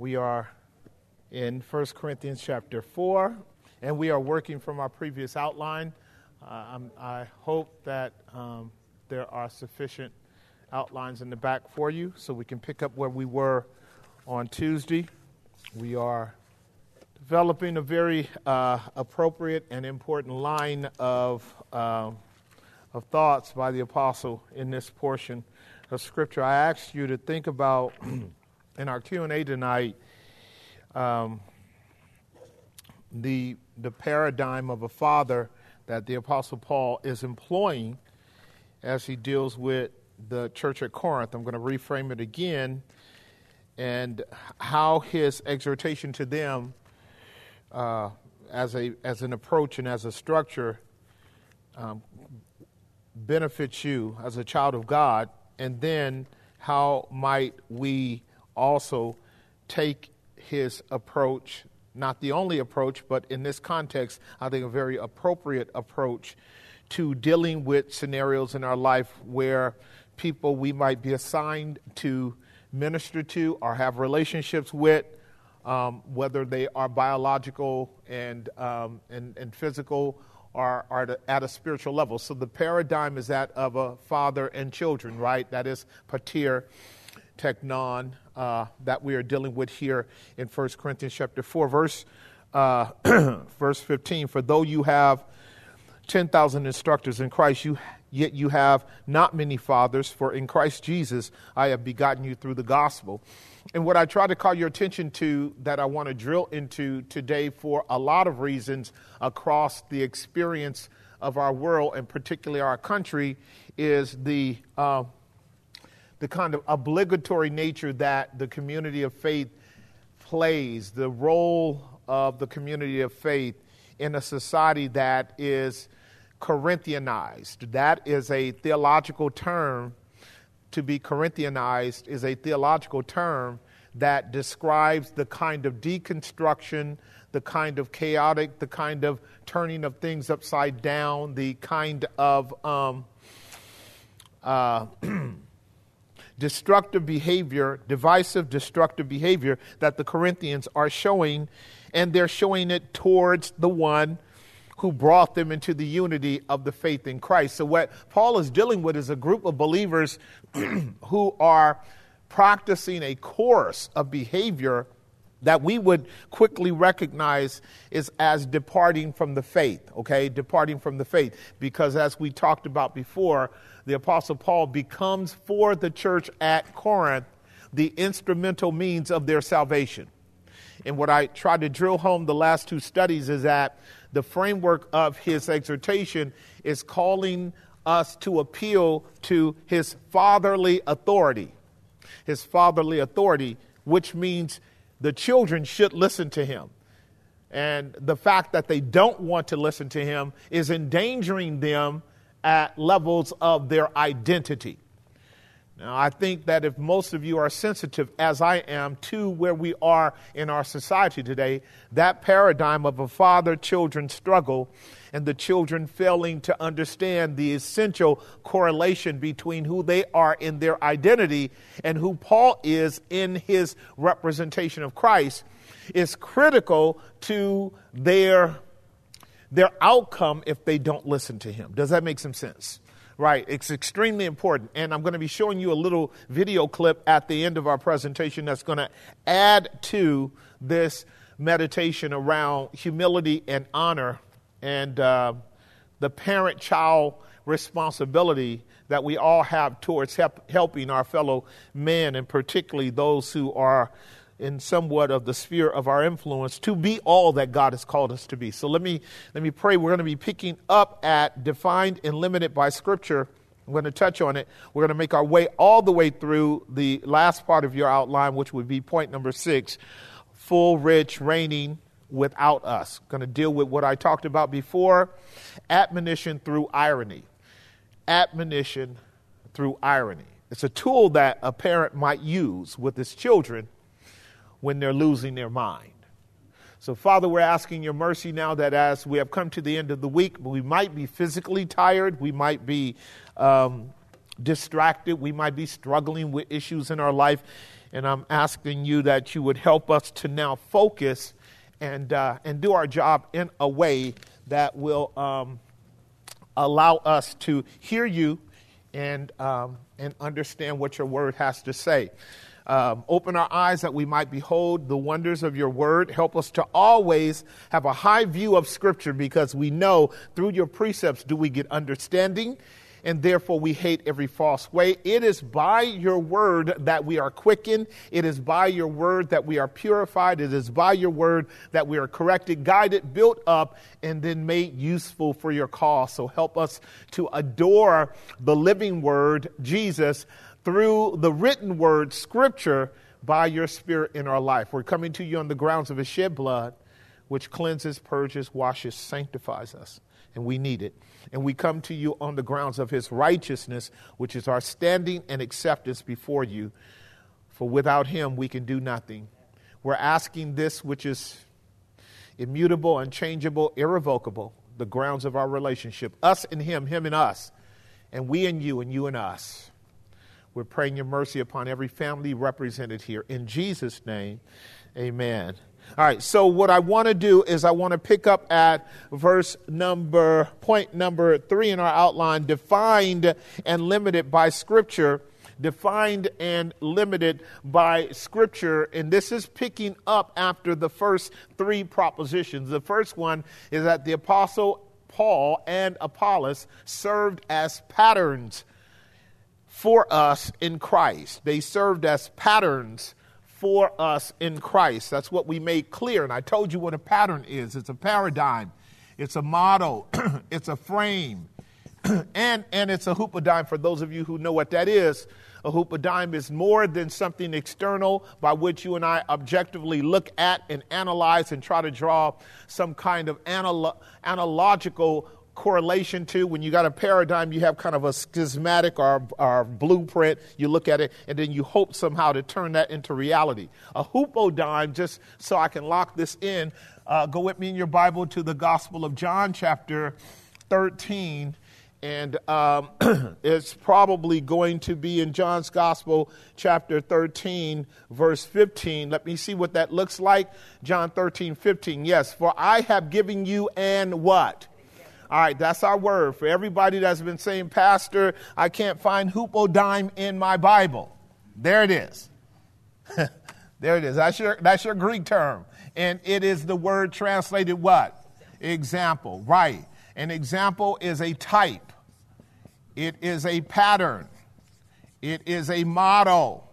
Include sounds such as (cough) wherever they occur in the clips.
We are in 1 Corinthians chapter 4, and we are working from our previous outline. Uh, i hope that um, there are sufficient outlines in the back for you so we can pick up where we were on Tuesday. We are developing a very uh, appropriate and important line of, uh, of thoughts by the apostle in this portion of scripture. I asked you to think about (clears throat) in our Q&A tonight um, the, the paradigm of a father that the Apostle Paul is employing as he deals with the church at Corinth. I'm going to reframe it again and how his exhortation to them uh, as, a, as an approach and as a structure um, benefits you as a child of God, and then how might we also take his approach, not the only approach, but in this context, I think a very appropriate approach to dealing with scenarios in our life where people we might be assigned to minister to or have relationships with, um, whether they are biological and, um, and, and physical or, or at a spiritual level. So the paradigm is that of a father and children, right? That is pater teknon uh, that we are dealing with here in 1 Corinthians chapter 4, verse, uh, (clears throat) verse 15. For though you have 10,000 instructors in Christ, you, yet you have not many fathers, for in Christ Jesus I have begotten you through the gospel. And what I try to call your attention to that I want to drill into today for a lot of reasons across the experience of our world and particularly our country is the uh, the kind of obligatory nature that the community of faith plays, the role of the community of faith in a society that is Corinthianized. That is a theological term. To be Corinthianized is a theological term that describes the kind of deconstruction, the kind of chaotic, the kind of turning of things upside down, the kind of um, uh, (clears throat) destructive behavior, divisive, destructive behavior that the Corinthians are showing, and they're showing it towards the one who brought them into the unity of the faith in Christ. So, what Paul is dealing with is a group of believers (clears throat) who are practicing a course of behavior that we would quickly recognize is as departing from the faith, okay? Departing from the faith. Because as we talked about before, the Apostle Paul becomes for the church at Corinth the instrumental means of their salvation. And what I tried to drill home the last two studies is that the framework of his exhortation is calling us to appeal to his fatherly authority. His fatherly authority, which means the children should listen to him. And the fact that they don't want to listen to him is endangering them at levels of their identity. Now, I think that if most of you are sensitive, as I am, to where we are in our society today, that paradigm of a father children struggle and the children failing to understand the essential correlation between who they are in their identity and who Paul is in his representation of Christ is critical to their, their outcome if they don't listen to him. Does that make some sense? Right, it's extremely important. And I'm going to be showing you a little video clip at the end of our presentation that's going to add to this meditation around humility and honor and uh, the parent child responsibility that we all have towards help, helping our fellow men, and particularly those who are in somewhat of the sphere of our influence to be all that God has called us to be. So let me let me pray. We're going to be picking up at defined and limited by scripture. I'm going to touch on it. We're going to make our way all the way through the last part of your outline, which would be point number six full, rich, reigning without us. Going to deal with what I talked about before admonition through irony. Admonition through irony. It's a tool that a parent might use with his children when they're losing their mind. So, Father, we're asking your mercy now that as we have come to the end of the week, we might be physically tired, we might be um, distracted, we might be struggling with issues in our life. And I'm asking you that you would help us to now focus and, uh, and do our job in a way that will um, allow us to hear you and, um, and understand what your word has to say. Um, open our eyes that we might behold the wonders of your word. Help us to always have a high view of Scripture because we know through your precepts do we get understanding and therefore we hate every false way. It is by your word that we are quickened. It is by your word that we are purified. It is by your word that we are corrected, guided, built up, and then made useful for your cause. So help us to adore the living word, Jesus, through the written word, scripture, by your spirit in our life. We're coming to you on the grounds of his shed blood, which cleanses, purges, washes, sanctifies us. And we need it and we come to you on the grounds of his righteousness, which is our standing and acceptance before you. For without him, we can do nothing. We're asking this, which is immutable, unchangeable, irrevocable, the grounds of our relationship us and him, him and us, and we and you, and you and us. We're praying your mercy upon every family represented here. In Jesus' name, amen. All right, so what I want to do is I want to pick up at verse number, point number three in our outline defined and limited by Scripture. Defined and limited by Scripture. And this is picking up after the first three propositions. The first one is that the Apostle Paul and Apollos served as patterns for us in Christ. They served as patterns for us in Christ. That's what we made clear. And I told you what a pattern is it's a paradigm, it's a model, (clears throat) it's a frame, (clears throat) and, and it's a hoopodime for those of you who know what that is. A hoopodime is more than something external by which you and I objectively look at and analyze and try to draw some kind of analo- analogical correlation to when you got a paradigm, you have kind of a schismatic or, or blueprint. You look at it and then you hope somehow to turn that into reality. A hoopodime, just so I can lock this in, uh, go with me in your Bible to the Gospel of John, chapter 13. And um, (clears throat) it's probably going to be in John's Gospel, chapter 13, verse 15. Let me see what that looks like. John 13, 15. Yes, for I have given you an what? All right, that's our word. For everybody that's been saying, Pastor, I can't find hoopodime in my Bible. There it is. (laughs) there it is. That's your, that's your Greek term. And it is the word translated what? Example. Right. An example is a type, it is a pattern, it is a model.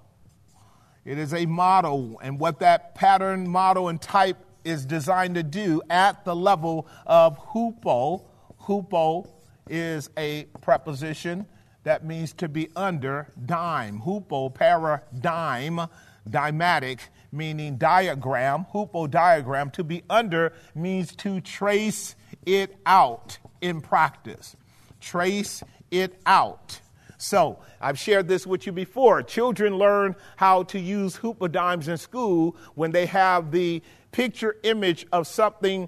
It is a model. And what that pattern, model, and type is designed to do at the level of hupo Hupo is a preposition that means to be under dime. Hupo, paradigm, dymatic, meaning diagram. Hupo diagram, to be under means to trace it out in practice. Trace it out. So, I've shared this with you before. Children learn how to use hoopodimes in school when they have the picture image of something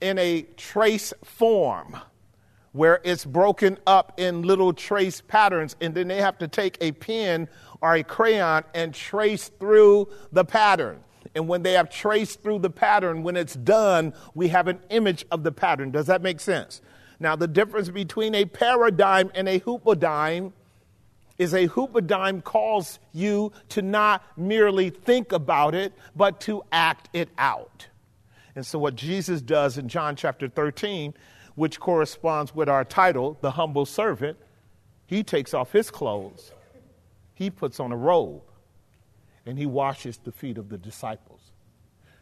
in a trace form where it's broken up in little trace patterns, and then they have to take a pen or a crayon and trace through the pattern. And when they have traced through the pattern, when it's done, we have an image of the pattern. Does that make sense? Now, the difference between a paradigm and a hoopodime is a hoopodime calls you to not merely think about it, but to act it out. And so, what Jesus does in John chapter 13 which corresponds with our title, the humble servant, he takes off his clothes, he puts on a robe, and he washes the feet of the disciples.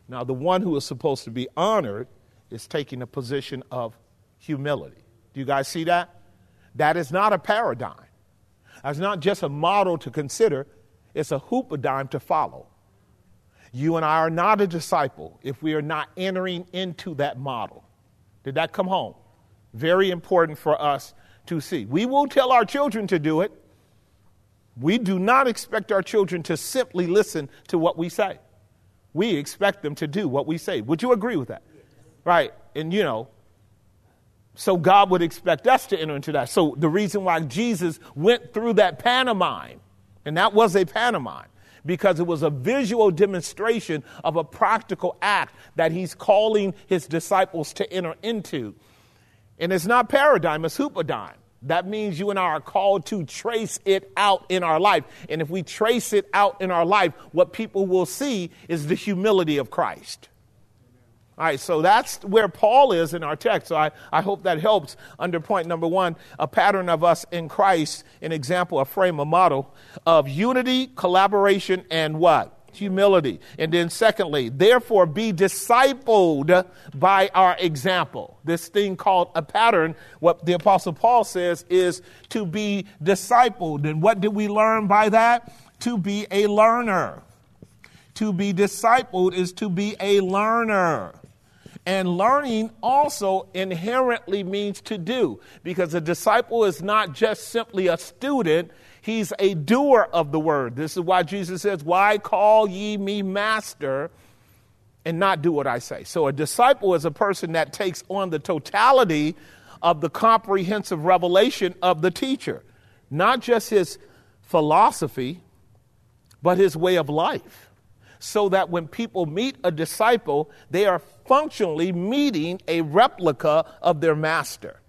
Now, the one who is supposed to be honored is taking a position of humility. Do you guys see that? That is not a paradigm. That's not just a model to consider, it's a hoopodime to follow. You and I are not a disciple if we are not entering into that model. Did that come home? Very important for us to see. We will tell our children to do it. We do not expect our children to simply listen to what we say. We expect them to do what we say. Would you agree with that? Right. And you know, so God would expect us to enter into that. So the reason why Jesus went through that pantomime, and that was a pantomime, because it was a visual demonstration of a practical act that he's calling his disciples to enter into. And it's not paradigm, it's hupodyme. That means you and I are called to trace it out in our life. And if we trace it out in our life, what people will see is the humility of Christ. All right, so that's where Paul is in our text. So I, I hope that helps under point number one a pattern of us in Christ, an example, a frame, a model of unity, collaboration, and what? Humility. And then, secondly, therefore be discipled by our example. This thing called a pattern, what the Apostle Paul says is to be discipled. And what did we learn by that? To be a learner. To be discipled is to be a learner. And learning also inherently means to do, because a disciple is not just simply a student, He's a doer of the word. This is why Jesus says, Why call ye me master and not do what I say? So a disciple is a person that takes on the totality of the comprehensive revelation of the teacher, not just his philosophy, but his way of life. So that when people meet a disciple, they are functionally meeting a replica of their master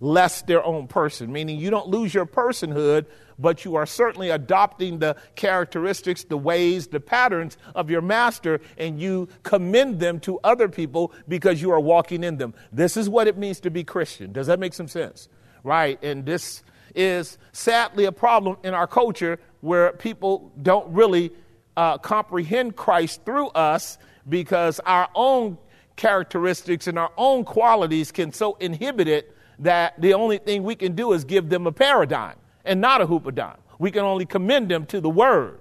less their own person, meaning you don't lose your personhood, but you are certainly adopting the characteristics, the ways, the patterns of your master, and you commend them to other people because you are walking in them. This is what it means to be Christian. Does that make some sense? Right? And this is sadly a problem in our culture where people don't really uh, comprehend Christ through us because our own characteristics and our own qualities can so inhibit it that the only thing we can do is give them a paradigm and not a hupodyme. We can only commend them to the word,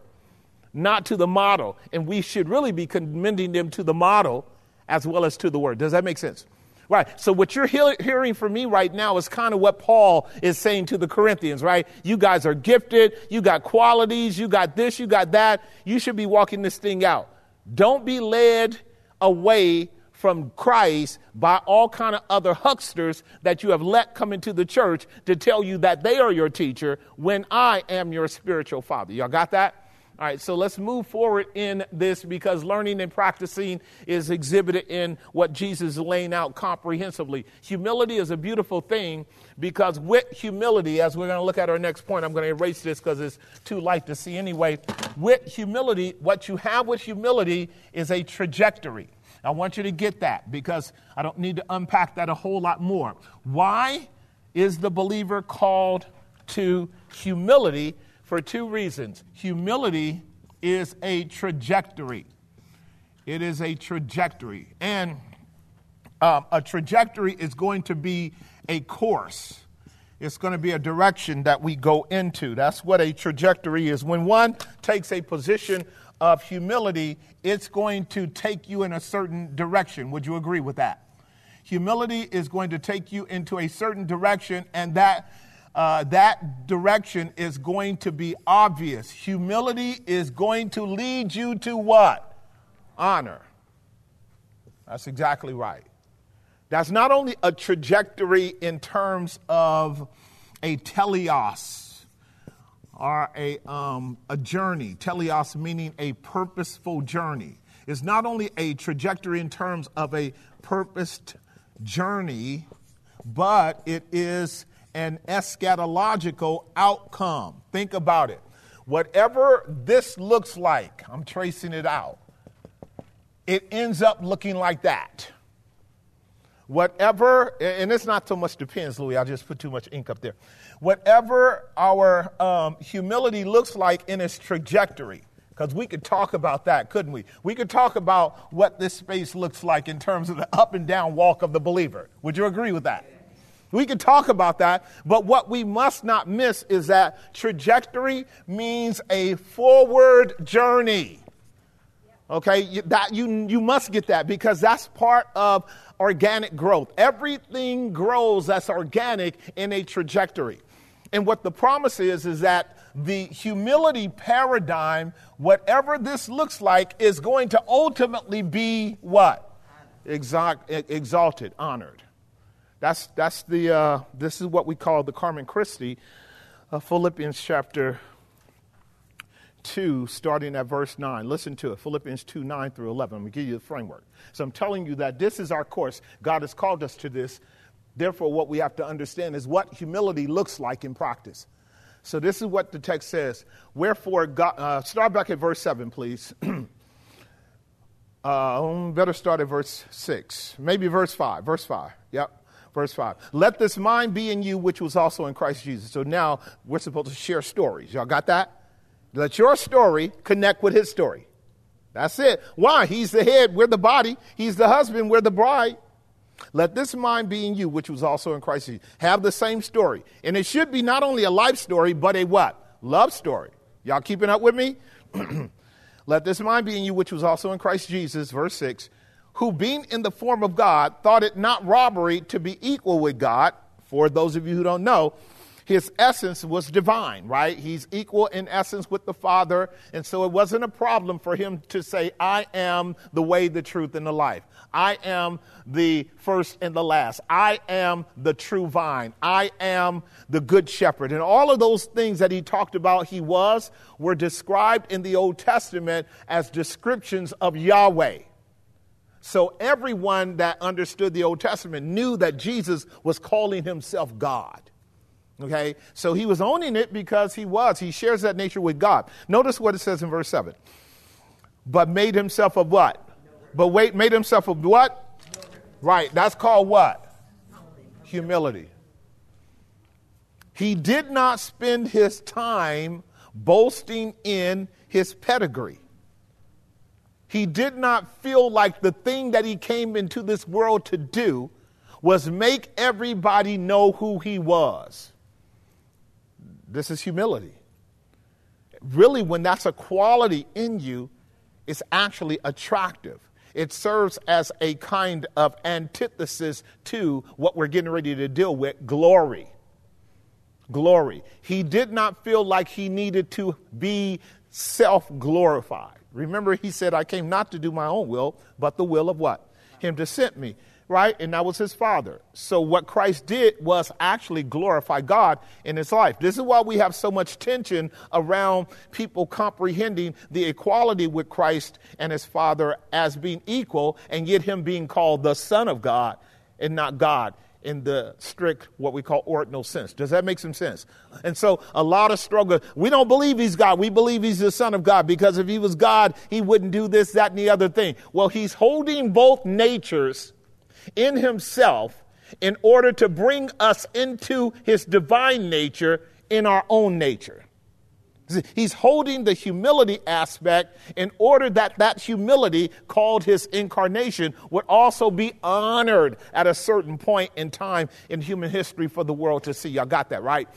not to the model. And we should really be commending them to the model as well as to the word. Does that make sense? Right. So what you're he- hearing from me right now is kind of what Paul is saying to the Corinthians, right? You guys are gifted. You got qualities. You got this. You got that. You should be walking this thing out. Don't be led away from Christ by all kind of other hucksters that you have let come into the church to tell you that they are your teacher when I am your spiritual father. Y'all got that? All right, so let's move forward in this because learning and practicing is exhibited in what Jesus is laying out comprehensively. Humility is a beautiful thing because with humility, as we're going to look at our next point, I'm going to erase this because it's too light to see anyway. With humility, what you have with humility is a trajectory. I want you to get that because I don't need to unpack that a whole lot more. Why is the believer called to humility? For two reasons. Humility is a trajectory. It is a trajectory. And um, a trajectory is going to be a course. It's going to be a direction that we go into. That's what a trajectory is. When one takes a position of humility, it's going to take you in a certain direction. Would you agree with that? Humility is going to take you into a certain direction, and that uh, that direction is going to be obvious. Humility is going to lead you to what? Honor. That's exactly right. That's not only a trajectory in terms of a teleos, are a, um, a journey, teleos meaning a purposeful journey. It's not only a trajectory in terms of a purposed journey, but it is an eschatological outcome. Think about it. Whatever this looks like, I'm tracing it out, it ends up looking like that. Whatever, and it's not so much depends, Louis, I just put too much ink up there whatever our um, humility looks like in its trajectory. Because we could talk about that, couldn't we? We could talk about what this space looks like in terms of the up and down walk of the believer. Would you agree with that? We could talk about that, but what we must not miss is that trajectory means a forward journey. Okay, that you you must get that because that's part of organic growth. Everything grows that's organic in a trajectory. And what the promise is, is that the humility paradigm, whatever this looks like, is going to ultimately be what? exalted, honored. That's, that's the, uh, this is what we call the Carmen Christi of Philippians chapter, 2, starting at verse 9. Listen to it Philippians 2 9 through 11. I'm going to give you the framework. So I'm telling you that this is our course. God has called us to this. Therefore, what we have to understand is what humility looks like in practice. So this is what the text says. Wherefore, God, uh, start back at verse 7, please. (clears throat) uh, better start at verse 6. Maybe verse 5. Verse 5. Yep. Verse 5. Let this mind be in you, which was also in Christ Jesus. So now we're supposed to share stories. Y'all got that? Let your story connect with his story. That's it. Why? He's the head, we're the body. He's the husband, we're the bride. Let this mind be in you, which was also in Christ Jesus. Have the same story. And it should be not only a life story, but a what? Love story. Y'all keeping up with me? (clears throat) Let this mind be in you, which was also in Christ Jesus, verse 6, who being in the form of God, thought it not robbery to be equal with God. For those of you who don't know, his essence was divine, right? He's equal in essence with the Father. And so it wasn't a problem for him to say, I am the way, the truth, and the life. I am the first and the last. I am the true vine. I am the good shepherd. And all of those things that he talked about he was were described in the Old Testament as descriptions of Yahweh. So everyone that understood the Old Testament knew that Jesus was calling himself God. Okay? So he was owning it because he was. He shares that nature with God. Notice what it says in verse 7. But made himself of what? But wait, made himself a what? Right. That's called what? Humility. He did not spend his time boasting in his pedigree. He did not feel like the thing that he came into this world to do was make everybody know who he was. This is humility. Really, when that's a quality in you, it's actually attractive. It serves as a kind of antithesis to what we're getting ready to deal with glory. Glory. He did not feel like he needed to be self glorified. Remember, he said, I came not to do my own will, but the will of what? Him to send me right? And that was his father. So what Christ did was actually glorify God in his life. This is why we have so much tension around people comprehending the equality with Christ and his father as being equal and yet him being called the son of God and not God in the strict, what we call ordinal sense. Does that make some sense? And so a lot of struggle. We don't believe he's God. We believe he's the son of God because if he was God, he wouldn't do this, that, and the other thing. Well, he's holding both natures in himself in order to bring us into his divine nature in our own nature. He's holding the humility aspect in order that that humility, called his incarnation, would also be honored at a certain point in time in human history for the world to see. Y'all got that, right?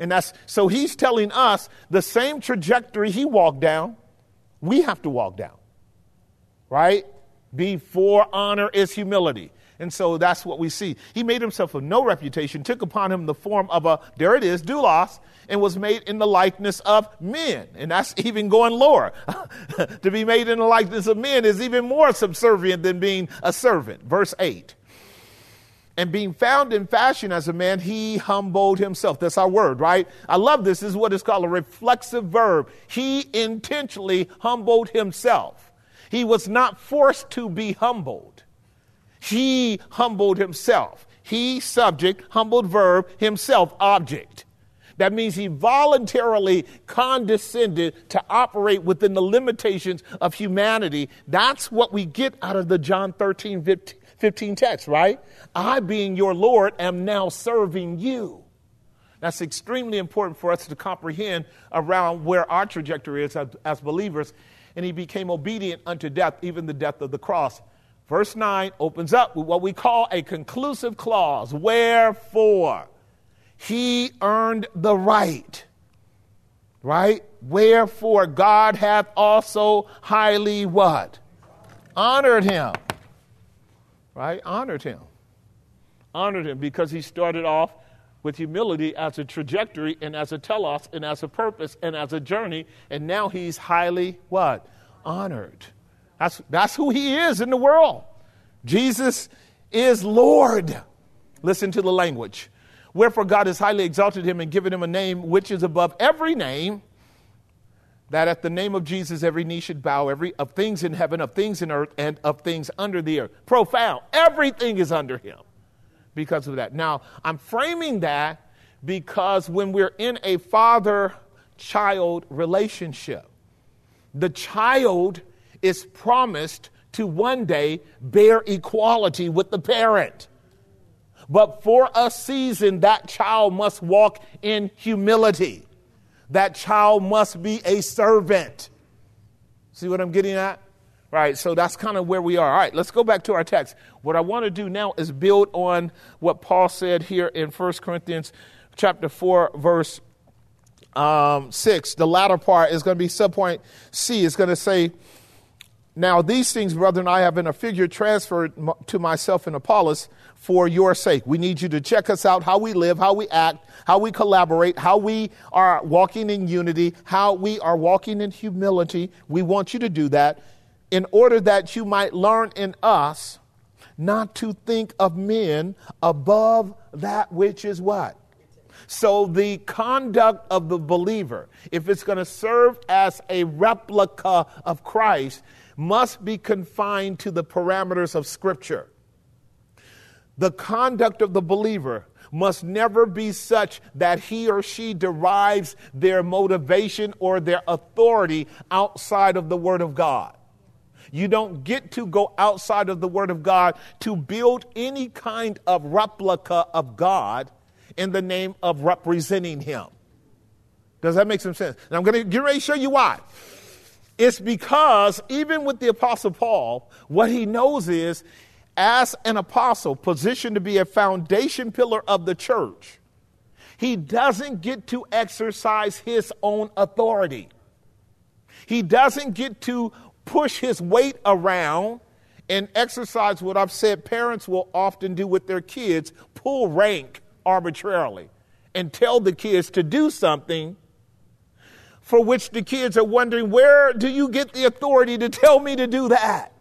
And that's so he's telling us the same trajectory he walked down, we have to walk down, right? Before honor is humility. And so that's what we see. He made himself of no reputation, took upon him the form of a, there it is, doulos, and was made in the likeness of men. And that's (laughs) even going lower. (laughs) to be made in the likeness of men is even more subservient than being a servant. Verse 8. And being found in fashion as a man, he humbled himself. That's our word, right? I love this. This is what is called a reflexive verb. He intentionally humbled himself. He was not forced to be humbled. He humbled himself. He, subject, humbled verb, himself, object. That means he voluntarily condescended to operate within the limitations of humanity. That's what we get out of the John 13, 15 text, right? I, being your Lord, am now serving you. That's extremely important for us to comprehend around where our trajectory is as, as believers. And he became obedient unto death, even the death of the cross. Verse 9 opens up with what we call a conclusive clause. Wherefore, he earned the right. Right? Wherefore, God hath also highly what? Honored him. Right? Honored him. Honored him because he started off with humility as a trajectory and as a telos and as a purpose and as a journey. And now he's highly what? Honored. That's, that's who he is in the world. Jesus is Lord. Listen to the language. Wherefore God has highly exalted him and given him a name which is above every name, that at the name of Jesus every knee should bow, every of things in heaven, of things in earth, and of things under the earth. Profound. Everything is under him because of that. Now, I'm framing that because when we're in a father child relationship, the child is promised to one day bear equality with the parent. But for a season, that child must walk in humility. That child must be a servant. See what I'm getting at? Right, so that's kind of where we are. All right, let's go back to our text. What I want to do now is build on what Paul said here in 1 Corinthians chapter 4, verse um, 6. The latter part is going to be subpoint C. It's going to say, Now these things, brethren, I have in a figure transferred to myself and Apollos for your sake. We need you to check us out how we live, how we act, how we collaborate, how we are walking in unity, how we are walking in humility. We want you to do that in order that you might learn in us not to think of men above that which is what? So, the conduct of the believer, if it's going to serve as a replica of Christ, must be confined to the parameters of Scripture. The conduct of the believer must never be such that he or she derives their motivation or their authority outside of the Word of God. You don't get to go outside of the Word of God to build any kind of replica of God in the name of representing Him. Does that make some sense? And I'm going to get ready to show you why. It's because even with the Apostle Paul, what he knows is as an apostle positioned to be a foundation pillar of the church, he doesn't get to exercise his own authority. He doesn't get to push his weight around and exercise what I've said parents will often do with their kids pull rank arbitrarily and tell the kids to do something for which the kids are wondering, where do you get the authority to tell me to do that?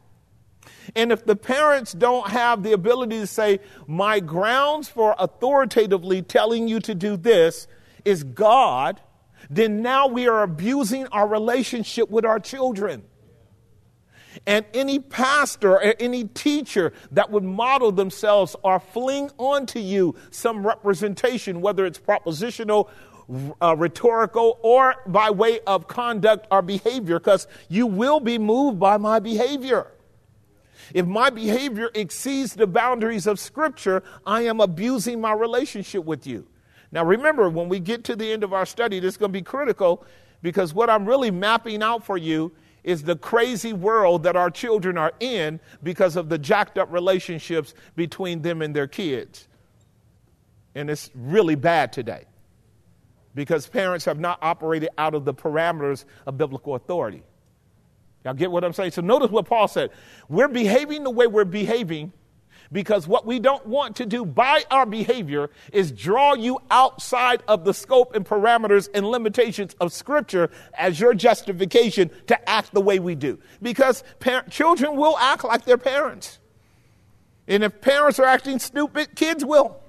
And if the parents don't have the ability to say, my grounds for authoritatively telling you to do this is God, then now we are abusing our relationship with our children. And any pastor or any teacher that would model themselves or fling onto you some representation, whether it's propositional, uh, rhetorical, or by way of conduct or behavior, because you will be moved by my behavior. If my behavior exceeds the boundaries of Scripture, I am abusing my relationship with you. Now, remember, when we get to the end of our study, this is going to be critical because what I'm really mapping out for you is the crazy world that our children are in because of the jacked up relationships between them and their kids. And it's really bad today because parents have not operated out of the parameters of biblical authority. Y'all get what I'm saying? So notice what Paul said. We're behaving the way we're behaving because what we don't want to do by our behavior is draw you outside of the scope and parameters and limitations of Scripture as your justification to act the way we do. Because children will act like their parents. And if parents are acting stupid, kids will.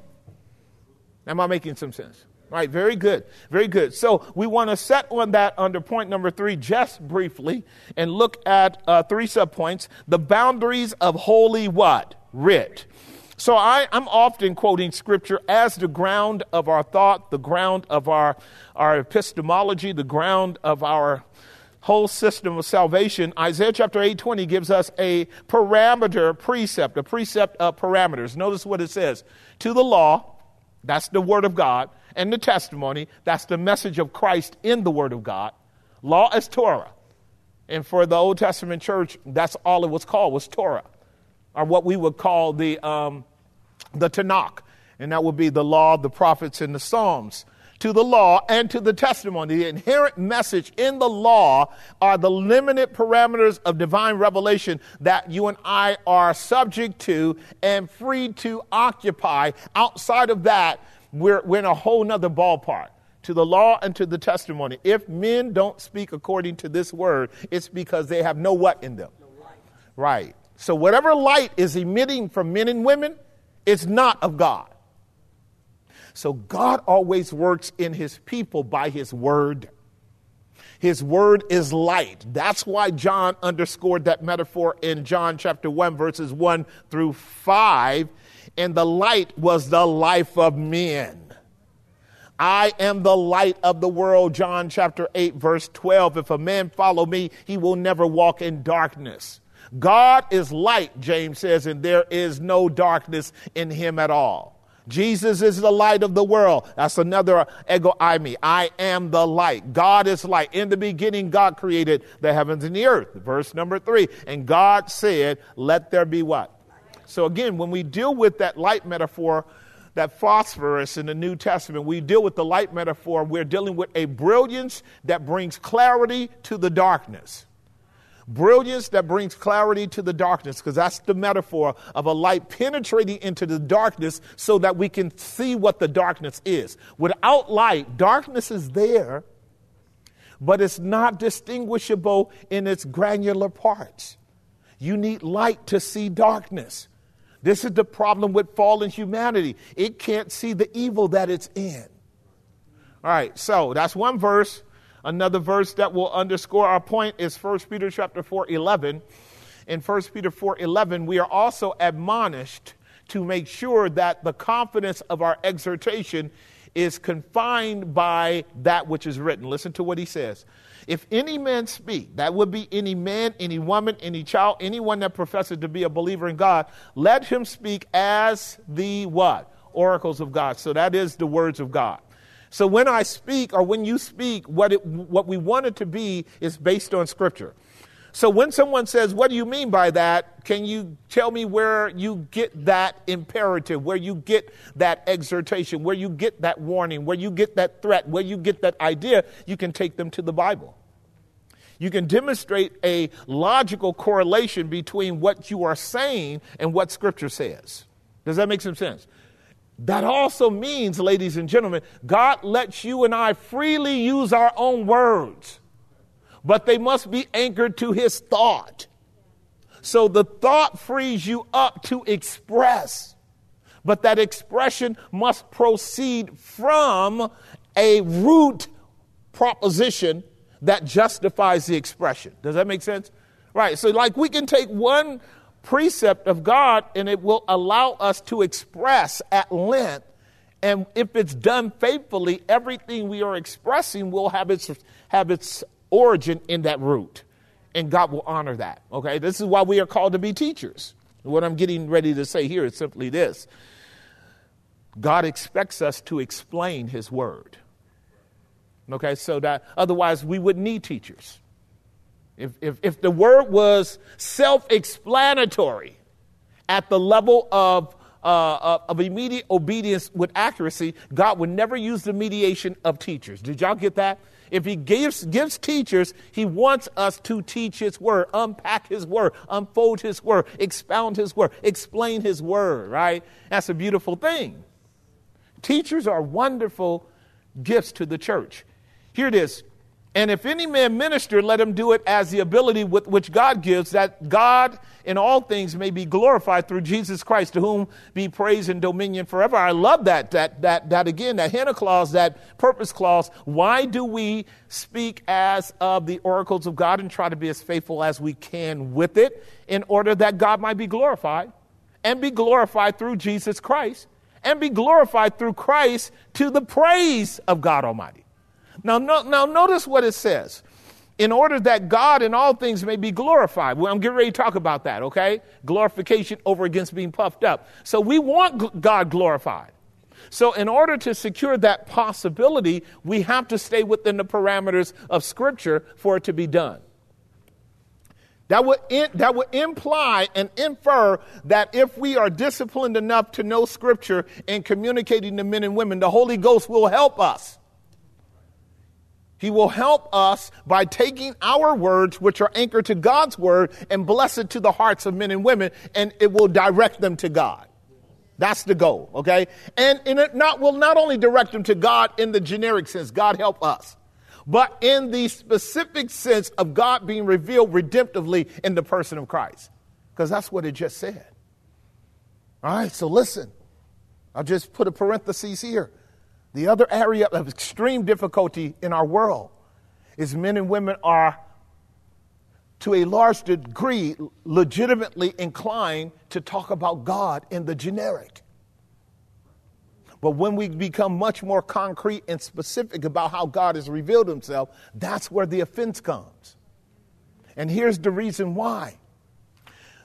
Am I making some sense? Right, very good, very good. So we want to set on that under point number three just briefly and look at uh, three subpoints. The boundaries of holy what? writ. So I, am often quoting scripture as the ground of our thought, the ground of our, our epistemology, the ground of our whole system of salvation. Isaiah chapter 8:20 gives us a parameter precept, a precept of parameters. Notice what it says. To the law, that's the word of God, and the testimony, that's the message of Christ in the word of God. Law is Torah. And for the Old Testament church, that's all it was called was Torah or what we would call the, um, the Tanakh, and that would be the law, the prophets, and the Psalms. To the law and to the testimony. The inherent message in the law are the limited parameters of divine revelation that you and I are subject to and free to occupy. Outside of that, we're, we're in a whole nother ballpark to the law and to the testimony. If men don't speak according to this word, it's because they have no what in them. No right. So, whatever light is emitting from men and women, it's not of God. So, God always works in his people by his word. His word is light. That's why John underscored that metaphor in John chapter 1, verses 1 through 5. And the light was the life of men. I am the light of the world, John chapter 8, verse 12. If a man follow me, he will never walk in darkness. God is light, James says, and there is no darkness in him at all. Jesus is the light of the world. That's another ego eimi. I am the light. God is light. In the beginning, God created the heavens and the earth. Verse number three. And God said, Let there be what? So again, when we deal with that light metaphor, that phosphorus in the New Testament, we deal with the light metaphor, we're dealing with a brilliance that brings clarity to the darkness. Brilliance that brings clarity to the darkness, because that's the metaphor of a light penetrating into the darkness so that we can see what the darkness is. Without light, darkness is there, but it's not distinguishable in its granular parts. You need light to see darkness. This is the problem with fallen humanity. It can't see the evil that it's in. All right, so that's one verse. Another verse that will underscore our point is 1 Peter chapter 4, 11. In 1 Peter 4, 11, we are also admonished to make sure that the confidence of our exhortation is confined by that which is written. Listen to what he says. If any man speak, that would be any man, any woman, any child, anyone that professes to be a believer in God, let him speak as the what? Oracles of God. So that is the words of God. So when I speak or when you speak, what, it, what we want it to be is based on Scripture. So when someone says, What do you mean by that? Can you tell me where you get that imperative, where you get that exhortation, where you get that warning, where you get that threat, where you get that idea? You can take them to the Bible. You can demonstrate a logical correlation between what you are saying and what Scripture says. Does that make some sense? That also means, ladies and gentlemen, God lets you and I freely use our own words, but they must be anchored to His thought. So the thought frees you up to express, but that expression must proceed from a root proposition that justifies the expression. Does that make sense? Right. So, like, we can take one precept of God and it will allow us to express at length. And if it's done faithfully, everything we are expressing will have its, have its origin in that root. And God will honor that. Okay? This is why we are called to be teachers. What I'm getting ready to say here is simply this God expects us to explain His word. Okay, so that otherwise we would need teachers. If, if, if the word was self explanatory at the level of, uh, of immediate obedience with accuracy, God would never use the mediation of teachers. Did y'all get that? If he gives, gives teachers, he wants us to teach his word, unpack his word, unfold his word, expound his word, explain his word, right? That's a beautiful thing. Teachers are wonderful gifts to the church. Here it is. And if any man minister, let him do it as the ability with which God gives, that God in all things may be glorified through Jesus Christ, to whom be praise and dominion forever. I love that, that, that, that again, that hina clause, that purpose clause. Why do we speak as of the oracles of God and try to be as faithful as we can with it in order that God might be glorified and be glorified through Jesus Christ and be glorified through Christ to the praise of God Almighty? Now, no, now notice what it says. In order that God in all things may be glorified. Well, I'm getting ready to talk about that, okay? Glorification over against being puffed up. So we want God glorified. So, in order to secure that possibility, we have to stay within the parameters of Scripture for it to be done. That would, in, that would imply and infer that if we are disciplined enough to know Scripture and communicating to men and women, the Holy Ghost will help us he will help us by taking our words, which are anchored to God's word, and bless it to the hearts of men and women, and it will direct them to God. That's the goal, okay? And, it not, will not only direct them to God in the generic sense, God help us, but in the specific sense of God being revealed redemptively in the person of Christ. Because that's what it just said. All right, so listen. I'll just put a parenthesis here. The other area of extreme difficulty in our world is men and women are, to a large degree, legitimately inclined to talk about God in the generic. But when we become much more concrete and specific about how God has revealed himself, that's where the offense comes. And here's the reason why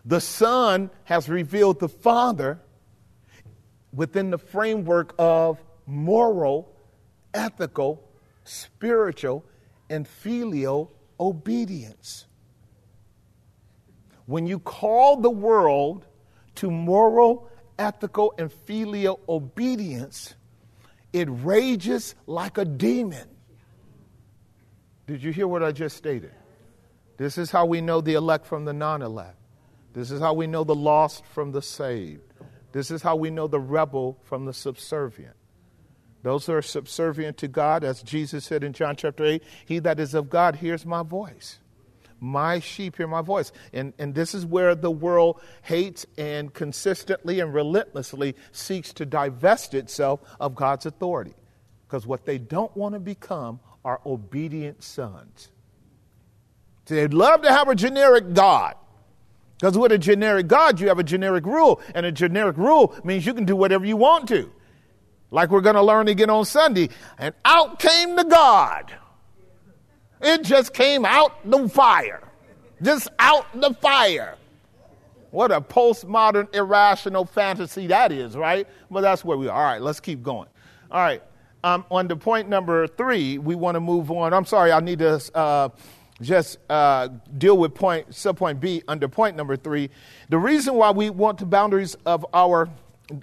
the Son has revealed the Father within the framework of moral, ethical, spiritual, and filial obedience. When you call the world to moral, ethical, and filial obedience, it rages like a demon. Did you hear what I just stated? This is how we know the elect from the non elect. This is how we know the lost from the saved. This is how we know the rebel from the subservient. Those who are subservient to God, as Jesus said in John chapter 8, he that is of God hears my voice. My sheep hear my voice. And, and this is where the world hates and consistently and relentlessly seeks to divest itself of God's authority. Because what they don't want to become are obedient sons. So they'd love to have a generic God. Because with a generic God, you have a generic rule. And a generic rule means you can do whatever you want to. Like we're going to learn again on Sunday. And out came the God. It just came out the fire. Just out the fire. What a postmodern irrational fantasy that is, right? But that's where we are. All right, let's keep going. All right. Um, on to point number three, we want to move on. I'm sorry, I need to. Uh, just uh, deal with point subpoint B under point number three. The reason why we want the boundaries of our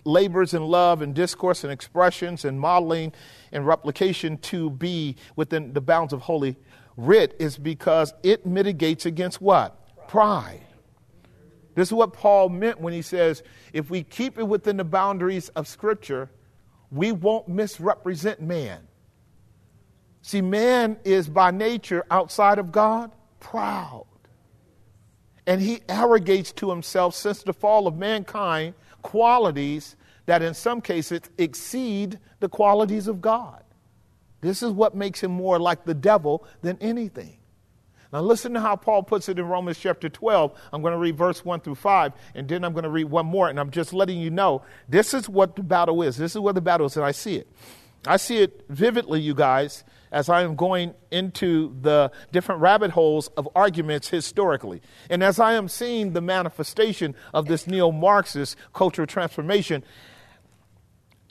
labors in love and discourse and expressions and modeling and replication to be within the bounds of holy writ is because it mitigates against what? Pride. This is what Paul meant when he says, if we keep it within the boundaries of Scripture, we won't misrepresent man. See, man is by nature outside of God proud. And he arrogates to himself, since the fall of mankind, qualities that in some cases exceed the qualities of God. This is what makes him more like the devil than anything. Now, listen to how Paul puts it in Romans chapter 12. I'm going to read verse 1 through 5, and then I'm going to read one more, and I'm just letting you know this is what the battle is. This is what the battle is, and I see it. I see it vividly, you guys, as I am going into the different rabbit holes of arguments historically. And as I am seeing the manifestation of this neo Marxist cultural transformation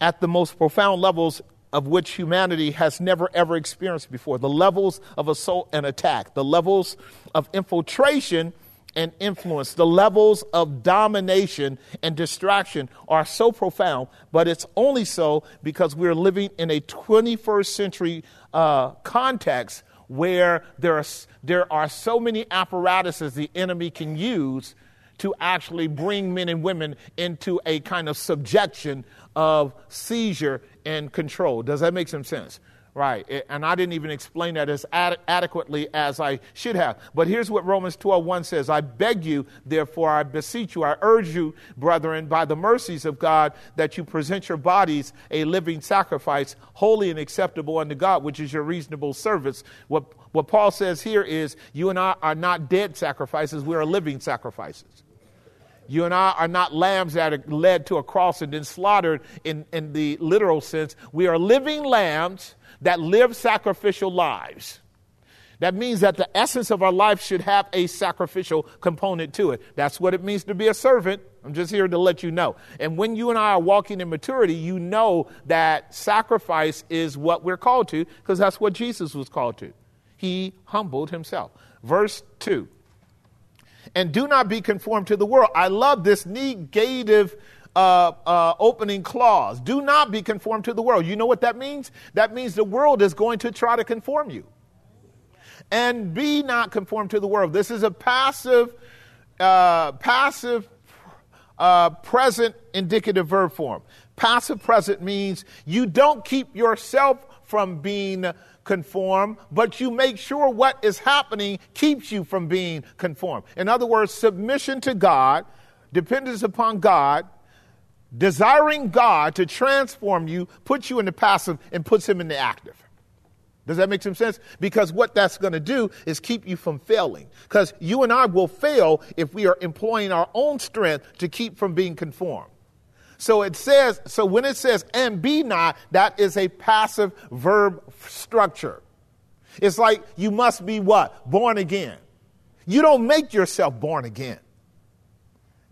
at the most profound levels of which humanity has never ever experienced before the levels of assault and attack, the levels of infiltration and influence, the levels of domination and distraction are so profound, but it's only so because we're living in a 21st century uh, context where there are, there are so many apparatuses the enemy can use to actually bring men and women into a kind of subjection of seizure and control. Does that make some sense? Right. And I didn't even explain that as ad- adequately as I should have. But here's what Romans 12 1 says I beg you, therefore, I beseech you, I urge you, brethren, by the mercies of God, that you present your bodies a living sacrifice, holy and acceptable unto God, which is your reasonable service. What, what Paul says here is you and I are not dead sacrifices, we are living sacrifices. You and I are not lambs that are led to a cross and then slaughtered in, in the literal sense. We are living lambs that live sacrificial lives. That means that the essence of our life should have a sacrificial component to it. That's what it means to be a servant. I'm just here to let you know. And when you and I are walking in maturity, you know that sacrifice is what we're called to because that's what Jesus was called to. He humbled himself. Verse 2 And do not be conformed to the world. I love this negative uh, uh, opening clause. Do not be conformed to the world. You know what that means? That means the world is going to try to conform you. And be not conformed to the world. This is a passive, uh, passive uh, present indicative verb form. Passive present means you don't keep yourself from being conformed, but you make sure what is happening keeps you from being conformed. In other words, submission to God, dependence upon God, desiring God to transform you puts you in the passive and puts him in the active. Does that make some sense? Because what that's going to do is keep you from failing. Because you and I will fail if we are employing our own strength to keep from being conformed. So it says, so when it says and be not, that is a passive verb structure. It's like you must be what? Born again. You don't make yourself born again.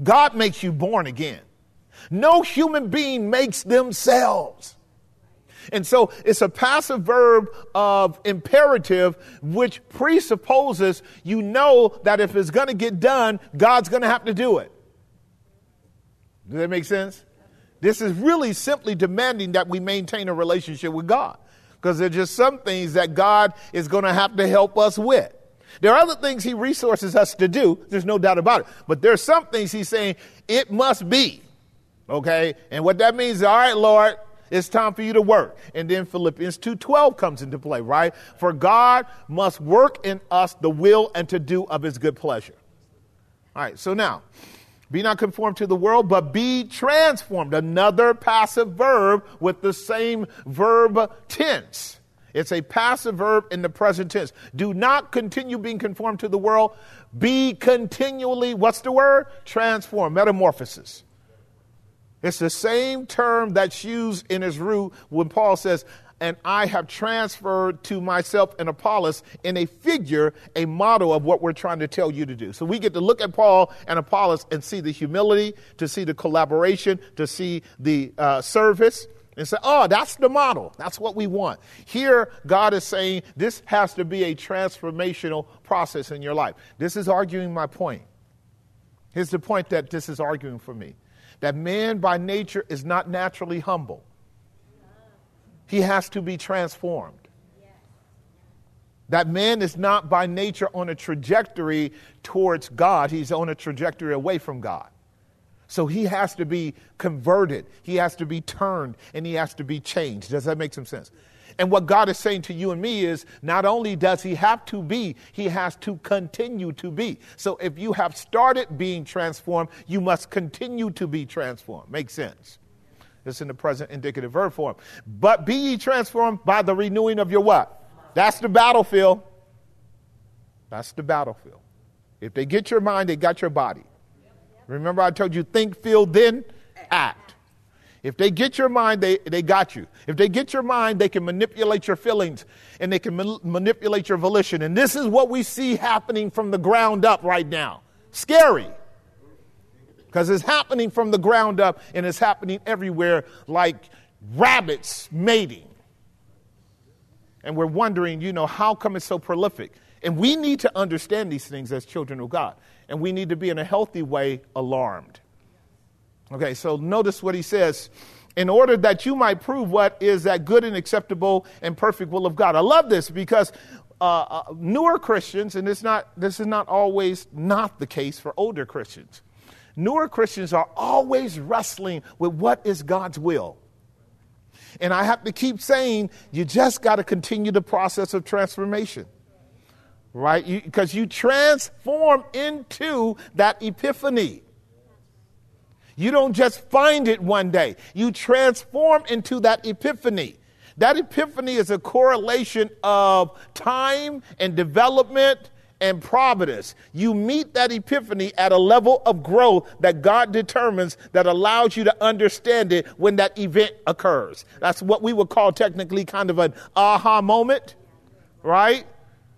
God makes you born again. No human being makes themselves. And so it's a passive verb of imperative, which presupposes you know that if it's going to get done, God's going to have to do it. Does that make sense? This is really simply demanding that we maintain a relationship with God because there's just some things that God is going to have to help us with. There are other things He resources us to do, there's no doubt about it. But there's some things He's saying it must be. Okay? And what that means is, all right, Lord, it's time for you to work. And then Philippians 2:12 comes into play, right? For God must work in us the will and to do of his good pleasure. All right, so now, be not conformed to the world, but be transformed. Another passive verb with the same verb tense. It's a passive verb in the present tense. Do not continue being conformed to the world. Be continually, what's the word? Transform, metamorphosis. It's the same term that's used in his root when Paul says, and I have transferred to myself and Apollos in a figure, a model of what we're trying to tell you to do. So we get to look at Paul and Apollos and see the humility, to see the collaboration, to see the uh, service, and say, oh, that's the model. That's what we want. Here, God is saying this has to be a transformational process in your life. This is arguing my point. Here's the point that this is arguing for me that man by nature is not naturally humble. He has to be transformed. That man is not by nature on a trajectory towards God, he's on a trajectory away from God. So he has to be converted, he has to be turned, and he has to be changed. Does that make some sense? And what God is saying to you and me is not only does He have to be, He has to continue to be. So if you have started being transformed, you must continue to be transformed. Makes sense? It's in the present indicative verb form. But be ye transformed by the renewing of your what? That's the battlefield. That's the battlefield. If they get your mind, they got your body. Remember, I told you think, feel, then act. If they get your mind, they, they got you. If they get your mind, they can manipulate your feelings and they can ma- manipulate your volition. And this is what we see happening from the ground up right now. Scary. Because it's happening from the ground up and it's happening everywhere like rabbits mating. And we're wondering, you know, how come it's so prolific? And we need to understand these things as children of God. And we need to be in a healthy way alarmed. Okay, so notice what he says. In order that you might prove what is that good and acceptable and perfect will of God. I love this because uh, uh, newer Christians, and it's not, this is not always not the case for older Christians. Newer Christians are always wrestling with what is God's will. And I have to keep saying, you just got to continue the process of transformation right? Because you, you, transform into that epiphany. You don't just find it one day, you transform into that epiphany. That epiphany is a correlation of time and development and providence. You meet that epiphany at a level of growth that God determines that allows you to understand it when that event occurs. That's what we would call technically kind of an aha moment, right?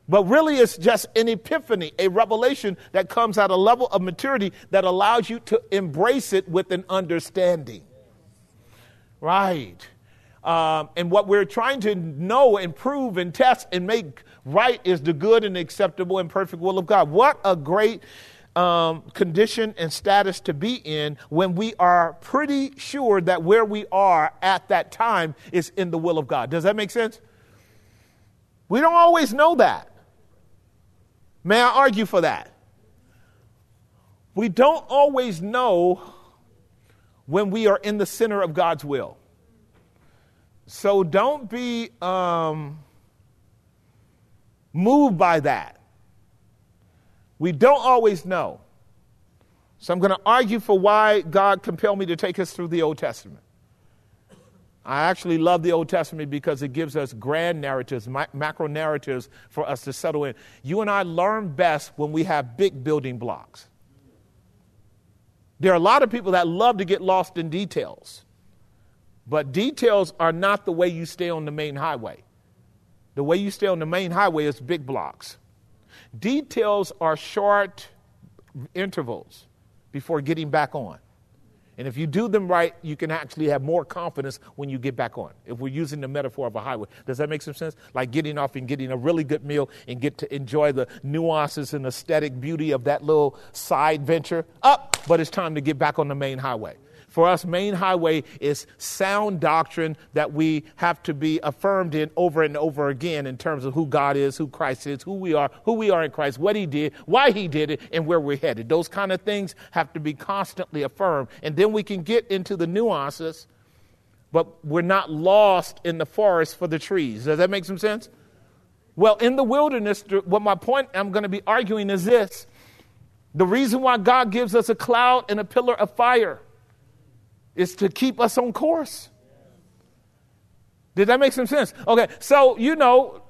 But really, it's just an epiphany, a revelation that comes at a level of maturity that allows you to embrace it with an understanding. Right. Um, and what we're trying to know and prove and test and make right is the good and acceptable and perfect will of God. What a great um, condition and status to be in when we are pretty sure that where we are at that time is in the will of God. Does that make sense? We don't always know that. May I argue for that? We don't always know when we are in the center of God's will. So don't be um, moved by that. We don't always know. So I'm going to argue for why God compelled me to take us through the Old Testament. I actually love the Old Testament because it gives us grand narratives, macro narratives for us to settle in. You and I learn best when we have big building blocks. There are a lot of people that love to get lost in details, but details are not the way you stay on the main highway. The way you stay on the main highway is big blocks. Details are short intervals before getting back on. And if you do them right, you can actually have more confidence when you get back on. If we're using the metaphor of a highway, does that make some sense? Like getting off and getting a really good meal and get to enjoy the nuances and aesthetic beauty of that little side venture up, but it's time to get back on the main highway. For us, main highway is sound doctrine that we have to be affirmed in over and over again in terms of who God is, who Christ is, who we are, who we are in Christ, what He did, why He did it, and where we're headed. Those kind of things have to be constantly affirmed. And then we can get into the nuances, but we're not lost in the forest for the trees. Does that make some sense? Well, in the wilderness, what my point I'm going to be arguing is this the reason why God gives us a cloud and a pillar of fire is to keep us on course. Did that make some sense? Okay, so you know,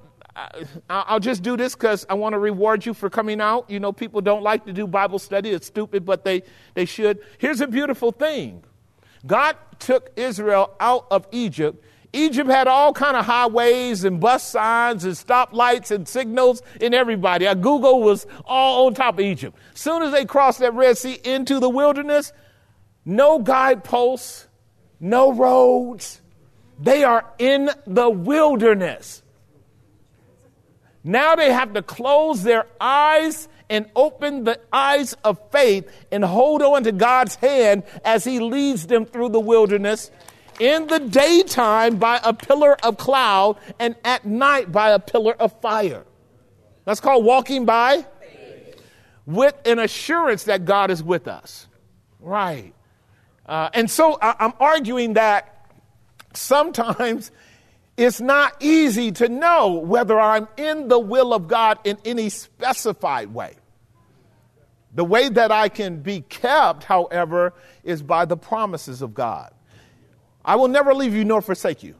I'll just do this because I want to reward you for coming out. You know, people don't like to do Bible study. It's stupid, but they, they should. Here's a beautiful thing God took Israel out of Egypt. Egypt had all kind of highways and bus signs and stoplights and signals and everybody. Uh, Google was all on top of Egypt. Soon as they crossed that Red Sea into the wilderness, no guideposts, no roads. They are in the wilderness. Now they have to close their eyes and open the eyes of faith and hold on to God's hand as He leads them through the wilderness in the daytime by a pillar of cloud and at night by a pillar of fire. That's called walking by with an assurance that God is with us. Right. Uh, and so I, I'm arguing that sometimes it's not easy to know whether I'm in the will of God in any specified way. The way that I can be kept, however, is by the promises of God. I will never leave you nor forsake you,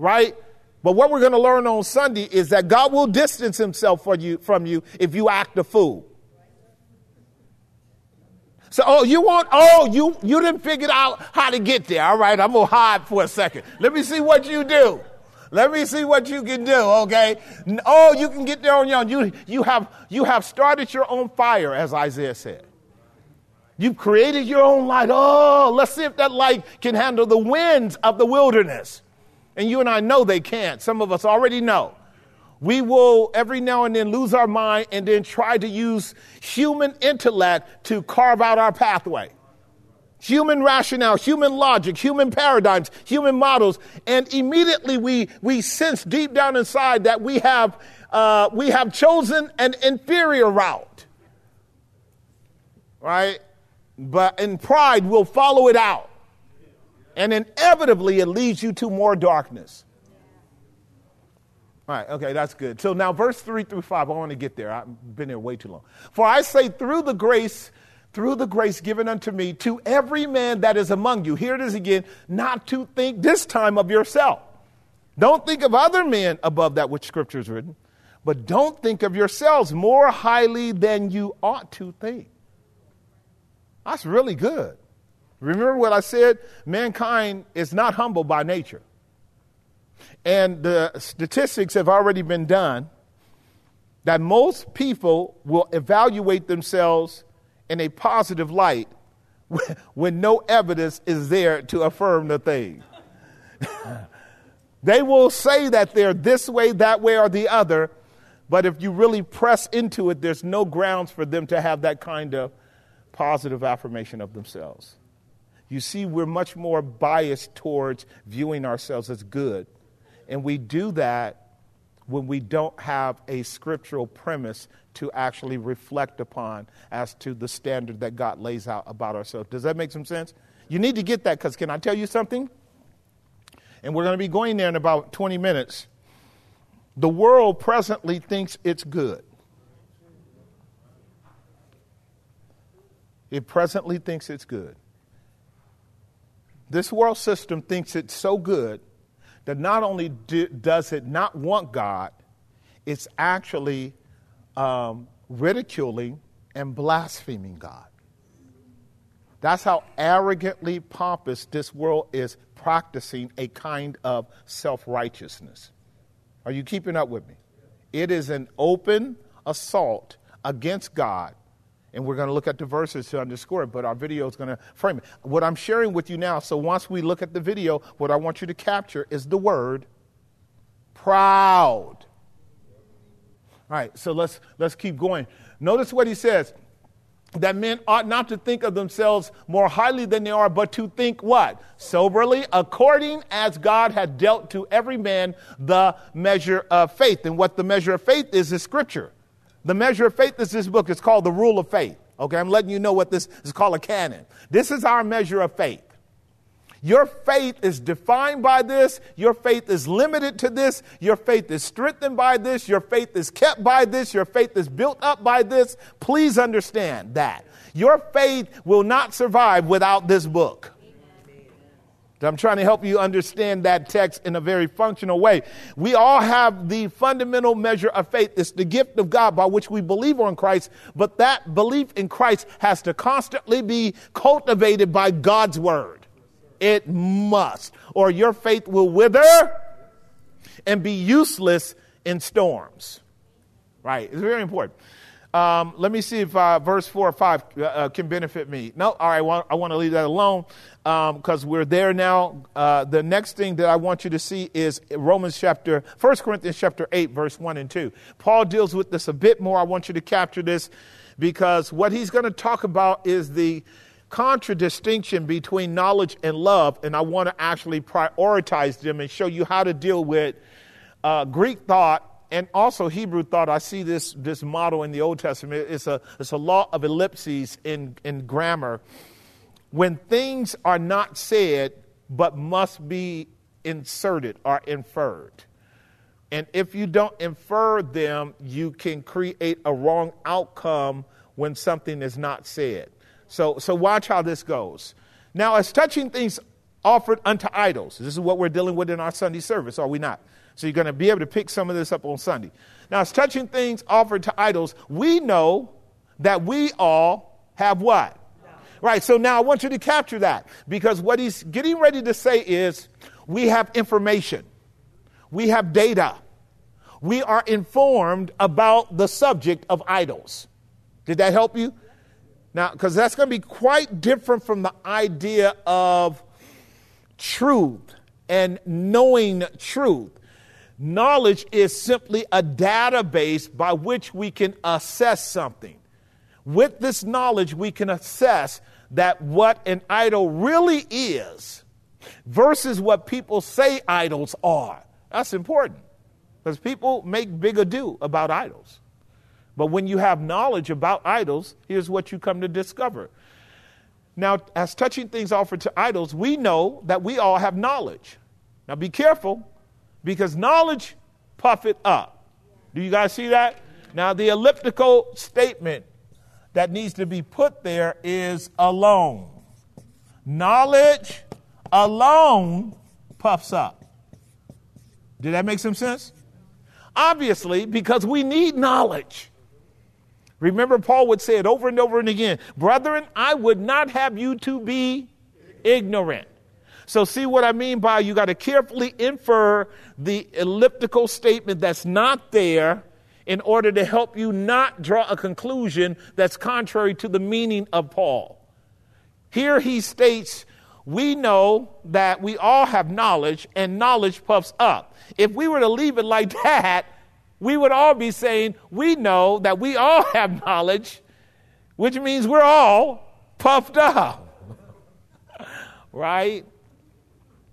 right? But what we're going to learn on Sunday is that God will distance himself you, from you if you act a fool. So, oh, you want, oh, you, you didn't figure out how to get there. All right, I'm going to hide for a second. Let me see what you do. Let me see what you can do, okay? Oh, you can get there on your own. You, you, have, you have started your own fire, as Isaiah said. You've created your own light. Oh, let's see if that light can handle the winds of the wilderness. And you and I know they can't. Some of us already know we will every now and then lose our mind and then try to use human intellect to carve out our pathway. Human rationale, human logic, human paradigms, human models, and immediately we, we sense deep down inside that we have, uh, we have chosen an inferior route. Right? But in pride, we'll follow it out. And inevitably, it leads you to more darkness. All right, okay, that's good. So now, verse 3 through 5, I want to get there. I've been there way too long. For I say, through the grace, through the grace given unto me, to every man that is among you, here it is again, not to think this time of yourself. Don't think of other men above that which Scripture is written, but don't think of yourselves more highly than you ought to think. That's really good. Remember what I said? Mankind is not humble by nature. And the statistics have already been done that most people will evaluate themselves in a positive light (laughs) when no evidence is there to affirm the thing. (laughs) they will say that they're this way, that way, or the other, but if you really press into it, there's no grounds for them to have that kind of positive affirmation of themselves. You see, we're much more biased towards viewing ourselves as good and we do that when we don't have a scriptural premise to actually reflect upon as to the standard that God lays out about ourselves. Does that make some sense? You need to get that because can I tell you something? And we're going to be going there in about 20 minutes. The world presently thinks it's good. It presently thinks it's good. This world system thinks it's so good that not only do, does it not want God, it's actually um, ridiculing and blaspheming God. That's how arrogantly pompous this world is practicing a kind of self righteousness. Are you keeping up with me? It is an open assault against God. And we're going to look at the verses to underscore it, but our video is going to frame it. What I'm sharing with you now, so once we look at the video, what I want you to capture is the word proud. All right, so let's let's keep going. Notice what he says that men ought not to think of themselves more highly than they are, but to think what? Soberly, according as God had dealt to every man the measure of faith. And what the measure of faith is, is Scripture. The measure of faith is this book. It's called the Rule of Faith. Okay, I'm letting you know what this is called a canon. This is our measure of faith. Your faith is defined by this. Your faith is limited to this. Your faith is strengthened by this. Your faith is kept by this. Your faith is built up by this. Please understand that. Your faith will not survive without this book. I'm trying to help you understand that text in a very functional way. We all have the fundamental measure of faith. It's the gift of God by which we believe on Christ, but that belief in Christ has to constantly be cultivated by God's word. It must, or your faith will wither and be useless in storms. Right? It's very important. Um, let me see if uh, verse 4 or 5 uh, uh, can benefit me. No, all right, I want, I want to leave that alone because um, we're there now. Uh, the next thing that I want you to see is Romans chapter, 1 Corinthians chapter 8, verse 1 and 2. Paul deals with this a bit more. I want you to capture this because what he's going to talk about is the contradistinction between knowledge and love, and I want to actually prioritize them and show you how to deal with uh, Greek thought and also Hebrew thought. I see this, this model in the Old Testament. It's a, it's a law of ellipses in, in grammar. When things are not said but must be inserted or inferred. And if you don't infer them, you can create a wrong outcome when something is not said. So, so watch how this goes. Now, as touching things offered unto idols, this is what we're dealing with in our Sunday service, are we not? So you're going to be able to pick some of this up on Sunday. Now, as touching things offered to idols, we know that we all have what? Right, so now I want you to capture that because what he's getting ready to say is we have information, we have data, we are informed about the subject of idols. Did that help you? Now, because that's going to be quite different from the idea of truth and knowing truth. Knowledge is simply a database by which we can assess something. With this knowledge, we can assess that what an idol really is versus what people say idols are. That's important because people make big ado about idols. But when you have knowledge about idols, here's what you come to discover. Now, as touching things offered to idols, we know that we all have knowledge. Now, be careful because knowledge puffeth up. Do you guys see that? Now, the elliptical statement that needs to be put there is alone. Knowledge alone puffs up. Did that make some sense? Obviously, because we need knowledge. Remember, Paul would say it over and over and again Brethren, I would not have you to be ignorant. So, see what I mean by you got to carefully infer the elliptical statement that's not there in order to help you not draw a conclusion that's contrary to the meaning of Paul. Here he states, We know that we all have knowledge, and knowledge puffs up. If we were to leave it like (laughs) that, we would all be saying, We know that we all (laughs) have knowledge, which means we're all puffed up. (laughs) right?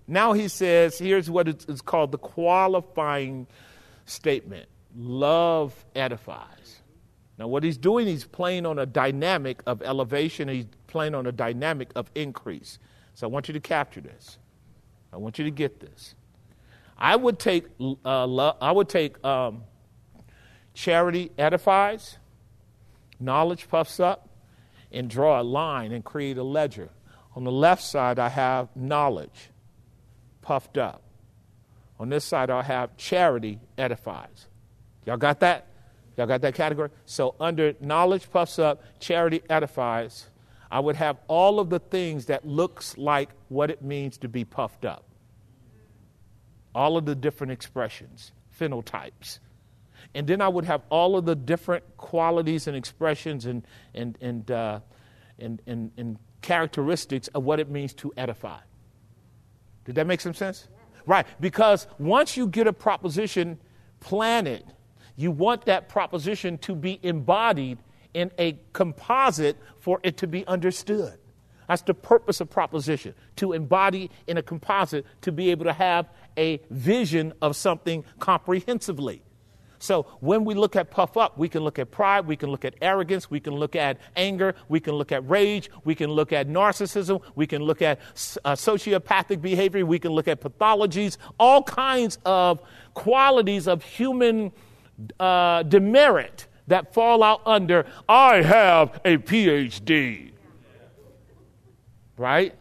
Now he says, here's what is called the qualifying statement love edifies. Now, what he's doing, he's playing on a dynamic of elevation, he's playing on a dynamic of increase. So I want you to capture this. I want you to get this. I would take, uh, lo- I would take um, Charity edifies, knowledge puffs up, and draw a line and create a ledger. On the left side, I have knowledge puffed up. On this side, I'll have charity edifies. Y'all got that? Y'all got that category? So under knowledge puffs up, charity edifies, I would have all of the things that looks like what it means to be puffed up. All of the different expressions, phenotypes. And then I would have all of the different qualities and expressions and, and, and, uh, and, and, and characteristics of what it means to edify. Did that make some sense? Right, because once you get a proposition planted, you want that proposition to be embodied in a composite for it to be understood. That's the purpose of proposition, to embody in a composite to be able to have a vision of something comprehensively. So when we look at puff up, we can look at pride, we can look at arrogance, we can look at anger, we can look at rage, we can look at narcissism, we can look at uh, sociopathic behavior, we can look at pathologies, all kinds of qualities of human uh, demerit that fall out under, I have a PhD. Right?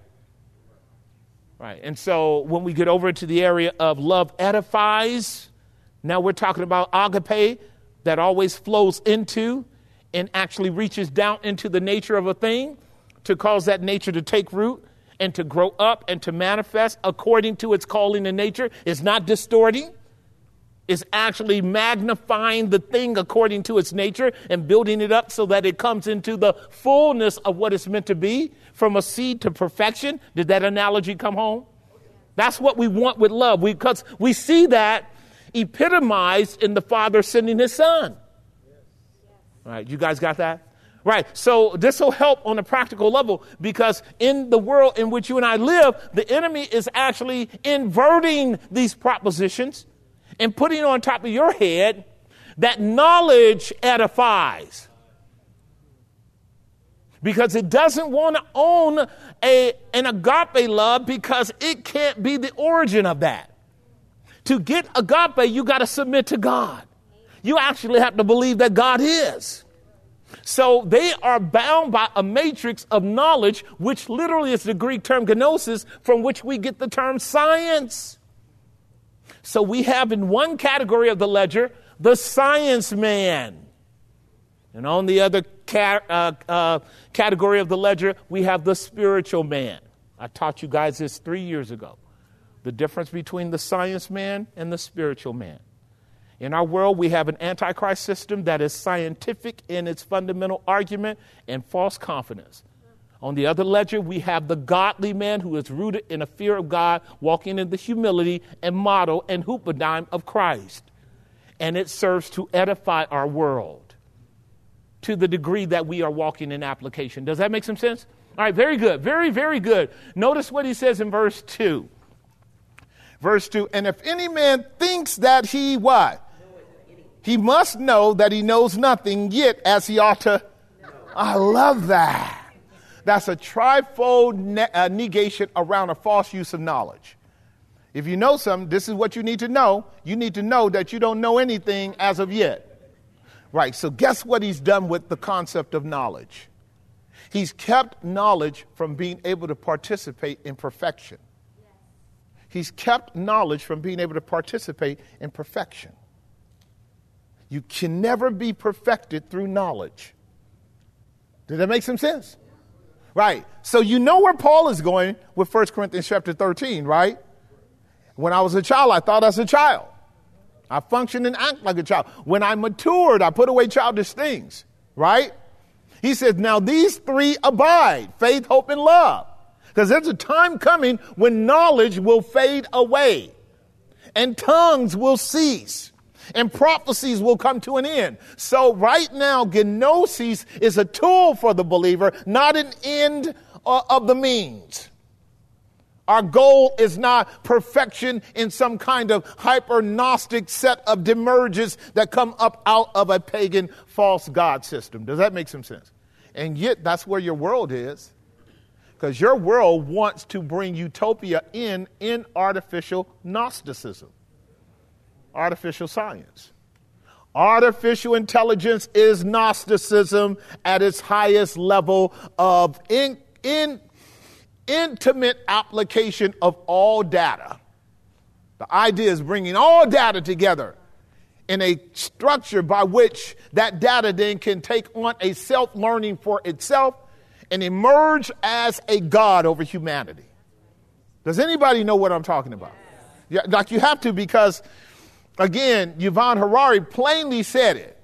Right. And so when we get over to the area of love edifies, now we're talking about agape that always flows into and actually reaches down into the nature of a thing to cause that nature to take root and to grow up and to manifest according to its calling and nature. It's not distorting it's actually magnifying the thing according to its nature and building it up so that it comes into the fullness of what it's meant to be from a seed to perfection. Did that analogy come home? That's what we want with love because we, we see that epitomized in the Father sending his Son. All right, you guys got that? Right. So this will help on a practical level because in the world in which you and I live, the enemy is actually inverting these propositions and putting on top of your head that knowledge edifies. Because it doesn't want to own a, an agape love because it can't be the origin of that. To get agape, you got to submit to God. You actually have to believe that God is. So they are bound by a matrix of knowledge, which literally is the Greek term gnosis, from which we get the term science. So we have in one category of the ledger the science man. And on the other ca- uh, uh, category of the ledger, we have the spiritual man. I taught you guys this three years ago. The difference between the science man and the spiritual man. In our world, we have an antichrist system that is scientific in its fundamental argument and false confidence. On the other ledger, we have the godly man who is rooted in a fear of God, walking in the humility and model and hupodeigma of Christ. And it serves to edify our world to the degree that we are walking in application. Does that make some sense? All right, very good. Very, very good. Notice what he says in verse 2. Verse 2 And if any man thinks that he what? He must know that he knows nothing, yet as he ought to. I love that. That's a trifold ne- uh, negation around a false use of knowledge. If you know something, this is what you need to know. You need to know that you don't know anything as of yet. Right, so guess what he's done with the concept of knowledge? He's kept knowledge from being able to participate in perfection. He's kept knowledge from being able to participate in perfection. You can never be perfected through knowledge. Did that make some sense? Right. So you know where Paul is going with 1 Corinthians chapter 13, right? When I was a child, I thought as a child. I functioned and act like a child. When I matured, I put away childish things, right? He says, now these three abide faith, hope, and love. Because there's a time coming when knowledge will fade away and tongues will cease and prophecies will come to an end. So right now, gnosis is a tool for the believer, not an end uh, of the means. Our goal is not perfection in some kind of hyper Gnostic set of demiurges that come up out of a pagan false God system. Does that make some sense? And yet, that's where your world is. Because your world wants to bring utopia in in artificial Gnosticism artificial science. Artificial intelligence is Gnosticism at its highest level of in, in, intimate application of all data. The idea is bringing all data together in a structure by which that data then can take on a self learning for itself and emerge as a God over humanity. Does anybody know what I'm talking about? Yeah, like you have to because, again, Yuval Harari plainly said it.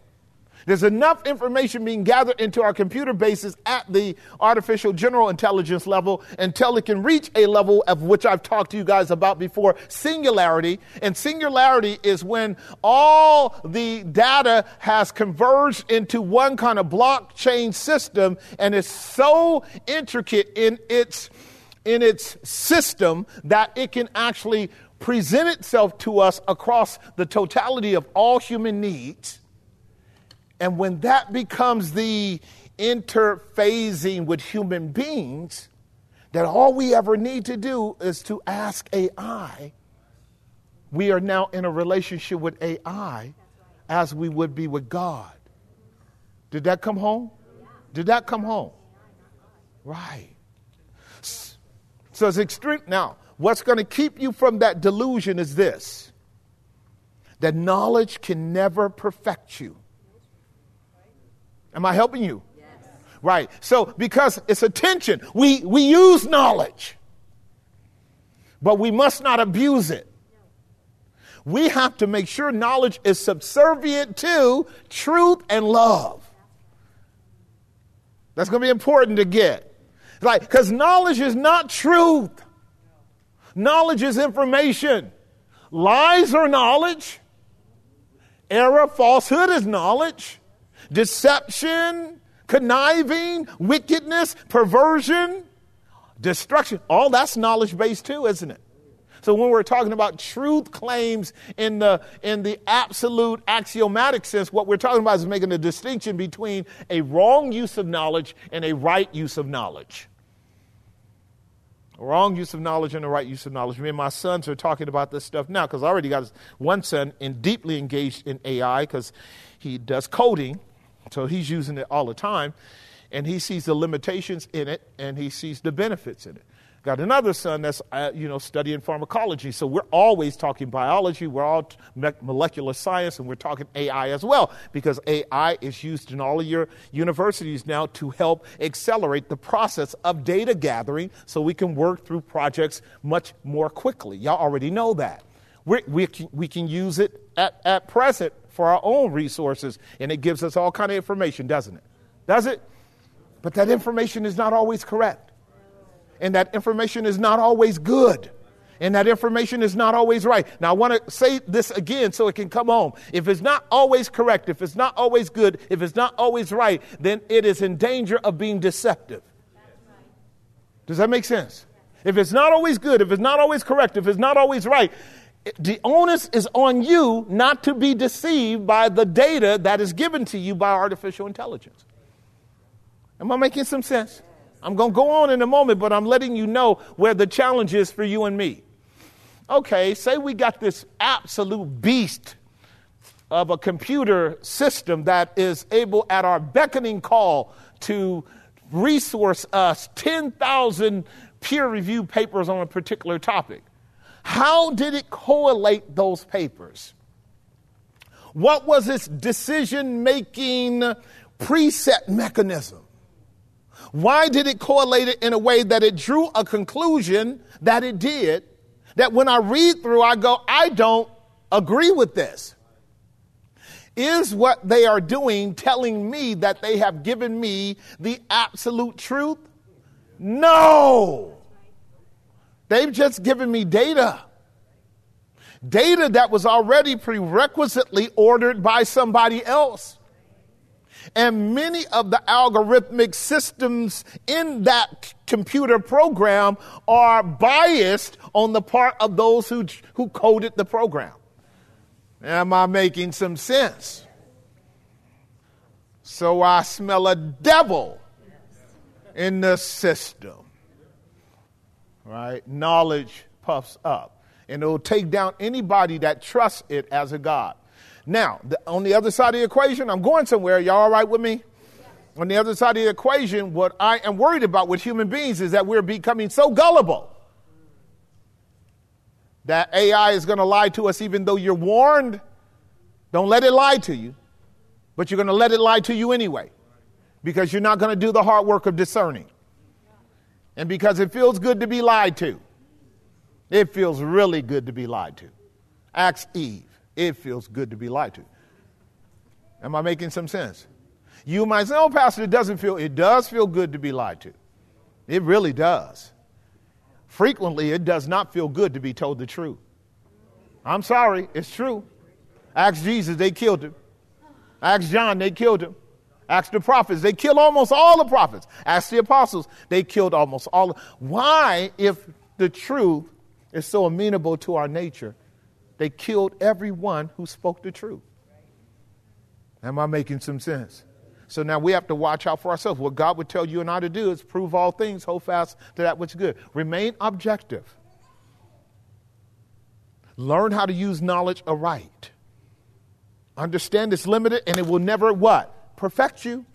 There's enough information being gathered into our computer bases at the artificial general intelligence level until it can reach a level of which I've talked to you guys about before singularity. And singularity is when all the data has converged into one kind of blockchain system and is so intricate in its in its system that it can actually present itself to us across the totality of all human needs and when that becomes the interfacing with human beings, that all we ever need to do is to ask AI. We are now in a relationship with AI as we would be with God. Did that come home? Did that come home? Right. So it's extreme. Now, what's going to keep you from that delusion is this that knowledge can never perfect you. Am I helping you? Yes. Right. So because it's attention, we, we use knowledge, but we must not abuse it. We have to make sure knowledge is subservient to truth and love. That's going to be important to get. Like, because knowledge is not truth. Knowledge is information. Lies are knowledge. Error, falsehood is knowledge deception, conniving, wickedness, perversion, destruction. All that's knowledge based too, isn't it? So when we're talking about truth claims in the in the absolute axiomatic sense, what we're talking about is making a distinction between a wrong use of knowledge and a right use of knowledge. Wrong use of knowledge and a right use of knowledge. Me and my sons are talking about this stuff now because I already got one son in deeply engaged in AI because he does coding so he's using it all the time, and he sees the limitations in it, and he sees the benefits in it. Got another son that's uh, you know studying pharmacology, so we're always talking biology. We're all t- molecular science, and we're talking AI as well because AI is used in all of your universities now to help accelerate the process of data gathering, so we can work through projects much more quickly. Y'all already know that. We're, we can, we can use it at, at present for our own resources, and it gives us all kind of information, doesn't it? Does it? But that information is not always correct. And that information is not always good. And that information is not always right. Now, I want to say this again so it can come home. If it's not always correct, if it's not always good, if it's not always right, then it is in danger of being deceptive. Does that make sense? If it's not always good, if it's not always correct, if it's not always right, the onus is on you not to be deceived by the data that is given to you by artificial intelligence. Am I making some sense? I'm going to go on in a moment, but I'm letting you know where the challenge is for you and me. Okay, say we got this absolute beast of a computer system that is able, at our beckoning call, to resource us 10,000 peer reviewed papers on a particular topic. How did it correlate those papers? What was its decision making preset mechanism? Why did it correlate it in a way that it drew a conclusion that it did? That when I read through, I go, I don't agree with this. Is what they are doing telling me that they have given me the absolute truth? No. They've just given me data. Data that was already prerequisitely ordered by somebody else. And many of the algorithmic systems in that computer program are biased on the part of those who, who coded the program. Am I making some sense? So I smell a devil in the system right? Knowledge puffs up. And it'll take down anybody that trusts it as a God. Now, the, on the other side of the equation, I'm going somewhere. Y'all all right with me? On the other side of the equation, what I am worried about with human beings is that we're becoming so gullible that AI is going to lie to us even though you're warned. Don't let it lie to you, but you're going to let it lie to you anyway because you're not going to do the hard work of discerning. And because it feels good to be lied to. It feels really good to be lied to. Acts Eve. It feels good to be lied to. Am I making some sense? You might say, oh, Pastor, it doesn't feel, it does feel good to be lied to. It really does. Frequently, it does not feel good to be told the truth. I'm sorry, it's true. Ask Jesus, they killed him. Ask John, they killed him. Ask the prophets, they killed almost all the prophets. Ask the apostles, they killed almost all. Why, if the truth is so amenable to our nature, they killed everyone who spoke the truth? Am I making some sense? So now we have to watch out for ourselves. What God would tell you and I to do is prove all things, hold fast to that which is good. Remain objective. Learn how to use knowledge aright. Understand it's limited and it will never what? Perfect you.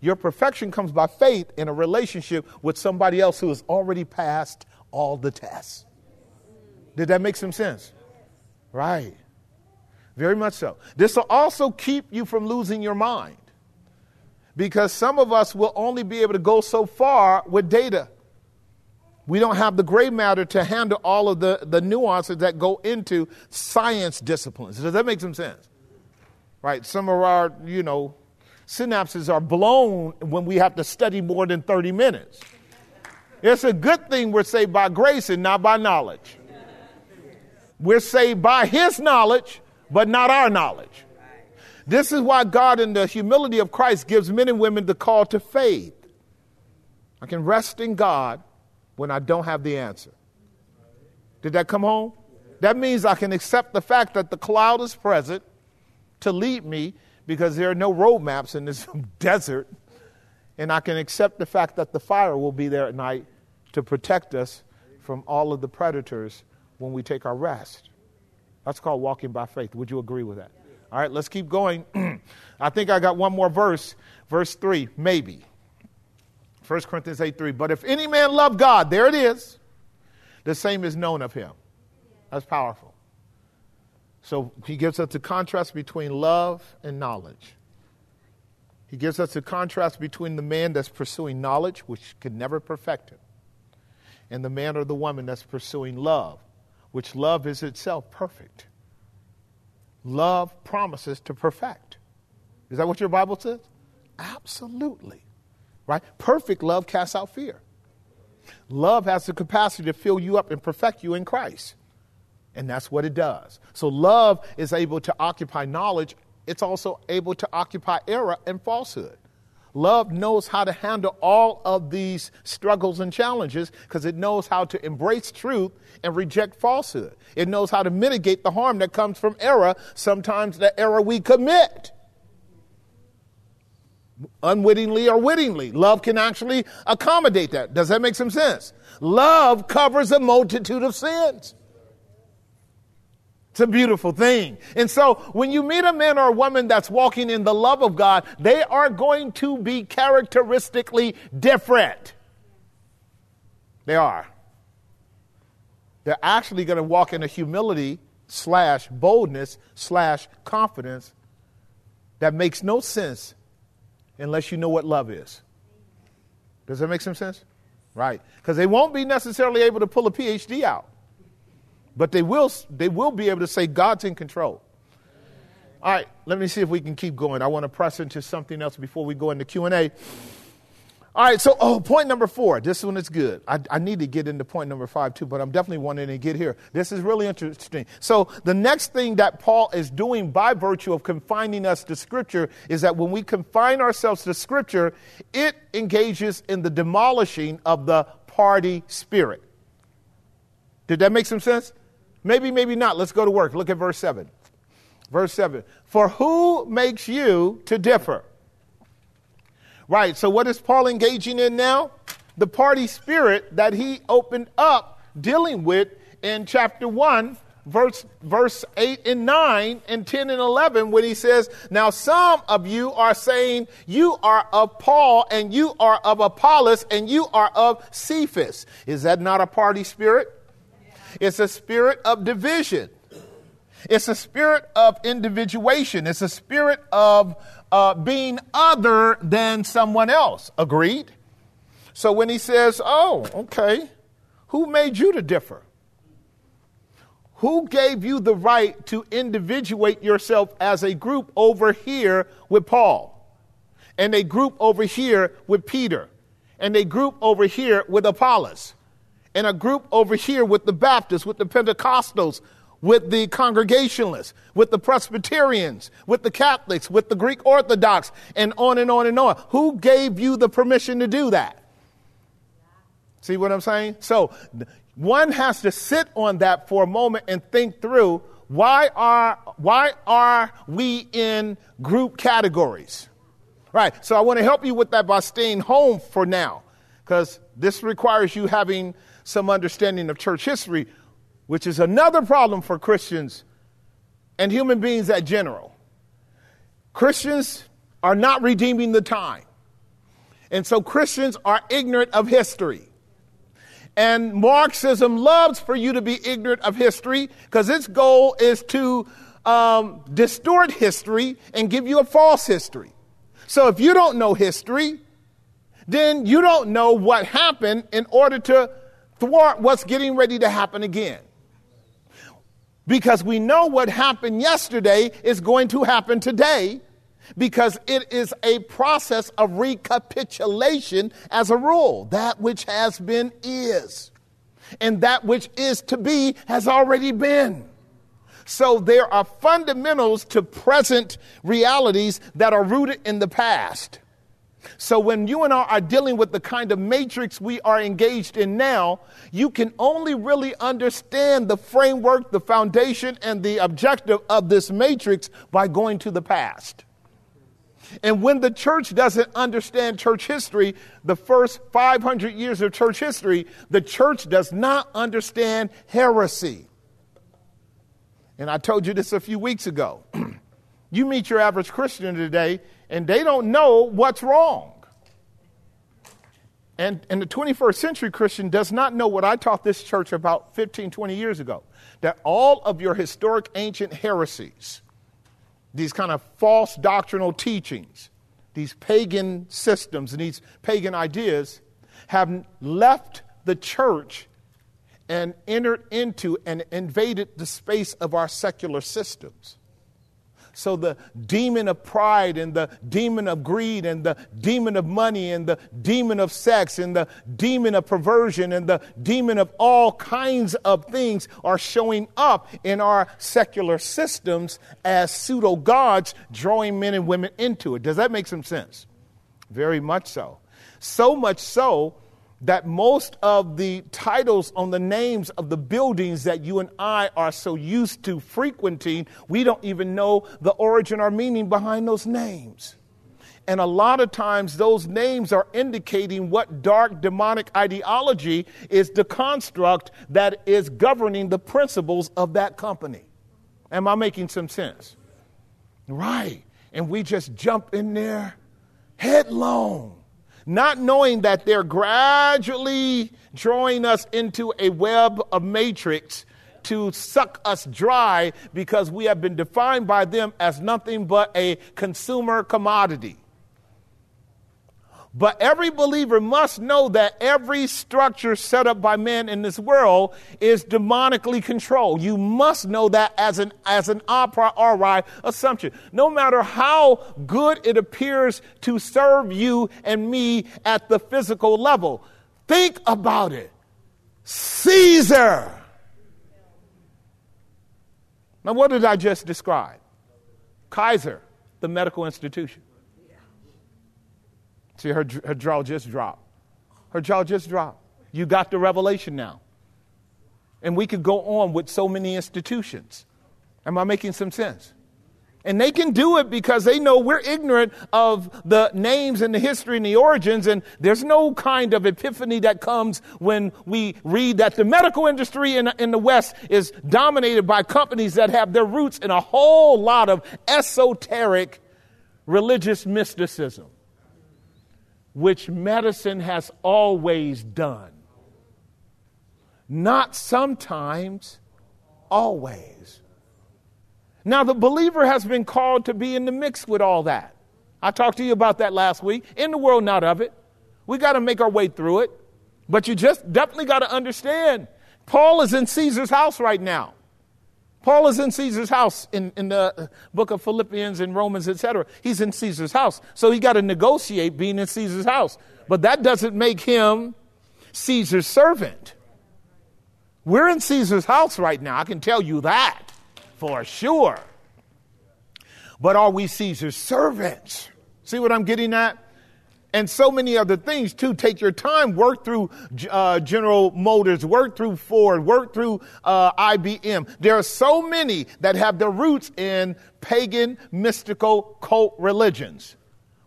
Your perfection comes by faith in a relationship with somebody else who has already passed all the tests. Did that make some sense? Right. Very much so. This will also keep you from losing your mind because some of us will only be able to go so far with data. We don't have the gray matter to handle all of the, the nuances that go into science disciplines. Does that make some sense? Right? Some of our, you know, synapses are blown when we have to study more than 30 minutes. It's a good thing we're saved by grace and not by knowledge. We're saved by His knowledge, but not our knowledge. This is why God, in the humility of Christ, gives men and women the call to faith. I can rest in God when I don't have the answer. Did that come home? That means I can accept the fact that the cloud is present to lead me because there are no road maps in this (laughs) desert. And I can accept the fact that the fire will be there at night to protect us from all of the predators when we take our rest. That's called walking by faith. Would you agree with that? All right, let's keep going. (clears throat) I think I got one more verse, verse 3, maybe. 1 Corinthians 8 3. But if any man love God, there it is, the same is known of him. That's powerful. So he gives us a contrast between love and knowledge. He gives us a contrast between the man that's pursuing knowledge, which can never perfect him, and the man or the woman that's pursuing love, which love is itself perfect love promises to perfect. Is that what your Bible says? Absolutely. Right? Perfect love casts out fear. Love has the capacity to fill you up and perfect you in Christ. And that's what it does. So love is able to occupy knowledge, it's also able to occupy error and falsehood. Love knows how to handle all of these struggles and challenges because it knows how to embrace truth and reject falsehood. It knows how to mitigate the harm that comes from error, sometimes the error we commit. Unwittingly or wittingly. Love can actually accommodate that. Does that make some sense? Love covers a multitude of sins. It's a beautiful thing. And so when you meet a man or a woman that's walking in the love of God, they are going to be characteristically different. They are. They're actually going to walk in a humility slash boldness slash confidence that makes no sense unless you know what love is. Does that make some sense? Right. Because they won't be necessarily able to pull a PhD out. But they will, they will be able to say God's in control. All right, let me see if we can keep going. I want to press into something else before we go into Q&A. All right, so oh, point number four. This one is good. I, I, need to get into point number five too, but I'm definitely wanting to get here. This is really interesting. So the next thing that Paul is doing by virtue of confining us to Scripture is that when we confine ourselves to Scripture, it engages in the demolishing of the party spirit. Did that make some sense? Maybe, maybe not. Let's go to work. Look at verse 7. Verse 7. For who makes you to differ? Right, so what is Paul engaging in now? The party spirit that he opened up dealing with in chapter 1, verse, verse 8 and 9 and 10 and 11 when he says, Now some of you are saying you are of Paul and you are of Apollos and you are of Cephas. Is that not a party spirit? It's a spirit of division. It's a spirit of individuation. It's a spirit of uh, being other than someone else. Agreed? So when he says, Oh, okay, who made you to differ? Who gave you the right to individuate yourself as a group over here with Paul? And a group over here with Peter? And a group over here with Apollos? And a group over here with the Baptists, with the Pentecostals, with the Congregationalists, with the Presbyterians, with the Catholics, with the Greek Orthodox, and on and on and on. Who gave you the permission to do that? See what I'm saying? So one has to sit on that for a moment and think through why are, why are we in group categories? Right. So I want to help you with that by staying home for now, because this requires you having some understanding of church history which is another problem for Christians and human beings at general. Christians are not redeeming the time. And so Christians are ignorant of history. And Marxism loves for you to be ignorant of history because its goal is to um, distort history and give you a false history. So if you don't know history, then you don't know what happened in order to thwart what's getting ready to happen again because we know what happened yesterday is going to happen today because it is a process of recapitulation as a rule. That which has been is, and that which is to be has already been. So there are fundamentals to present realities that are rooted in the past. So when you and I are dealing with the kind of matrix we are engaged in now, you can only really understand the framework, the foundation, and the objective of this matrix by going to the past. And when the church doesn't understand church history, the first 500 years of church history, the church does not understand heresy. And I told you this a few weeks ago. (clears throat) you meet your average Christian today, and they don't know what's wrong. And, and the 21st century Christian does not know what I taught this church about 15, 20 years ago that all of your historic ancient heresies, these kind of false doctrinal teachings, these pagan systems and these pagan ideas have left the church and entered into and invaded the space of our secular systems. So the demon of pride and the demon of greed and the demon of money and the demon of sex and the demon of perversion and the demon of all kinds of things are showing up in our secular systems as pseudo gods, drawing men and women into it. Does that make some sense? Very much so. So much so that most of the titles on the names of the buildings that you and I are so used to frequenting, we don't even know the origin or meaning behind those names. And a lot of times, those names are indicating what dark demonic ideology is the construct that is governing the principles of that company. Am I making some sense? Right. And we just jump in there headlong not knowing that they're gradually drawing us into a web of matrix to suck us dry because we have been defined by them as nothing but a consumer commodity. But every believer must know that every structure set up by man in this world is demonically controlled. You must know that as an, as an a priori assumption. No matter how good it appears to serve you and me at the physical level, think about it. Caesar. Now, what did I just describe? Kaiser, the medical institution. See, her, her jaw just dropped. Her jaw just dropped. You got the revelation now. And we could go on with so many institutions. Am I making some sense? And they can do it because they know we're ignorant of the names and the history and the origins. And there's no kind of epiphany that comes when we read that the medical industry in, in the West is dominated by companies that have their roots in a whole lot of esoteric religious mysticism which medicine has always done. not sometimes, always. Now, the believer has been called to be in the mix with all that. I talked to you about that last week. In the world, not of it. We got to make our way through it. But you just definitely got to understand Paul is in Caesar's house right now. Paul is in Caesar's house in, in the book of Philippians and Romans, etc. He's in Caesar's house. So he got to negotiate being in Caesar's house. But that doesn't make him Caesar's servant. We're in Caesar's house right now. I can tell you that for sure. But are we Caesar's servants? See what I'm getting at? And so many other things too. Take your time, work through uh, General Motors, work through Ford, work through uh, IBM. There are so many that have their roots in pagan, mystical, cult religions.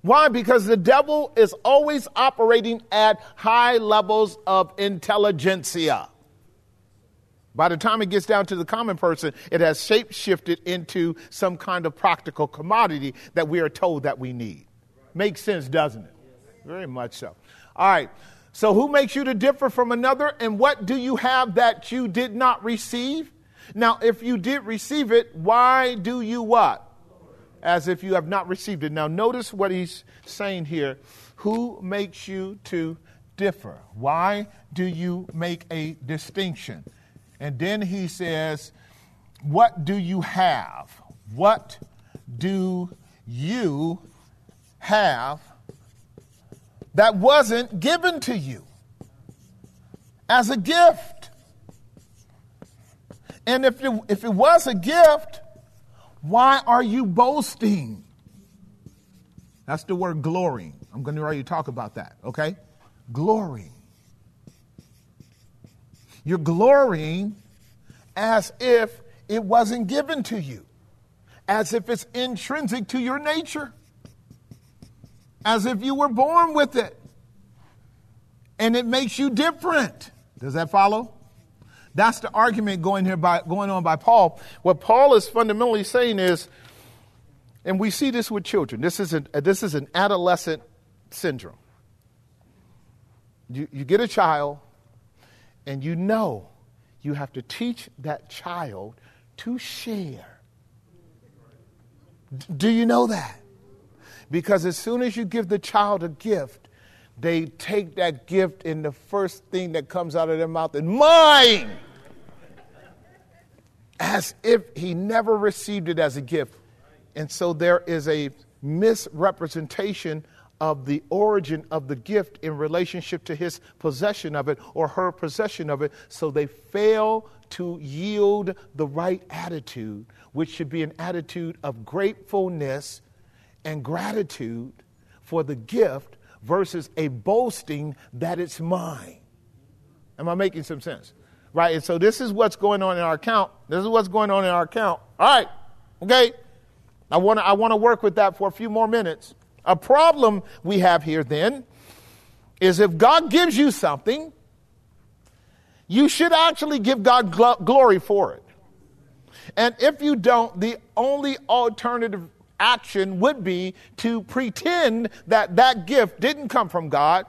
Why? Because the devil is always operating at high levels of intelligentsia. By the time it gets down to the common person, it has shape shifted into some kind of practical commodity that we are told that we need. Makes sense, doesn't it? Very much so. All right. So, who makes you to differ from another, and what do you have that you did not receive? Now, if you did receive it, why do you what? As if you have not received it. Now, notice what he's saying here. Who makes you to differ? Why do you make a distinction? And then he says, What do you have? What do you have that wasn't given to you as a gift. And if it, if it was a gift, why are you boasting? That's the word glorying. I'm going to already talk about that, okay? Glorying. You're glorying as if it wasn't given to you, as if it's intrinsic to your nature as if you were born with it. And it makes you different. Does that follow? That's the argument going here by going on by Paul. What Paul is fundamentally saying is, and we see this with children. This is, a, this is an adolescent syndrome. You, you get a child, and you know you have to teach that child to share. Do you know that? Because as soon as you give the child a gift, they take that gift and the first thing that comes out of their mouth is mine. As if he never received it as a gift. And so there is a misrepresentation of the origin of the gift in relationship to his possession of it or her possession of it. So they fail to yield the right attitude, which should be an attitude of gratefulness and gratitude for the gift versus a boasting that it's mine. Am I making some sense? Right? And so this is what's going on in our account. This is what's going on in our account. All right. Okay. I want to I want to work with that for a few more minutes. A problem we have here then is if God gives you something, you should actually give God gl- glory for it. And if you don't, the only alternative action would be to pretend that that gift didn't come from God,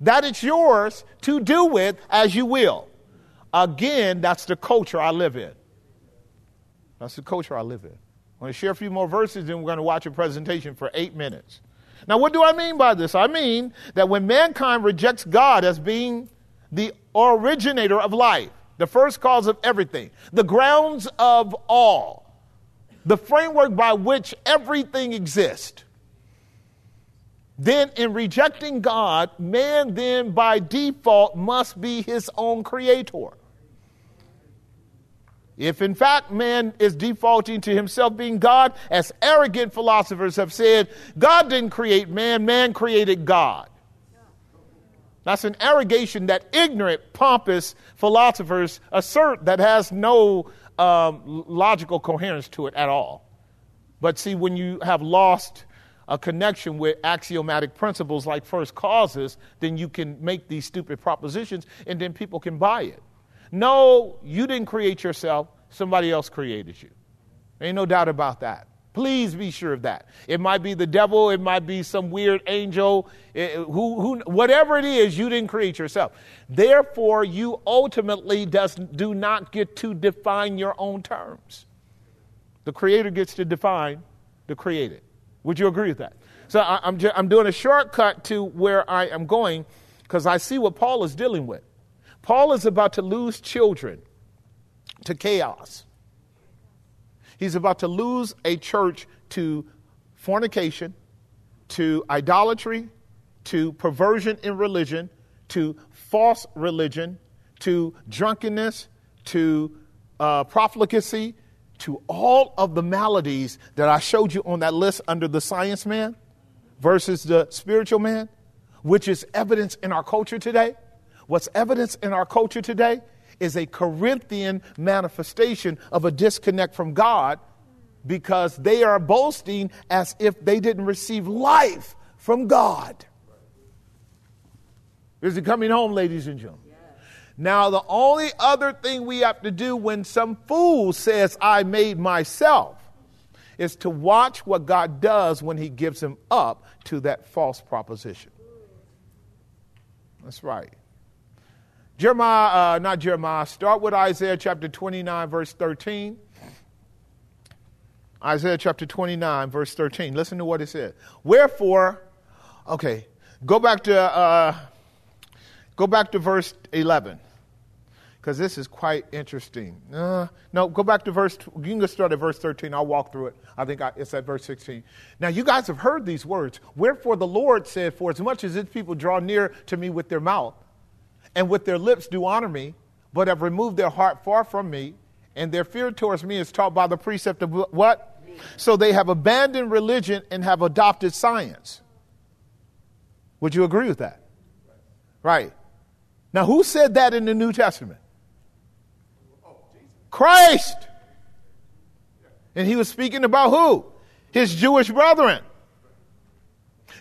that it's yours to do with as you will. Again, that's the culture I live in. That's the culture I live in. I'm going to share a few more verses, then we're going to watch a presentation for eight minutes. Now, what do I mean by this? I mean that when mankind rejects God as being the originator of life, the first cause of everything, the grounds of all, the framework by which everything exists, then in rejecting God, man then by default must be his own creator. If in fact man is defaulting to himself being God, as arrogant philosophers have said, God didn't create man, man created God. That's an arrogation that ignorant, pompous philosophers assert that has no um, logical coherence to it at all. But see, when you have lost a connection with axiomatic principles like first causes, then you can make these stupid propositions and then people can buy it. No, you didn't create yourself, somebody else created you. Ain't no doubt about that. Please be sure of that. It might be the devil, it might be some weird angel, it, who, who, whatever it is, you didn't create yourself. Therefore, you ultimately does, do not get to define your own terms. The Creator gets to define the created. Would you agree with that? So I, I'm, I'm doing a shortcut to where I am going because I see what Paul is dealing with. Paul is about to lose children to chaos. He's about to lose a church to fornication, to idolatry, to perversion in religion, to false religion, to drunkenness, to uh, profligacy, to all of the maladies that I showed you on that list under the science man versus the spiritual man, which is evidence in our culture today. What's evidence in our culture today is a Corinthian manifestation of a disconnect from God because they are boasting as if they didn't receive life from God. Is it coming home, ladies and gentlemen? Now, the only other thing we have to do when some fool says, I made myself, is to watch what God does when he gives him up to that false proposition. That's right. Jeremiah, uh, not Jeremiah, start with Isaiah chapter 29, verse 13. Isaiah chapter 29, verse 13. Listen to what it says. Wherefore, okay, go back to uh, go back to verse 11 because this is quite interesting. Uh, no, go back to verse. You can start at verse 13. I'll walk through it. I think I, it's at verse 16. Now, you guys have heard these words. Wherefore the Lord said, For as much as his people draw near to me with their mouth and with their lips do honor me, but have removed their heart far from me, and their fear towards me is taught by the precept of what? So they have abandoned religion and have adopted science. Would you agree with that? Right. Now, who said that in the New Testament? Christ. And he was speaking about who? His Jewish brethren.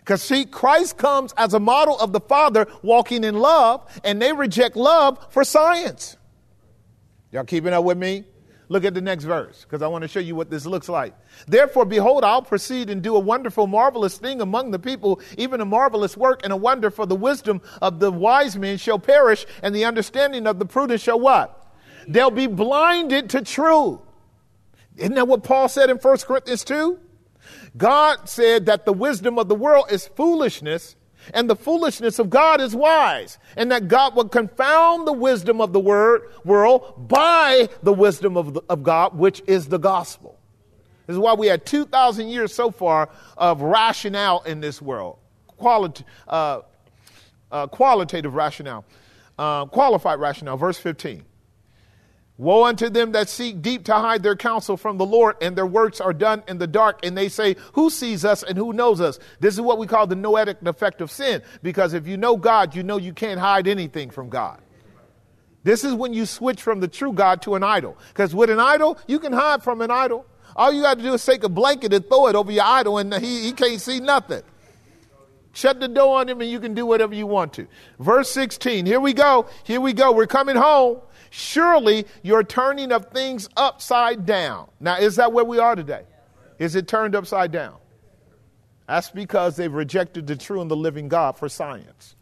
Because see, Christ comes as a model of the Father walking in love, and they reject love for science. Y'all keeping up with me? Look at the next verse, because I want to show you what this looks like. Therefore, behold, I'll proceed and do a wonderful, marvelous thing among the people, even a marvelous work and a wonder for the wisdom of the wise men shall perish, and the understanding of the prudent shall what? They'll be blinded to truth. Isn't that what Paul said in 1 Corinthians 2? God said that the wisdom of the world is foolishness and the foolishness of God is wise, and that God would confound the wisdom of the word, world by the wisdom of, the, of God, which is the gospel. This is why we had 2,000 years so far of rationale in this world, uh, uh, qualitative rationale, uh, qualified rationale. Verse 15. Woe unto them that seek deep to hide their counsel from the Lord, and their works are done in the dark, and they say, Who sees us and who knows us? This is what we call the noetic effect of sin, because if you know God, you know you can't hide anything from God. This is when you switch from the true God to an idol. Because with an idol, you can hide from an idol. All you got to do is take a blanket and throw it over your idol, and he, he can't see nothing. Shut the door on him, and you can do whatever you want to. Verse 16, here we go. Here we go. We're coming home. Surely you're turning of things upside down. Now, is that where we are today? Is it turned upside down? That's because they've rejected the true and the living God for science.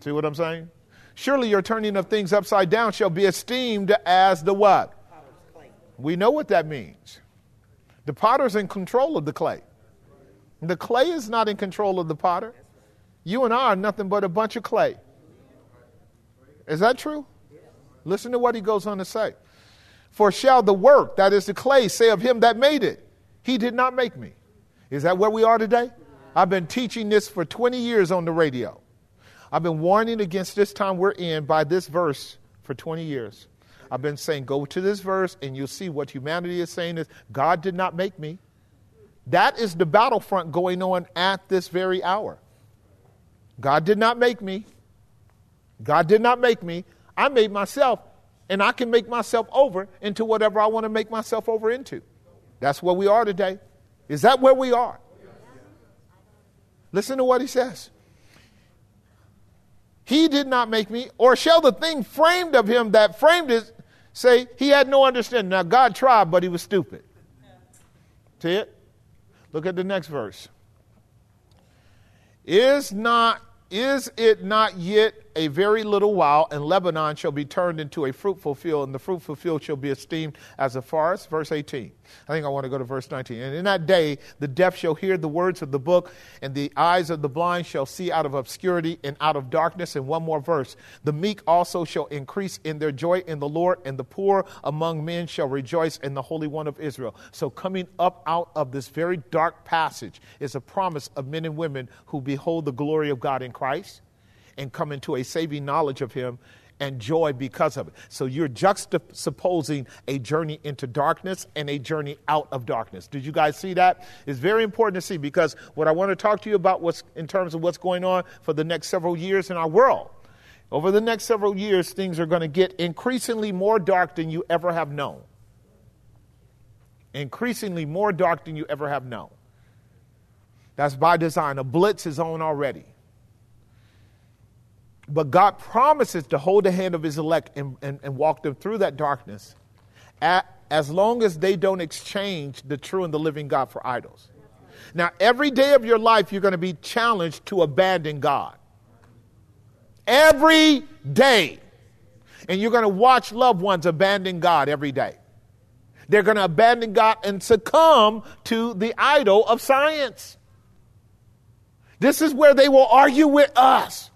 See what I'm saying? Surely your turning of things upside down shall be esteemed as the what? We know what that means. The potter's in control of the clay. The clay is not in control of the potter. You and I are nothing but a bunch of clay. Is that true? Listen to what he goes on to say. For shall the work, that is the clay, say of him that made it, he did not make me. Is that where we are today? I've been teaching this for 20 years on the radio. I've been warning against this time we're in by this verse for 20 years. I've been saying, go to this verse and you'll see what humanity is saying is God did not make me. That is the battlefront going on at this very hour. God did not make me. God did not make me. I made myself, and I can make myself over into whatever I want to make myself over into. That's where we are today. Is that where we are? Listen to what he says. He did not make me, or shall the thing framed of him that framed it say he had no understanding? Now, God tried, but he was stupid. See it? Look at the next verse. Is not is it not yet a very little while, and Lebanon shall be turned into a fruitful field, and the fruitful field shall be esteemed as a forest? Verse 18. I think I want to go to verse 19. And in that day, the deaf shall hear the words of the book, and the eyes of the blind shall see out of obscurity and out of darkness. And one more verse. The meek also shall increase in their joy in the Lord, and the poor among men shall rejoice in the Holy One of Israel. So, coming up out of this very dark passage is a promise of men and women who behold the glory of God in Christ and come into a saving knowledge of Him and joy because of it. So you're juxtaposing a journey into darkness and a journey out of darkness. Did you guys see that? It's very important to see because what I want to talk to you about what's in terms of what's going on for the next several years in our world. Over the next several years, things are going to get increasingly more dark than you ever have known. Increasingly more dark than you ever have known. That's by design. A blitz is on already. But God promises to hold the hand of his elect and, and, and walk them through that darkness at, as long as they don't exchange the true and the living God for idols. Now, every day of your life, you're going to be challenged to abandon God. Every day. And you're going to watch loved ones abandon God every day. They're going to abandon God and succumb to the idol of science. This is where they will argue with us.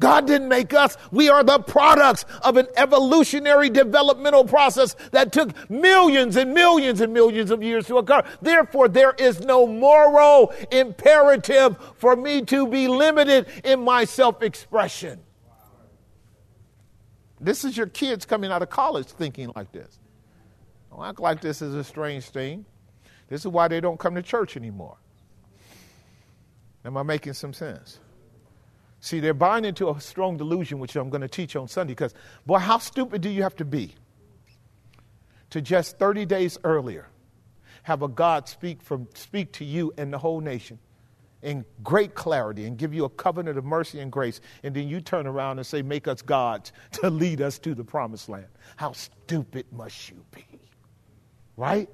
God didn't make us. We are the products of an evolutionary developmental process that took millions and millions and millions of years to occur. Therefore, there is no moral imperative for me to be limited in my self expression. This is your kids coming out of college thinking like this. Don't act like this is a strange thing. This is why they don't come to church anymore. Am I making some sense? See, they're buying into a strong delusion, which I'm going to teach on Sunday, because, boy, how stupid do you have to be to just 30 days earlier have a God speak, from, speak to you and the whole nation in great clarity and give you a covenant of mercy and grace, and then you turn around and say, Make us gods (laughs) to lead us to the promised land. How stupid must you be? Right?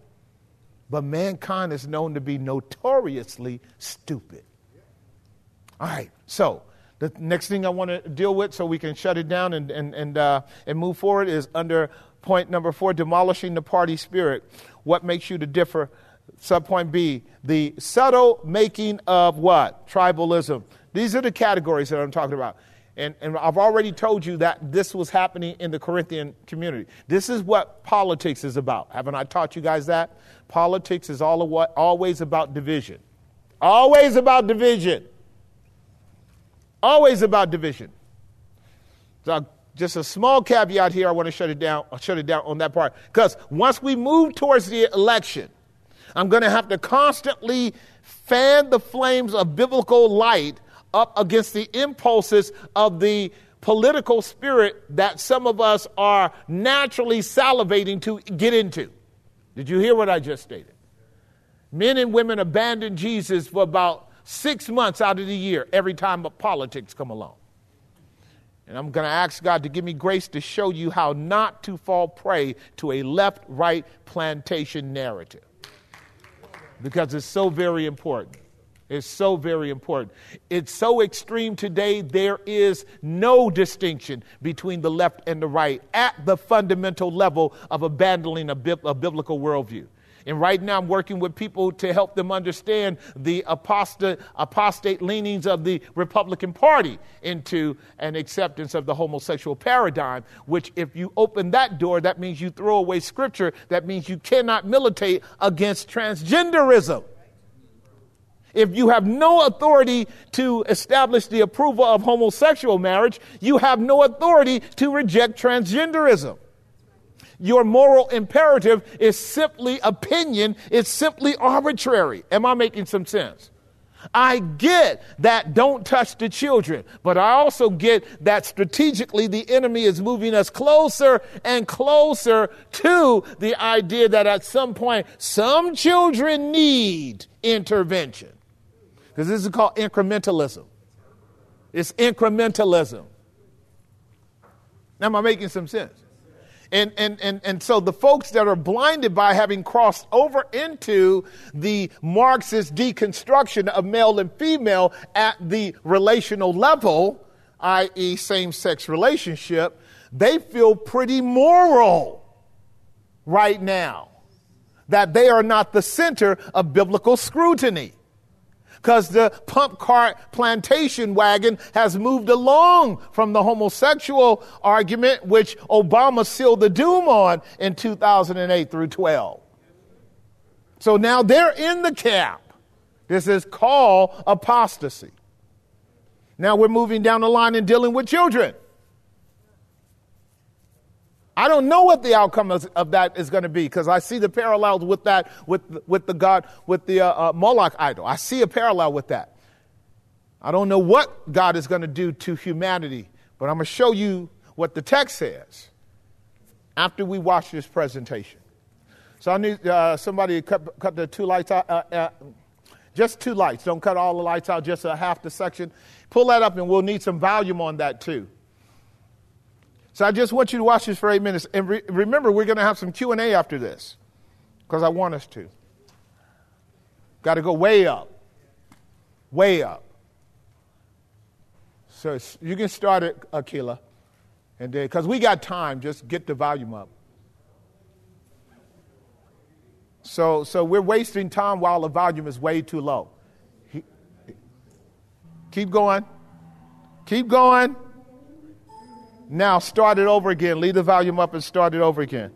But mankind is known to be notoriously stupid. All right, so the next thing I want to deal with so we can shut it down and, and, and, uh, and move forward is under point number four demolishing the party spirit. What makes you to differ? Subpoint B, the subtle making of what? Tribalism. These are the categories that I'm talking about. And, and I've already told you that this was happening in the Corinthian community. This is what politics is about. Haven't I taught you guys that? Politics is all always about division. Always about division. Always about division. So just a small caveat here. I want to shut it down. I'll shut it down on that part because once we move towards the election, I'm going to have to constantly fan the flames of biblical light up against the impulses of the political spirit that some of us are naturally salivating to get into. Did you hear what I just stated? Men and women abandon Jesus for about six months out of the year every time politics come along. And I'm going to ask God to give me grace to show you how not to fall prey to a left right plantation narrative. Because it's so very important. It's so very important. It's so extreme today, there is no distinction between the left and the right at the fundamental level of abandoning a, bi- a biblical worldview. And right now, I'm working with people to help them understand the apostate, apostate leanings of the Republican Party into an acceptance of the homosexual paradigm, which, if you open that door, that means you throw away scripture. That means you cannot militate against transgenderism. If you have no authority to establish the approval of homosexual marriage, you have no authority to reject transgenderism. Your moral imperative is simply opinion, it's simply arbitrary. Am I making some sense? I get that don't touch the children, but I also get that strategically the enemy is moving us closer and closer to the idea that at some point some children need intervention. Because this is called incrementalism. It's incrementalism. Now, am I making some sense? And, and, and, and so the folks that are blinded by having crossed over into the Marxist deconstruction of male and female at the relational level, i.e., same sex relationship, they feel pretty moral right now that they are not the center of biblical scrutiny because the pump cart plantation wagon has moved along from the homosexual argument, which Obama sealed the doom on in 2008 through 12. So now they're in the camp. This is called apostasy. Now we're moving down the line and dealing with children. I don't know what the outcome of, of that is going to be because I see the parallels with that, with, with the God, with the uh, uh, Moloch idol. I see a parallel with that. I don't know what God is going to do to humanity, but I'm going to show you what the text says after we watch this presentation. So I need uh, somebody to cut, cut, the two lights out, uh, uh, just two lights. Don't cut all the lights out, just a half the section. Pull that up, and we'll need some volume on that too. So I just want you to watch this for eight minutes. And re- remember, we're going to have some Q&A after this because I want us to. Got to go way up. Way up. So you can start it, Akila. And then, because we got time, just get the volume up. So, so we're wasting time while the volume is way too low. Keep going. Keep going. Now start it over again. Leave the volume up and start it over again.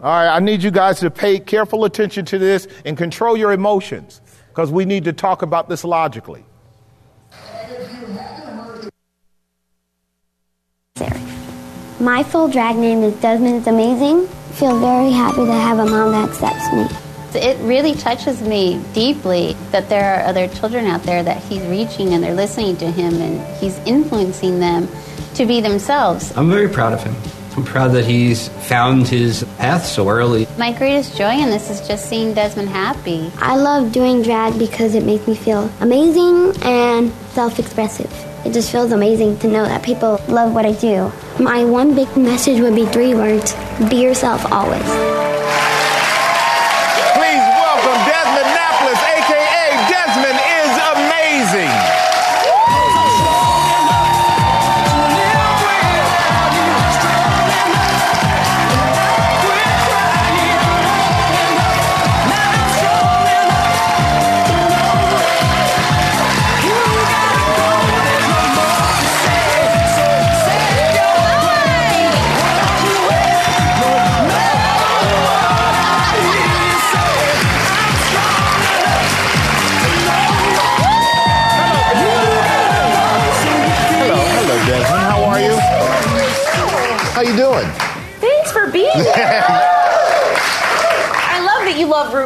All right, I need you guys to pay careful attention to this and control your emotions because we need to talk about this logically. My full drag name is Desmond. It's amazing. I feel very happy to have a mom that accepts me. It really touches me deeply that there are other children out there that he's reaching and they're listening to him and he's influencing them to be themselves. I'm very proud of him. I'm proud that he's found his path so early. My greatest joy in this is just seeing Desmond happy. I love doing drag because it makes me feel amazing and self expressive. It just feels amazing to know that people love what I do. My one big message would be three words be yourself always.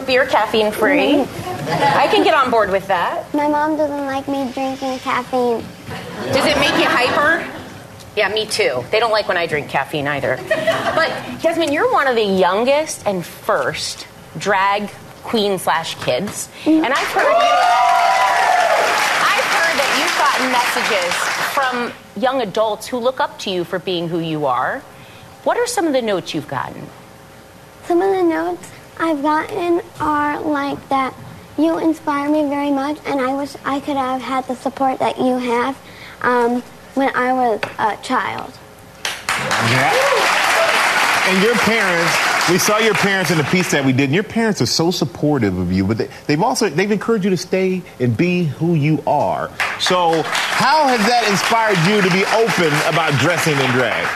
Beer caffeine free. I can get on board with that. My mom doesn't like me drinking caffeine. Does it make you hyper? Yeah, me too. They don't like when I drink caffeine either. But Desmond, you're one of the youngest and first drag queen slash kids, mm-hmm. and I've heard I've heard that you've gotten messages from young adults who look up to you for being who you are. What are some of the notes you've gotten? Some of the notes I've gotten are like that you inspire me very much, and I wish I could have had the support that you have um, when I was a child. Yeah. And your parents, we saw your parents in the piece that we did, and your parents are so supportive of you, but they, they've also they've encouraged you to stay and be who you are. So, how has that inspired you to be open about dressing in drag?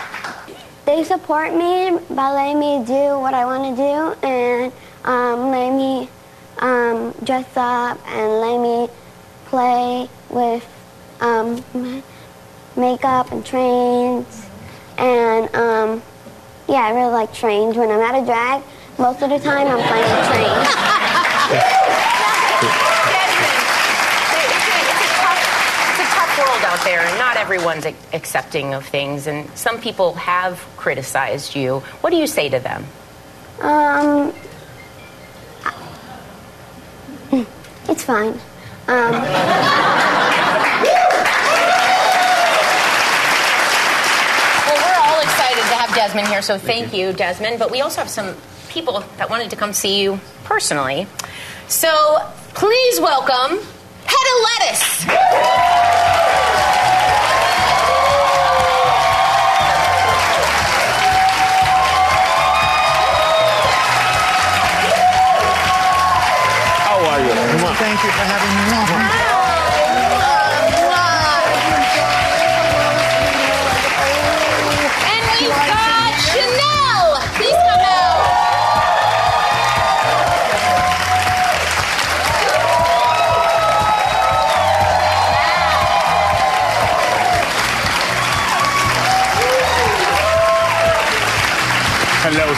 they support me by letting me do what I want to do and um, letting me um, dress up and letting me play with um, makeup and trains. And um, yeah, I really like trains. When I'm at a drag, most of the time I'm playing change. (laughs) It's a train. out there, and not everyone's accepting of things, and some people have criticized you. What do you say to them? Um, it's fine. Um, (laughs) Desmond here, so thank you, Desmond. But we also have some people that wanted to come see you personally. So please welcome Head of Lettuce. How are you? Thank you for having me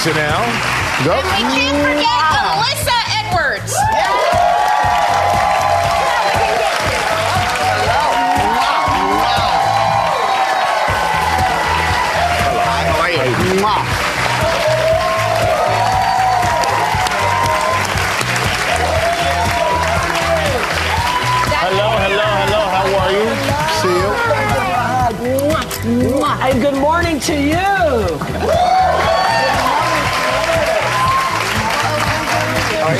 Hello, Chanel. And we can't forget Alyssa Edwards. How are you? Hello, hello, hello. How are you? See you. And good morning to you. (laughs)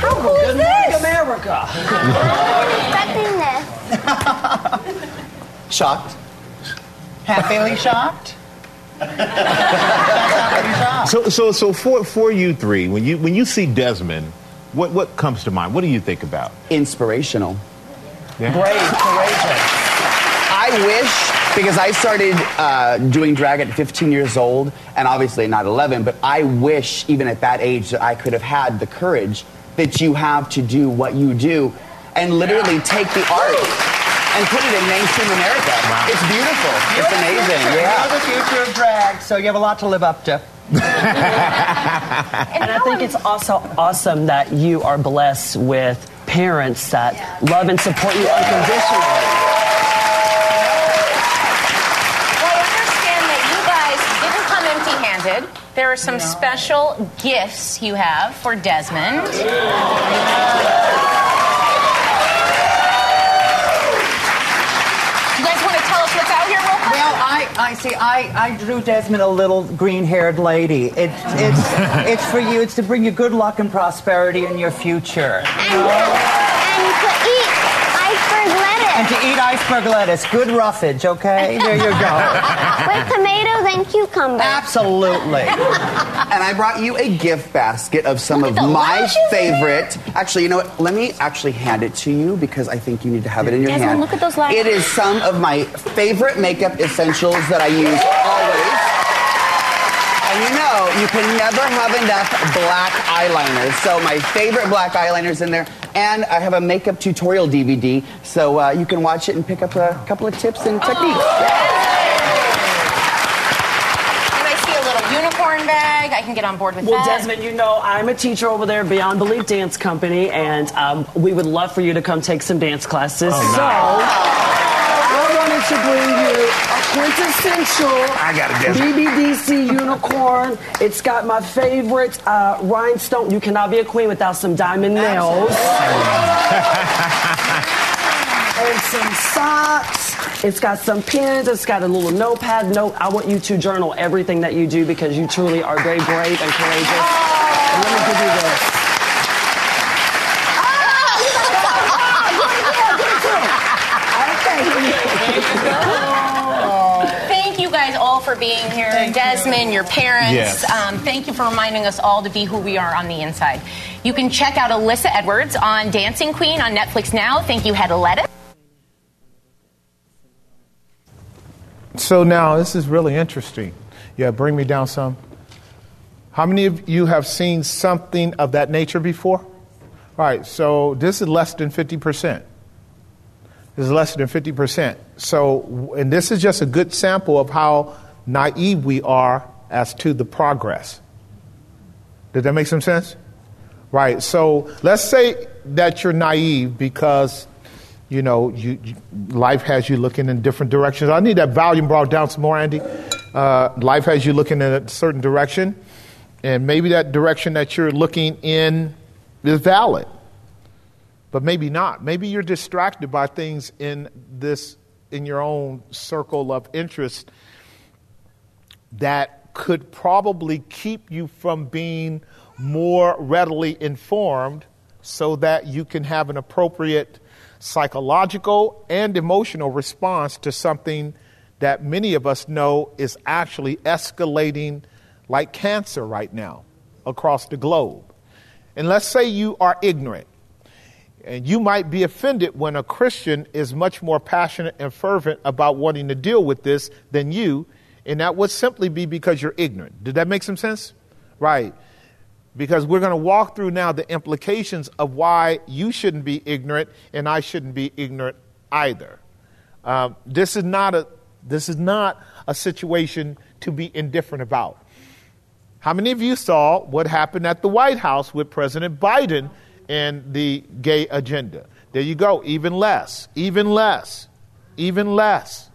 How cool is Good morning, this? America. Expecting this. (laughs) Shocked. Happily shocked. Happily shocked. So, so, so for for you three, when you when you see Desmond, what what comes to mind? What do you think about? Inspirational. Yeah. Brave, courageous. I wish, because I started uh, doing drag at 15 years old, and obviously not 11, but I wish, even at that age, that I could have had the courage that you have to do what you do and literally take the art and put it in mainstream America. It's beautiful. It's amazing. Yeah. You're the future of drag, so you have a lot to live up to. (laughs) And I think it's also awesome that you are blessed with parents that love and support you unconditionally. Well, I understand that you guys didn't come empty-handed. There are some special gifts you have for Desmond. You guys want to tell us what's out here real quick? Well, I, I see. I, I drew Desmond a little green-haired lady. It's it's (laughs) it's for you. It's to bring you good luck and prosperity in your future, And, and to eat iceberg and to eat iceberg lettuce. Good roughage, okay? There you go. (laughs) with tomatoes and cucumbers. Absolutely. And I brought you a gift basket of some Look of my favorite. Actually, you know what? Let me actually hand it to you because I think you need to have it in your Desmond, hand. look at those lashes. It is some of my favorite makeup essentials that I use always. And you know, you can never have enough black eyeliners. So my favorite black eyeliners in there. And I have a makeup tutorial DVD, so uh, you can watch it and pick up a couple of tips and techniques. And I see a little unicorn bag. I can get on board with Well, that. Well, Desmond, you know I'm a teacher over there, Beyond Belief Dance Company, and um, we would love for you to come take some dance classes. Oh, So I wanted to bring you a quintessential I got Desmond. BBDC unicorn. It's got my favorite uh, rhinestone. You cannot be a queen without some diamond nails. and some socks. It's got some pins. It's got a little notepad. Note, I want you to journal everything that you do because you truly are very brave and courageous. And let me give you this. Thank you guys all for being here. Desmond, your parents. Yes. Um, thank you for reminding us all to be who we are on the inside. You can check out Alyssa Edwards on Dancing Queen on Netflix now. Thank you, Hedda Lettuce. So now this is really interesting. Yeah, bring me down some. How many of you have seen something of that nature before? All right, so this is less than 50%. This is less than 50%. So, and this is just a good sample of how naive we are as to the progress. Did that make some sense? Right. So let's say that you're naive because you know you, you, life has you looking in different directions. I need that volume brought down some more, Andy. Uh, life has you looking in a certain direction, and maybe that direction that you're looking in is valid, but maybe not. Maybe you're distracted by things in this in your own circle of interest that could probably keep you from being more readily informed so that you can have an appropriate psychological and emotional response to something that many of us know is actually escalating like cancer right now across the globe. And let's say you are ignorant. And you might be offended when a Christian is much more passionate and fervent about wanting to deal with this than you, and that would simply be because you're ignorant. Did that make some sense? Right. Because we're going to walk through now the implications of why you shouldn't be ignorant and I shouldn't be ignorant either. Um, this is not a this is not a situation to be indifferent about. How many of you saw what happened at the White House with President Biden and the gay agenda? There you go, even less, even less, even less.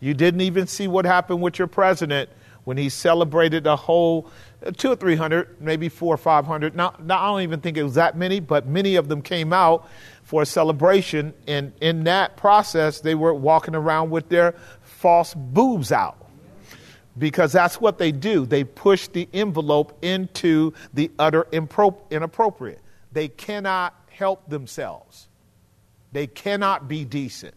You didn't even see what happened with your president when he celebrated a whole uh, two or three hundred, maybe four or five hundred. Now, now, I don't even think it was that many, but many of them came out for a celebration. And in that process, they were walking around with their false boobs out because that's what they do. They push the envelope into the utter inappropriate. They cannot help themselves. They cannot be decent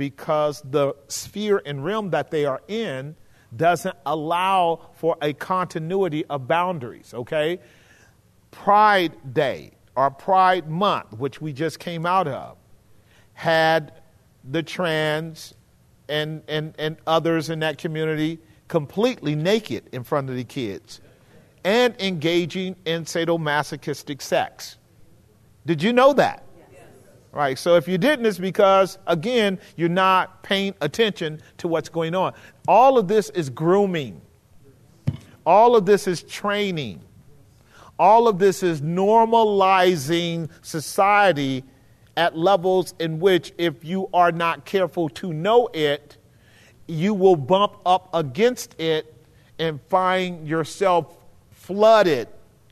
because the sphere and realm that they are in doesn't allow for a continuity of boundaries, okay? Pride Day or Pride Month, which we just came out of, had the trans and, and, and others in that community completely naked in front of the kids and engaging in sadomasochistic sex. Did you know that? Right. So if you didn't, it's because, again, you're not paying attention to what's going on. All of this is grooming, all of this is training, all of this is normalizing society at levels in which, if you are not careful to know it, you will bump up against it and find yourself flooded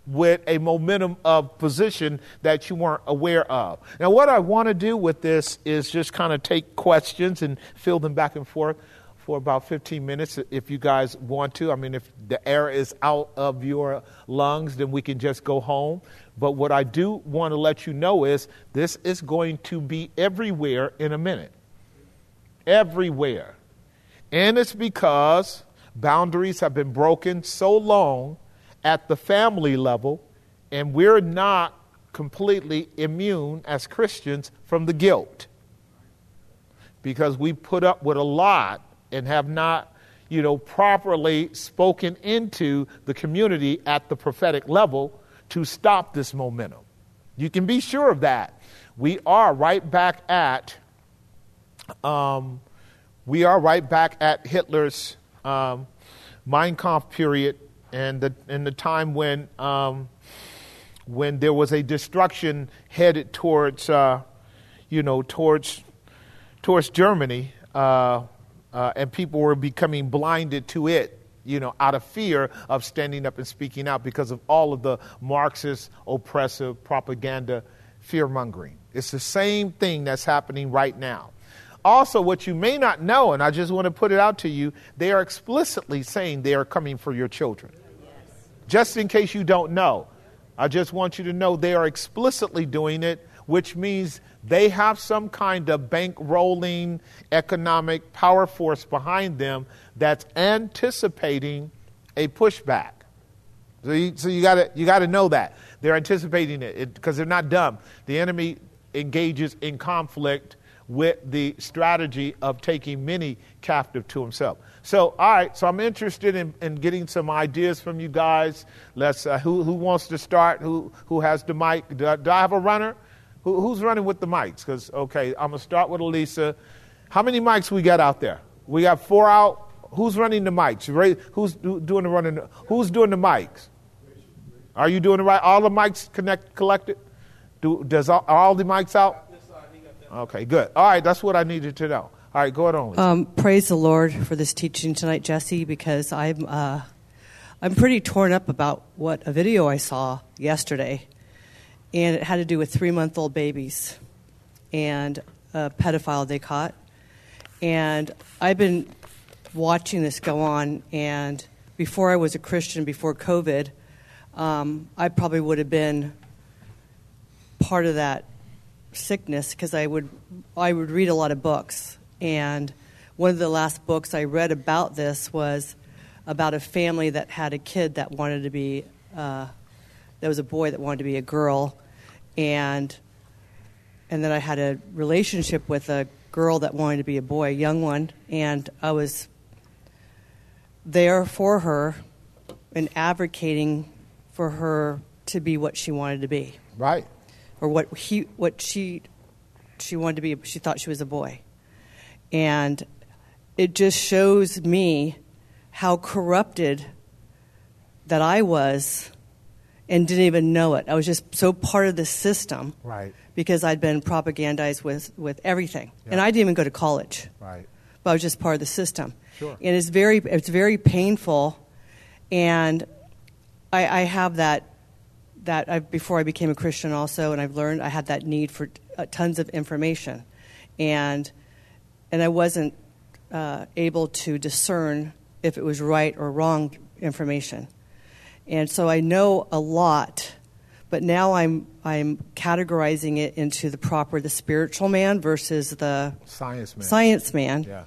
with a momentum of position that you weren't aware of. Now, what I want to do with this is just kind of take questions and fill them back and forth for about 15 minutes if you guys want to. I mean, if the air is out of your lungs, then we can just go home. But what I do want to let you know is this is going to be everywhere in a minute. Everywhere. And it's because boundaries have been broken so long at the family level, and we're not completely immune as Christians from the guilt. Because we put up with a lot and have not, you know, properly spoken into the community at the prophetic level to stop this momentum. You can be sure of that. We are right back at um, we are right back at Hitler's um, Mein Kampf period and the, in the time when, um, when there was a destruction headed towards, uh, you know, towards, towards Germany, uh, uh, and people were becoming blinded to it, you know, out of fear of standing up and speaking out because of all of the Marxist oppressive propaganda fear mongering. It's the same thing that's happening right now. Also, what you may not know, and I just want to put it out to you, they are explicitly saying they are coming for your children. Just in case you don't know, I just want you to know they are explicitly doing it, which means they have some kind of bankrolling economic power force behind them that's anticipating a pushback. So you, so you got you to know that. They're anticipating it because they're not dumb. The enemy engages in conflict with the strategy of taking many captive to himself. So, all right, so I'm interested in, in getting some ideas from you guys. Let's, uh, who, who wants to start? Who, who has the mic? Do I, do I have a runner? Who, who's running with the mics? Because, okay, I'm going to start with Elisa. How many mics we got out there? We got four out. Who's running the mics? Who's doing the running? Who's doing the mics? Are you doing it right? All the mics connect, collected? Do, does all, all the mics out? Okay, good. All right, that's what I needed to know. All right, go ahead on. Um, praise the Lord for this teaching tonight, Jesse, because I'm uh, I'm pretty torn up about what a video I saw yesterday, and it had to do with three month old babies and a pedophile they caught, and I've been watching this go on, and before I was a Christian, before COVID, um, I probably would have been part of that sickness because I would I would read a lot of books, and one of the last books I read about this was about a family that had a kid that wanted to be uh, there was a boy that wanted to be a girl, and and then I had a relationship with a girl that wanted to be a boy, a young one, and I was there for her and advocating for her to be what she wanted to be. Right. Or what he what she she wanted to be she thought she was a boy. And it just shows me how corrupted that I was and didn't even know it. I was just so part of the system. Right. Because I'd been propagandized with, with everything. Yeah. And I didn't even go to college. Right. But I was just part of the system. Sure. And it's very it's very painful and I, I have that that I, before I became a Christian also, and I've learned I had that need for uh, tons of information, and and I wasn't uh, able to discern if it was right or wrong information, and so I know a lot, but now I'm I'm categorizing it into the proper the spiritual man versus the Science man. science man, Yeah.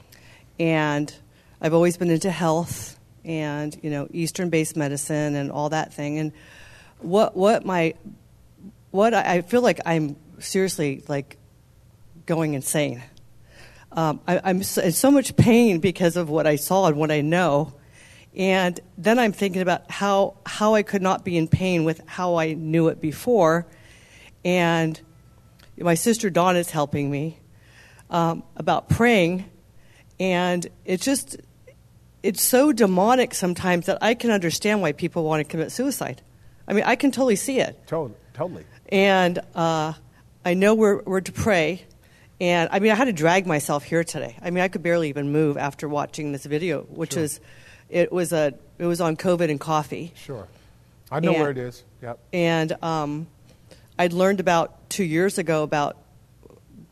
and I've always been into health and you know Eastern based medicine and all that thing. And what what my what I, I feel like I'm seriously like going insane. Um, I, I'm so, in so much pain because of what I saw and what I know. And then I'm thinking about how how I could not be in pain with how I knew it before. And my sister Dawn is helping me um, about praying, and it's just it's so demonic sometimes that I can understand why people want to commit suicide. I mean, I can totally see it. Totally. Totally. And uh, I know we're, we're to pray. And I mean, I had to drag myself here today. I mean, I could barely even move after watching this video, which Sure. is, it was a, it was on COVID and coffee. Sure. I know And- where it is. Yep. And um, I'd learned about two years ago about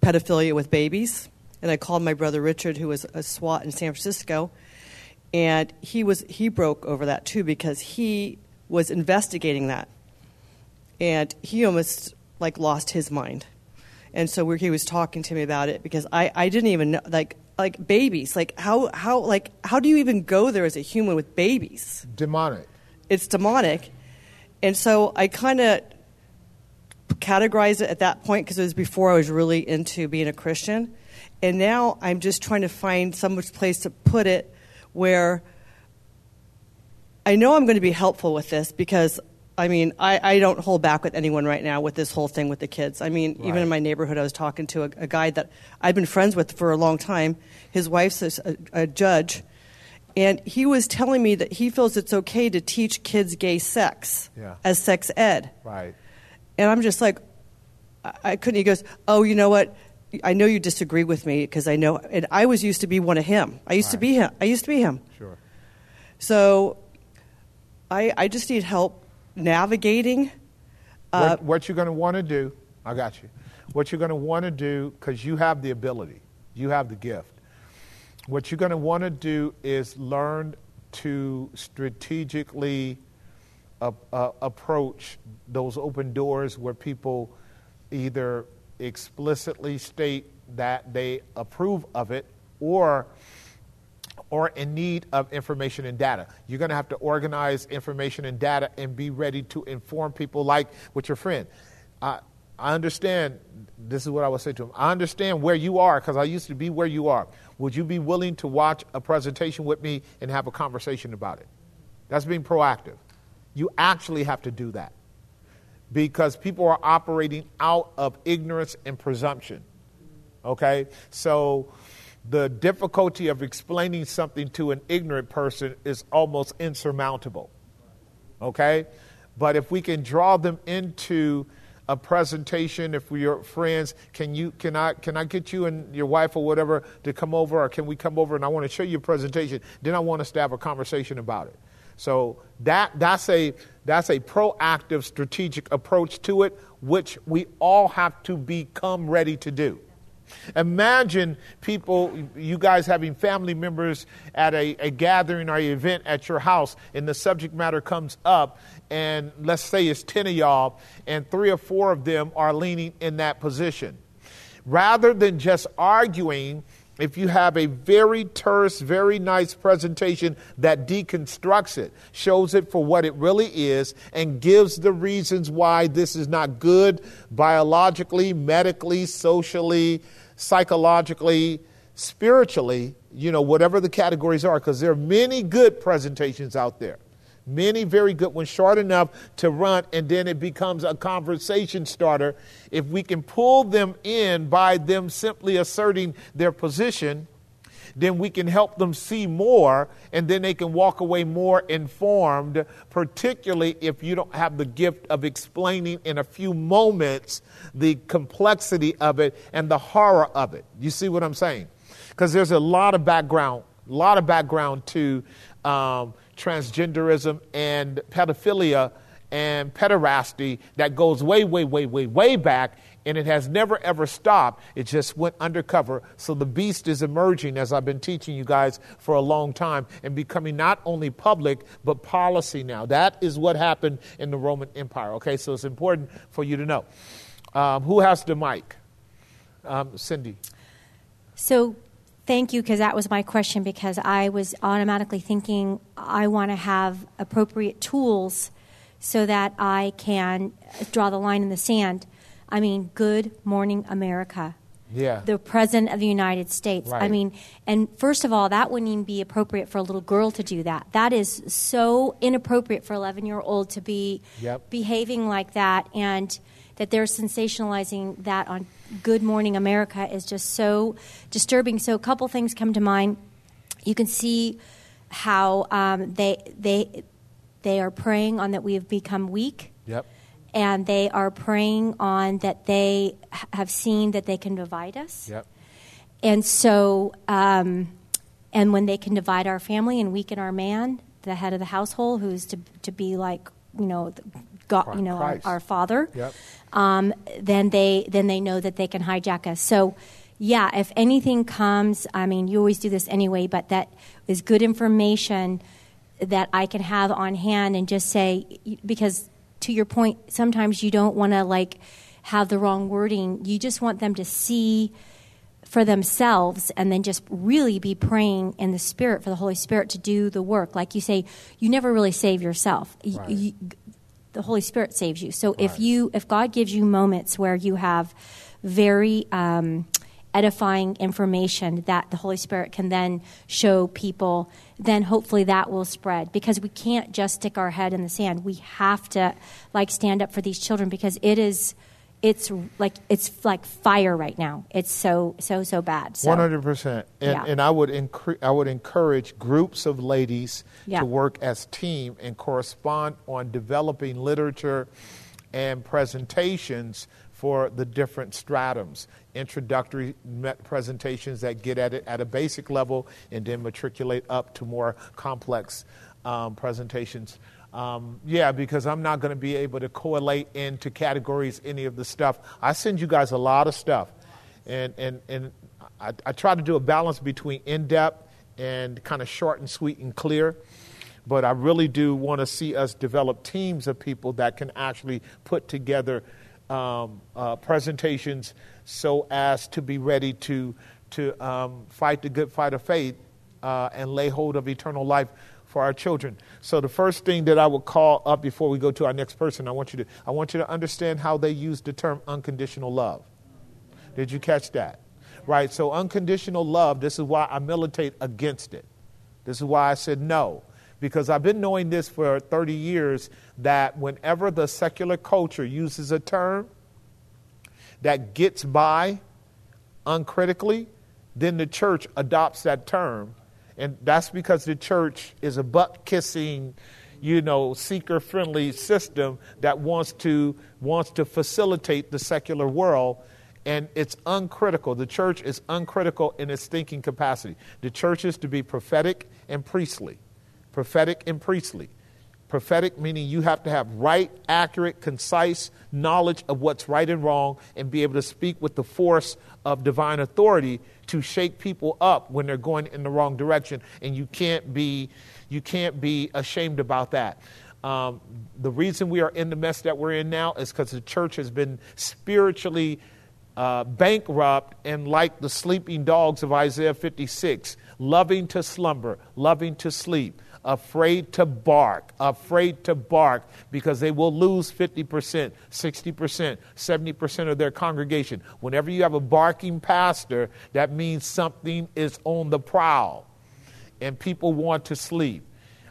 pedophilia with babies. And I called my brother Richard, who was a SWAT in San Francisco, and he was he broke over that too because he was investigating that, and he almost like lost his mind. And so we he was talking to me about it because I, I didn't even know like like babies like how how like how do you even go there as a human with babies? Demonic. it's demonic. And so I kind of categorized it at that point because it was before I was really into being a Christian. And now I'm just trying to find some place to put it where I know I'm going to be helpful with this because I mean, I, I don't hold back with anyone right now with this whole thing with the kids. I mean, even in my neighborhood, I was talking to a, a guy that I've been friends with for a long time. His wife's a, a judge, and he was telling me that he feels it's okay to teach kids gay sex Yeah. as sex ed. Right. And I'm just like, I, I couldn't. He goes, "Oh, you know what? I know you disagree with me because I know, and I was used to be one of him. I used to be him. I used to be him. Sure. So, I I just need help navigating. Uh, what, what you're going to want to do, I got you. What you're going to want to do, because you have the ability, you have the gift. What you're going to want to do is learn to strategically uh, uh, approach those open doors where people either explicitly state that they approve of it or or in need of information and data. You're going to have to organize information and data and be ready to inform people, like with your friend. I, I understand, this is what I would say to him. I understand where you are because I used to be where you are. Would you be willing to watch a presentation with me and have a conversation about it? That's being proactive. You actually have to do that because people are operating out of ignorance and presumption. Okay? So the difficulty of explaining something to an ignorant person is almost insurmountable. Okay? But if we can draw them into a presentation, if we are friends, can you can I can I get you and your wife or whatever to come over or can we come over and I want to show you a presentation, then I want us to have a conversation about it. So that that's a that's a proactive strategic approach to it, which we all have to become ready to do. Imagine people, you guys having family members at a, a gathering or event at your house, and the subject matter comes up, and let's say it's 10 of y'all, and three or four of them are leaning in that position. Rather than just arguing, if you have a very terse, very nice presentation that deconstructs it, shows it for what it really is, and gives the reasons why this is not good biologically, medically, socially, psychologically, spiritually, you know, whatever the categories are, because there are many good presentations out there. Many very good ones, short enough to run, and then it becomes a conversation starter. If we can pull them in by them simply asserting their position, then we can help them see more, and then they can walk away more informed, particularly if you don't have the gift of explaining in a few moments the complexity of it and the horror of it. You see what I'm saying? Because there's a lot of background, a lot of background to. Um, transgenderism and pedophilia and pederasty that goes way, way, way, way, way back, and it has never ever stopped. It just went undercover. So the beast is emerging, as I've been teaching you guys for a long time, and becoming not only public, but policy now. That is what happened in the Roman Empire. Okay, so it's important for you to know. Um, who has the mic? Um, Cindy. So Thank you, because that was my question. Because I was automatically thinking I want to have appropriate tools so that I can draw the line in the sand. I mean, good morning, America. Yeah. The President of the United States. Right. I mean, and first of all, that wouldn't even be appropriate for a little girl to do that. That is so inappropriate for 11 year old to be Yep. behaving like that. And that they're sensationalizing that on Good Morning America is just so disturbing. So a couple things come to mind. You can see how um, they they they are preying on that we have become weak, Yep. And they are preying on that they have seen that they can divide us. Yep. And so, um, and when they can divide our family and weaken our man, the head of the household, who's to to be like you know, God, you know, our, our Father, Yep. um, then they then they know that they can hijack us. So, yeah, if anything comes, I mean, you always do this anyway, but that is good information that I can have on hand and just say because to your point, sometimes you don't want to like have the wrong wording. You just want them to see for themselves and then just really be praying in the spirit for the holy spirit to do the work like you say you never really save yourself Right. you- the holy spirit saves you so if you if god gives you moments where you have very um, edifying information that the holy spirit can then show people then hopefully that will spread because we can't just stick our head in the sand we have to like stand up for these children because it is it's like it's like fire right now. It's so so so bad. One hundred percent, and I would incre- I would encourage groups of ladies Yeah. to work as team and correspond on developing literature and presentations for the different stratums. Introductory presentations that get at it at a basic level, and then matriculate up to more complex um, presentations. Um, yeah, because I'm not going to be able to correlate into categories any of the stuff. I send you guys a lot of stuff, and and and I, I try to do a balance between in depth and kind of short and sweet and clear. But I really do want to see us develop teams of people that can actually put together um, uh, presentations so as to be ready to to um, fight the good fight of faith uh, and lay hold of eternal life for our children. So the first thing that I would call up before we go to our next person, I want you to I want you to understand how they use the term unconditional love. Did you catch that? Right. So unconditional love. This is why I militate against it. This is why I said no. Because I've been knowing this for 30 years that whenever the secular culture uses a term that gets by uncritically, then the church adopts that term. And that's because the church is a butt kissing, you know, seeker friendly system that wants to, wants to facilitate the secular world. And it's uncritical. The church is uncritical in its thinking capacity. The church is to be prophetic and priestly. Prophetic and priestly. Prophetic meaning you have to have right, accurate, concise knowledge of what's right and wrong and be able to speak with the force of divine authority to shake people up when they're going in the wrong direction. And you can't be, you can't be ashamed about that. Um, the reason we are in the mess that we're in now is because the church has been spiritually uh, bankrupt and like the sleeping dogs of Isaiah 56, loving to slumber, loving to sleep afraid to bark, afraid to bark because they will lose 50%, 60%, 70% of their congregation. Whenever you have a barking pastor, that means something is on the prowl and people want to sleep.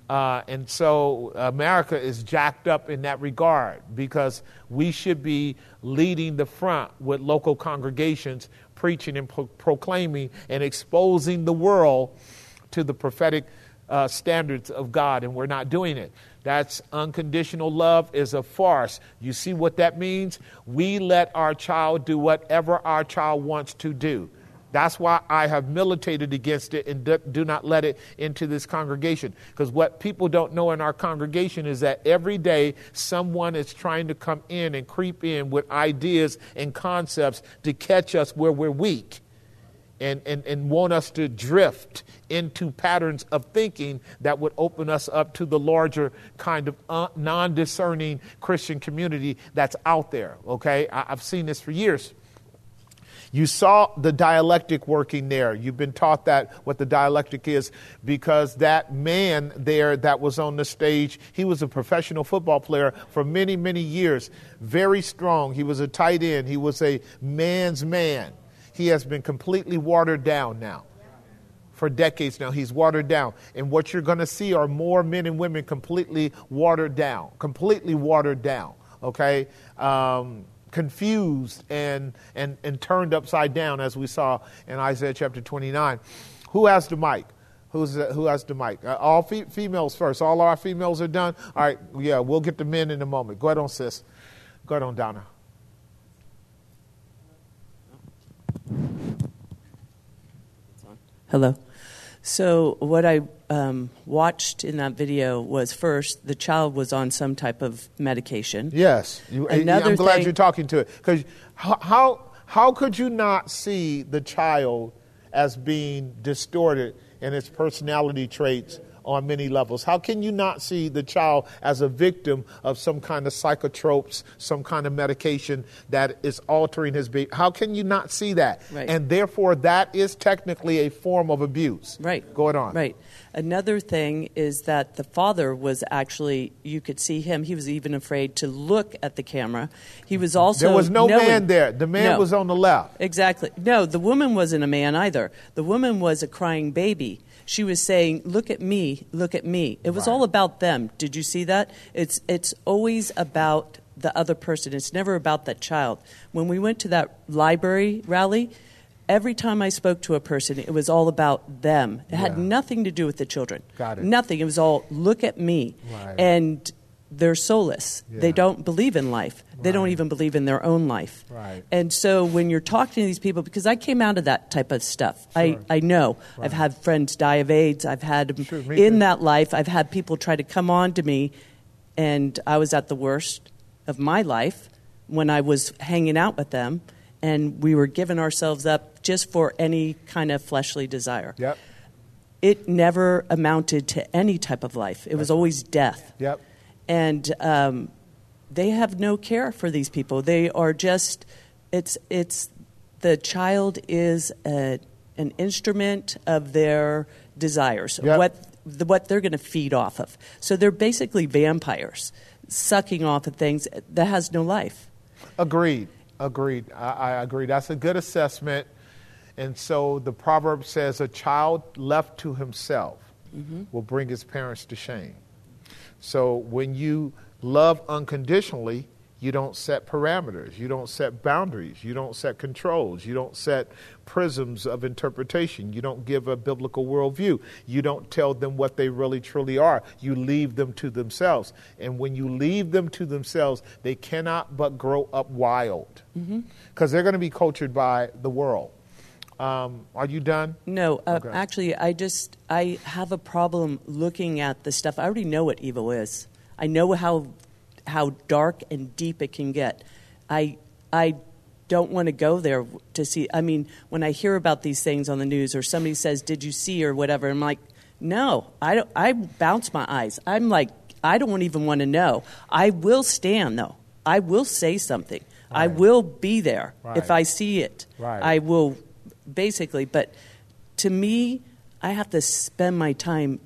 Uh, and so America is jacked up in that regard because we should be leading the front with local congregations, preaching and pro- proclaiming and exposing the world to the prophetic uh, standards of God, and we're not doing it. That's unconditional love is a farce. You see what that means? We let our child do whatever our child wants to do. That's why I have militated against it and do not let it into this congregation. Because what people don't know in our congregation is that every day someone is trying to come in and creep in with ideas and concepts to catch us where we're weak and, and, and want us to drift into patterns of thinking that would open us up to the larger kind of uh, non discerning Christian community that's out there. Okay? I, I've seen this for years. You saw the dialectic working there. You've been taught that what the dialectic is because that man there that was on the stage, he was a professional football player for many, many years. Very strong. He was a tight end. He was a man's man he has been completely watered down now. For decades now, he's watered down. And what you're going to see are more men and women completely watered down, completely watered down, okay? Um, confused and, and, and turned upside down, as we saw in Isaiah chapter 29. Who has the mic? Who's the, who has the mic? Uh, all fe- females first. All our females are done. All right, yeah, we'll get the men in a moment. Go ahead on, sis. Go ahead on, Donna. Hello. So, what I um, watched in that video was first, the child was on some type of medication. Yes. You, Another I'm glad thing, you're talking to it. Because how, how, how could you not see the child as being distorted in its personality traits on many levels. How can you not see the child as a victim of some kind of psychotropes, some kind of medication that is altering his behavior? How can you not see that? Right. And therefore, that is technically a form of abuse. Right. Going on. Right. Another thing is that the father was actually, you could see him, he was even afraid to look at the camera. He was also. There was no knowing, man there. The man no, was on the left. Exactly. No, the woman wasn't a man either. The woman was a crying baby she was saying, "Look at me, look at me." It was right. all about them. Did you see that? It's it's always about the other person. It's never about that child. When we went to that library rally, every time I spoke to a person, it was all about them. It yeah. had nothing to do with the children. Got it. Nothing. It was all look at me. Right. And they're soulless. Yeah. They don't believe in life. They don't even believe in their own life. Right. And so when you're talking to these people, because I came out of that type of stuff, sure. I, I know. Right. I've had friends die of AIDS. I've had sure, in too. that life, I've had people try to come on to me, and I was at the worst of my life when I was hanging out with them, and we were giving ourselves up just for any kind of fleshly desire. Yep. It never amounted to any type of life. It was always death. Yep. And um, they have no care for these people. They are just, it's, it's, the child is a, an instrument of their desires, yep. what, the, what they're going to feed off of. So they're basically vampires, sucking off of things that has no life. Agreed. Agreed. I, I agree. That's a good assessment. And so the proverb says, a child left to himself mm-hmm. will bring his parents to shame. So when you love unconditionally, you don't set parameters, you don't set boundaries, you don't set controls, you don't set prisms of interpretation, you don't give a biblical worldview, you don't tell them what they really truly are. You leave them to themselves. And when you leave them to themselves, they cannot but grow up wild because mm-hmm. they're going to be cultured by the world. Um, are you done? No, uh, okay. actually, I just I have a problem looking at the stuff. I already know what evil is. I know how how dark and deep it can get. I I don't want to go there to see. I mean, when I hear about these things on the news or somebody says, "Did you see?" or whatever, I'm like, "No, I don't." I bounce my eyes. I'm like, I don't even want to know. I will stand though. I will say something. I will be there Right. if I see it. Right. I will basically, but to me, I have to spend my time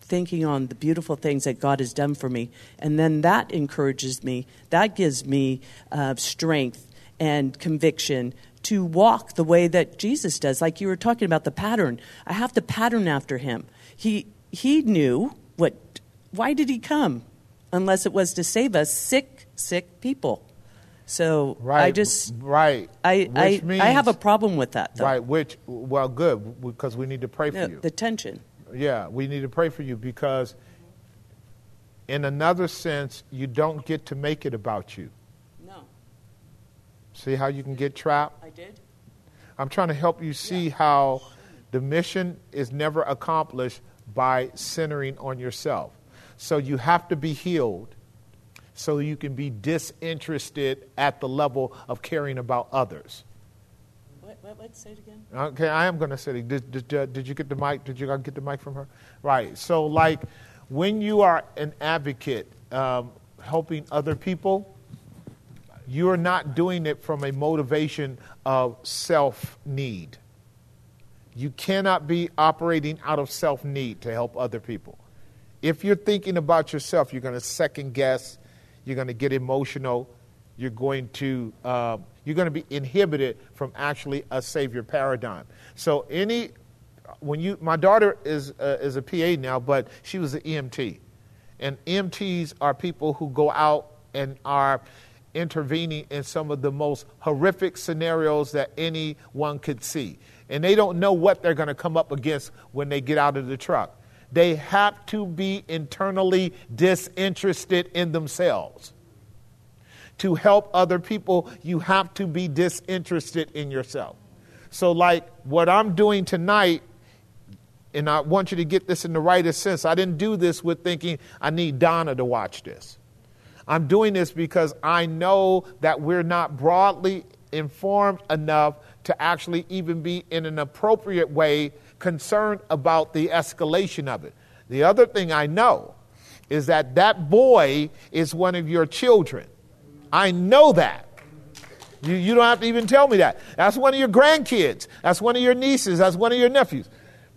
thinking on the beautiful things that God has done for me. And then that encourages me, that gives me uh, strength and conviction to walk the way that Jesus does. Like you were talking about the pattern. I have to pattern after him. He, he knew what, why did he come? Unless it was to save us sick, sick people. So I just, right. I, I, means- I have a problem with that, though. Right, which, well, good, because we need to pray for Yeah, you. the tension. Yeah, we need to pray for you because, in another sense, you don't get to make it about you. No. See how you can get trapped? I did. I'm trying to help you see how the mission is never accomplished by centering on yourself. So you have to be healed so you can be disinterested at the level of caring about others. What, what, what? Say it again. Okay, I am going to say, did, did, uh, did you get the mic? Did you get the mic from her? Right. So, like, when you are an advocate um, helping other people, you're not doing it from a motivation of self need. You cannot be operating out of self need to help other people. If you're thinking about yourself, you're going to second guess, you're going to get emotional, you're going to uh, you're going to be inhibited from actually a savior paradigm. So any when you my daughter is uh, is a PA now, but she was an EMT, and EMTs are people who go out and are intervening in some of the most horrific scenarios that anyone could see, and they don't know what they're going to come up against when they get out of the truck. They have to be internally disinterested in themselves to help other people, you have to be disinterested in yourself. So, like what I'm doing tonight, and I want you to get this in the rightest sense. I didn't do this with thinking I need Donna to watch this. I'm doing this because I know that we're not broadly informed enough to actually even be in an appropriate way concerned about the escalation of it. The other thing I know is that that boy is one of your children. I know that. You, you don't have to even tell me that. That's one of your grandkids. That's one of your nieces. That's one of your nephews.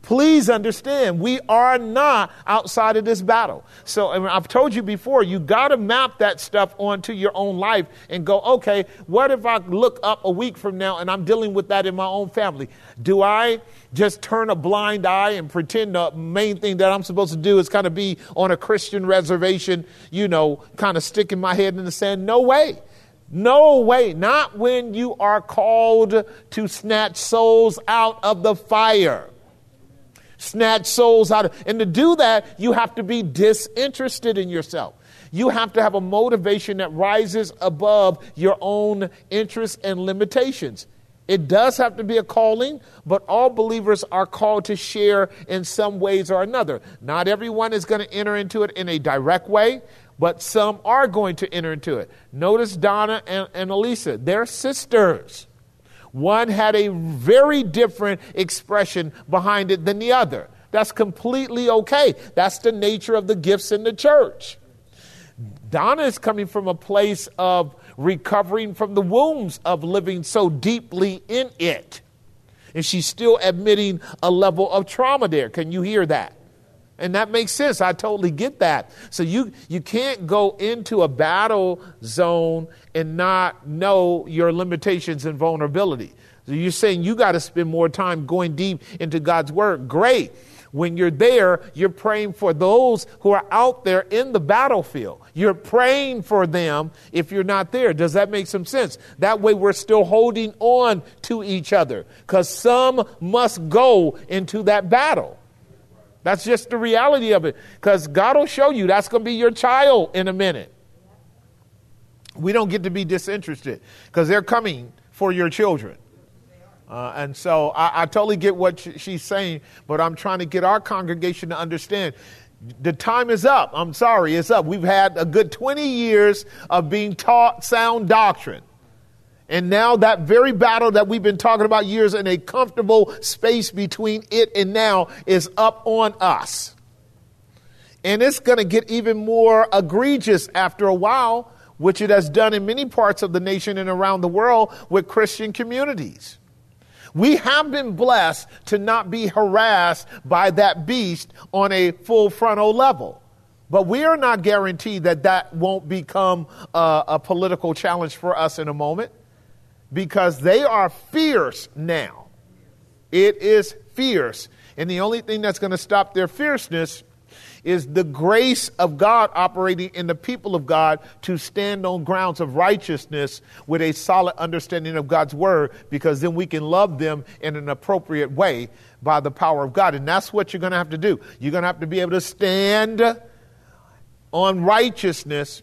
Please understand, we are not outside of this battle. So I mean, I've told you before, you got to map that stuff onto your own life and go, okay, what if I look up a week from now and I'm dealing with that in my own family? Do I just turn a blind eye and pretend the main thing that I'm supposed to do is kind of be on a Christian reservation, you know, kind of sticking my head in the sand? No way. No way. Not when you are called to snatch souls out of the fire snatch souls out of and to do that you have to be disinterested in yourself. You have to have a motivation that rises above your own interests and limitations. It does have to be a calling but all believers are called to share in some ways or another. Not everyone is going to enter into it in a direct way but some are going to enter into it. Notice donna and, and elisa they're sisters one had a very different expression behind it than the other. That's completely okay. That's the nature of the gifts in the church. Donna is coming from a place of recovering from the wounds of living so deeply in it. And she's still admitting a level of trauma there. Can you hear that? And that makes sense. I totally get that. So you, you can't go into a battle zone and not know your limitations and vulnerability. So you're saying you got to spend more time going deep into God's word. Great. When you're there, you're praying for those who are out there in the battlefield. You're praying for them if you're not there. Does that make some sense? That way we're still holding on to each other because some must go into that battle. That's just the reality of it. Because God will show you that's going to be your child in a minute. We don't get to be disinterested because they're coming for your children. Uh, and so I, I totally get what sh- she's saying, but I'm trying to get our congregation to understand The time is up. I'm sorry, it's up. We've had a good 20 years of being taught sound doctrine. And now that very battle that we've been talking about years in a comfortable space between it and now is up on us. And it's going to get even more egregious after a while, which it has done in many parts of the nation and around the world with Christian communities. We have been blessed to not be harassed by that beast on a full frontal level. But we are not guaranteed that that won't become a, a political challenge for us in a moment because they are fierce now. It is fierce. And the only thing that's going to stop their fierceness is the grace of God operating in the people of God to stand on grounds of righteousness with a solid understanding of God's word, because then we can love them in an appropriate way by the power of God. And that's what you're going to have to do. You're going to have to be able to stand on righteousness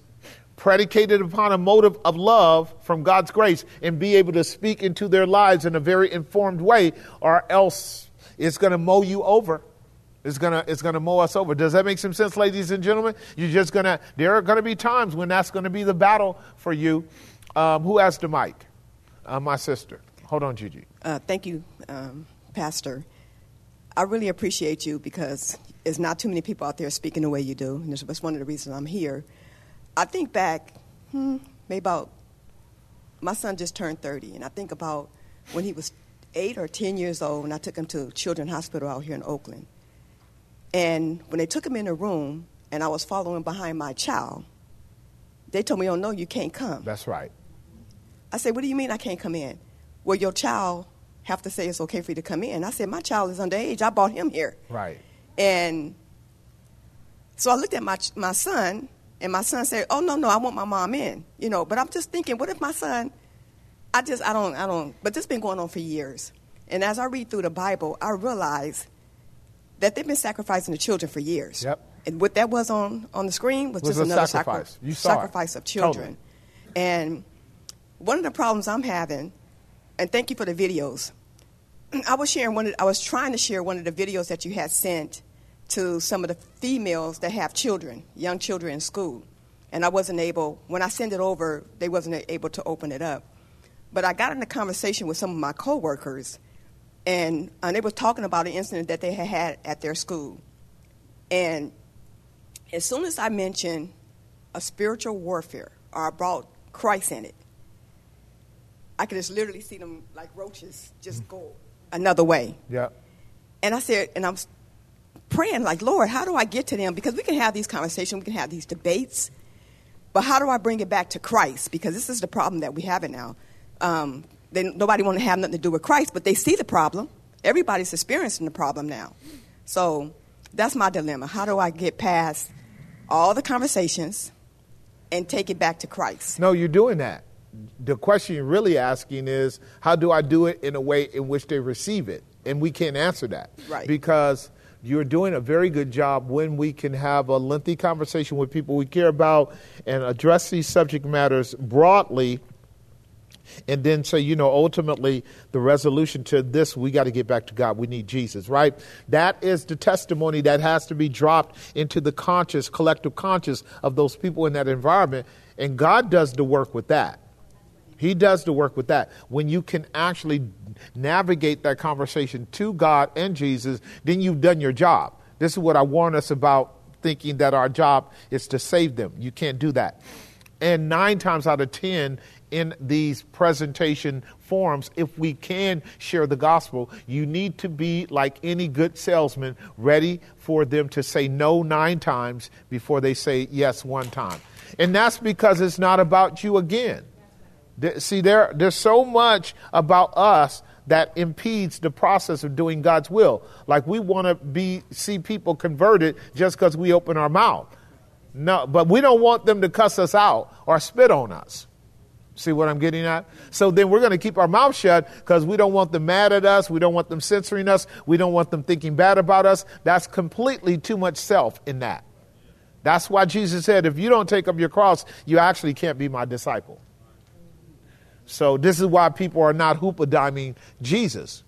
predicated upon a motive of love from God's grace and be able to speak into their lives in a very informed way, or else it's going to mow you over. It's gonna it's gonna mow us over. Does that make some sense, ladies and gentlemen? You're just gonna there are gonna be times when that's gonna be the battle for you. Um, who has the mic? Uh, my sister. Hold on, Gigi. Uh, thank you, um, Pastor. I really appreciate you because there's not too many people out there speaking the way you do, and that's one of the reasons I'm here. I think back, hmm, maybe about my son just turned 30, and I think about when he was eight or 10 years old, and I took him to Children's Hospital out here in Oakland. And when they took him in a room and I was following behind my child, they told me, oh, no, you can't come. That's right. I said, what do you mean I can't come in? Well, your child have to say it's okay for you to come in. I said, my child is underage. I brought him here. Right. And so I looked at my, my son, and my son said, oh, no, no, I want my mom in. You know, but I'm just thinking, what if my son, I just, I don't, I don't, but this has been going on for years. And as I read through the Bible, I realize that they've been sacrificing the children for years. Yep. And what that was on, on the screen was, Was just another sacrifice. sacri- You saw it. sacrifice of children. And one of the problems I'm having, and thank you for the videos. (clears throat) I was sharing one. Of, I was trying to share one of the videos that you had sent to some of the females that have children, young children in school, and I wasn't able. When I sent it over, they wasn't able to open it up. But I got in a conversation with some of my coworkers, and, and they were talking about an incident that they had had at their school. And as soon as I mentioned a spiritual warfare or I brought Christ in it, I could just literally see them like roaches just mm. go another way. Yeah. And I said, and I was praying, like, Lord, how do I get to them? Because we can have these conversations, we can have these debates, but how do I bring it back to Christ? Because this is the problem that we have it now. Um, they, nobody want to have nothing to do with Christ, but they see the problem. Everybody's experiencing the problem now. So that's my dilemma. How do I get past all the conversations and take it back to Christ? No, you're doing that. The question you're really asking is, how do I do it in a way in which they receive it? And we can't answer that. Right. Because you're doing a very good job when we can have a lengthy conversation with people we care about and address these subject matters broadly and then say, you know, ultimately the resolution to this, we got to get back to God. We need Jesus, right? That is the testimony that has to be dropped into the conscious, collective conscious of those people in that environment. And God does the work with that. He does the work with that. When you can actually navigate that conversation to God and Jesus, then you've done your job. This is what I warn us about thinking that our job is to save them. You can't do that. And nine times out of ten, in these presentation forums, if we can share the gospel, you need to be like any good salesman, ready for them to say no nine times before they say yes one time. And that's because it's not about you again. See, there, there's so much about us that impedes the process of doing God's will. Like we want to be see people converted just because we open our mouth. No, but we don't want them to cuss us out or spit on us. See what I'm getting at? So then we're going to keep our mouth shut because we don't want them mad at us. We don't want them censoring us. We don't want them thinking bad about us. That's completely too much self in that. That's why Jesus said, if you don't take up your cross, you actually can't be my disciple. So this is why people are not hoopadiming Jesus.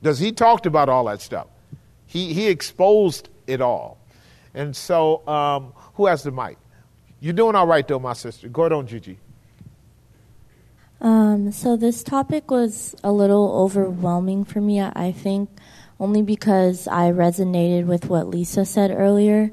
Because he talked about all that stuff. He, he exposed it all. And so, um, who has the mic? You're doing all right, though, my sister. Go on, Gigi. Um, so this topic was a little overwhelming for me, I think, only because I resonated with what Lisa said earlier.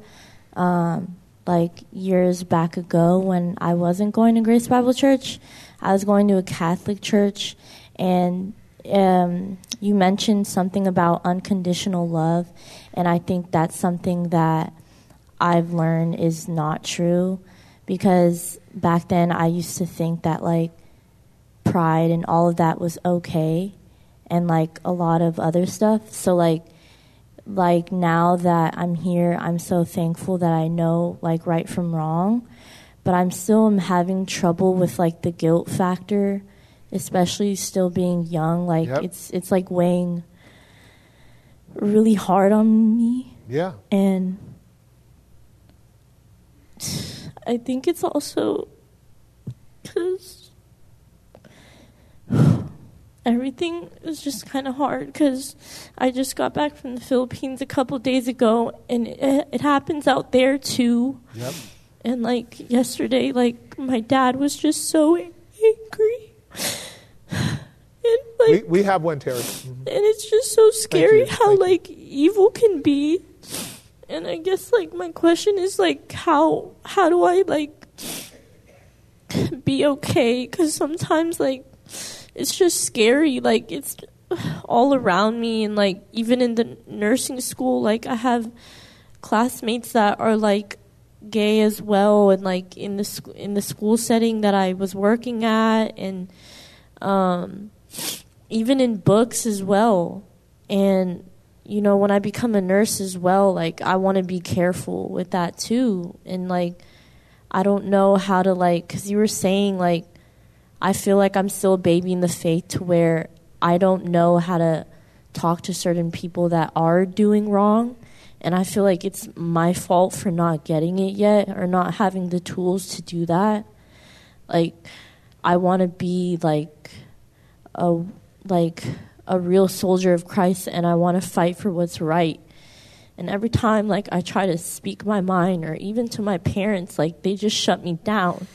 Um, like years back ago when I wasn't going to Grace Bible Church, I was going to a Catholic church, and um, you mentioned something about unconditional love, and I think that's something that I've learned is not true because back then I used to think that like pride and all of that was okay and like a lot of other stuff. So like like now that I'm here, I'm so thankful that I know like right from wrong, but I'm still am having trouble with like the guilt factor, especially still being young. Like Yep. it's it's like weighing really hard on me. Yeah. And I think it's also because everything is just kind of hard because I just got back from the Philippines a couple days ago, and it, it happens out there too. Yep. And like yesterday, like my dad was just so angry. (sighs) And like We, we have one, Terry. Mhm. and it's just so scary you, how like evil can be and i guess like my question is like how how do i like be okay because sometimes like it's just scary like it's all around me and like even in the nursing school like i have classmates that are like gay as well and like in the sc- in the school setting that I was working at and um even in books as well. And you know when I become a nurse as well like I want to be careful with that too. And like I don't know how to like cuz you were saying like I feel like I'm still a baby in the faith to where I don't know how to talk to certain people that are doing wrong and I feel like it's my fault for not getting it yet or not having the tools to do that. Like I want to be like a like a real soldier of Christ and I want to fight for what's right. And every time like I try to speak my mind or even to my parents like they just shut me down.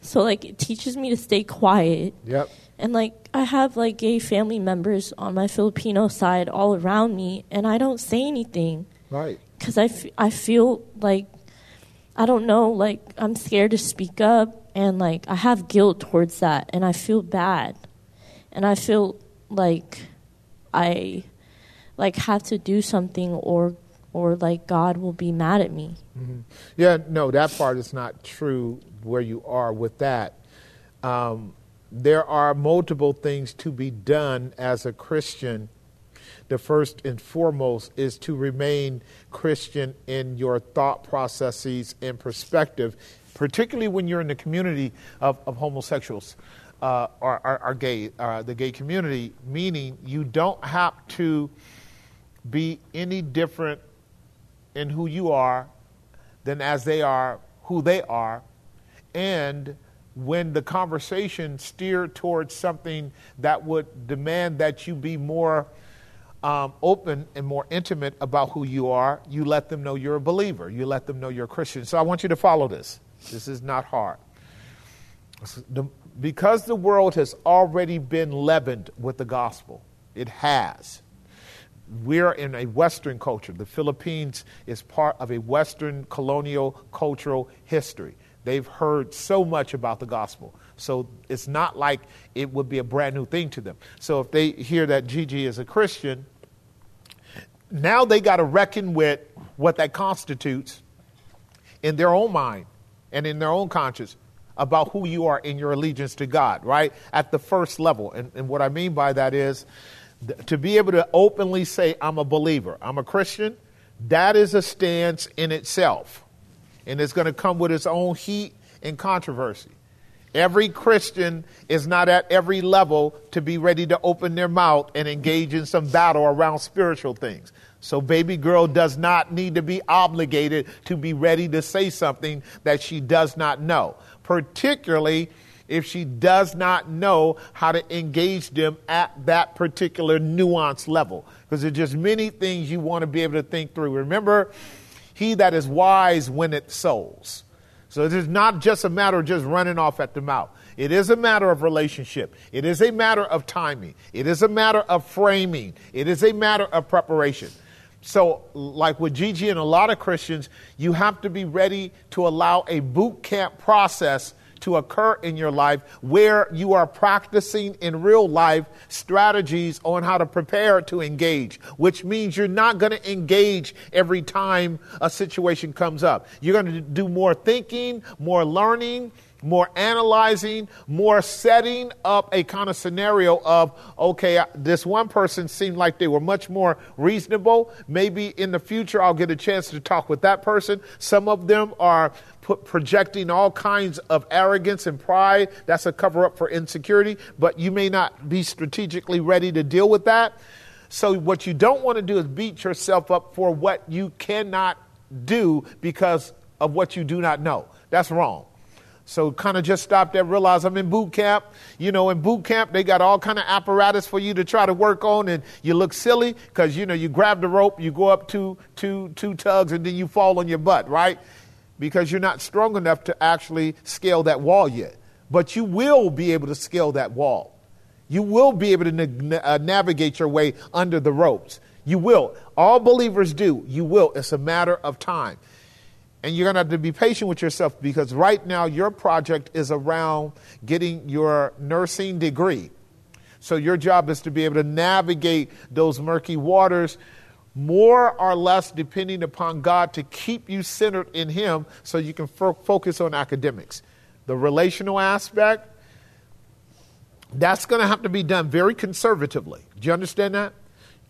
So like it teaches me to stay quiet. Yep. And like I have like gay family members on my Filipino side all around me and I don't say anything Right. because I, f- I feel like I don't know like I'm scared to speak up and like I have guilt towards that and I feel bad and I feel like I like have to do something or or like God will be mad at me. Mhm. Yeah, no, that part is not true where you are with that. Um, there are multiple things to be done as a Christian. The first and foremost is to remain Christian in your thought processes and perspective, particularly when you're in the community of, of homosexuals uh, or, or, or gay, uh, the gay community, meaning you don't have to be any different in who you are than as they are who they are. And when the conversation steered towards something that would demand that you be more um, open and more intimate about who you are, you let them know you're a believer. You let them know you're a Christian. So I want you to follow this. This is not hard. The- because the world has already been leavened with the gospel, it has we're in a Western culture. The Philippines is part of a Western colonial cultural history. They've heard so much about the gospel. So it's not like it would be a brand new thing to them. So if they hear that Gigi is a Christian, now they got to reckon with what that constitutes in their own mind and in their own conscience about who you are in your allegiance to God, right? At the first level. And, and what I mean by that is th- to be able to openly say, I'm a believer, I'm a Christian, that is a stance in itself. And it's going to come with its own heat and controversy. Every Christian is not at every level to be ready to open their mouth and engage in some battle around spiritual things. So, baby girl does not need to be obligated to be ready to say something that she does not know, particularly if she does not know how to engage them at that particular nuance level. Because there's just many things you want to be able to think through. Remember, he that is wise winneth souls. So it is not just a matter of just running off at the mouth. It is a matter of relationship. It is a matter of timing. It is a matter of framing. It is a matter of preparation. So, like with Gigi and a lot of Christians, you have to be ready to allow a boot camp process to occur in your life where you are practicing in real life strategies on how to prepare to engage, which means you're not going to engage every time a situation comes up. You're going to do more thinking, more learning, more analyzing, more setting up a kind of scenario of, okay, this one person seemed like they were much more reasonable. Maybe in the future I'll get a chance to talk with that person. Some of them are projecting all kinds of arrogance and pride. That's a cover up for insecurity, but you may not be strategically ready to deal with that. So, what you don't want to do is beat yourself up for what you cannot do because of what you do not know. That's wrong. So kind of just stop there, realize I'm in boot camp. You know, in boot camp, they got all kind of apparatus for you to try to work on, and you look silly because, you know, you grab the rope, you go up two, two, two tugs, and then you fall on your butt, right? Because you're not strong enough to actually scale that wall yet. But you will be able to scale that wall. You will be able to na- uh, navigate your way under the ropes. You will. All believers do. You will. It's a matter of time. And you're going to have to be patient with yourself because right now your project is around getting your nursing degree. So your job is to be able to navigate those murky waters more or less depending upon God to keep you centered in Him so you can f- focus on academics. The relational aspect, that's going to have to be done very conservatively. Do you understand that?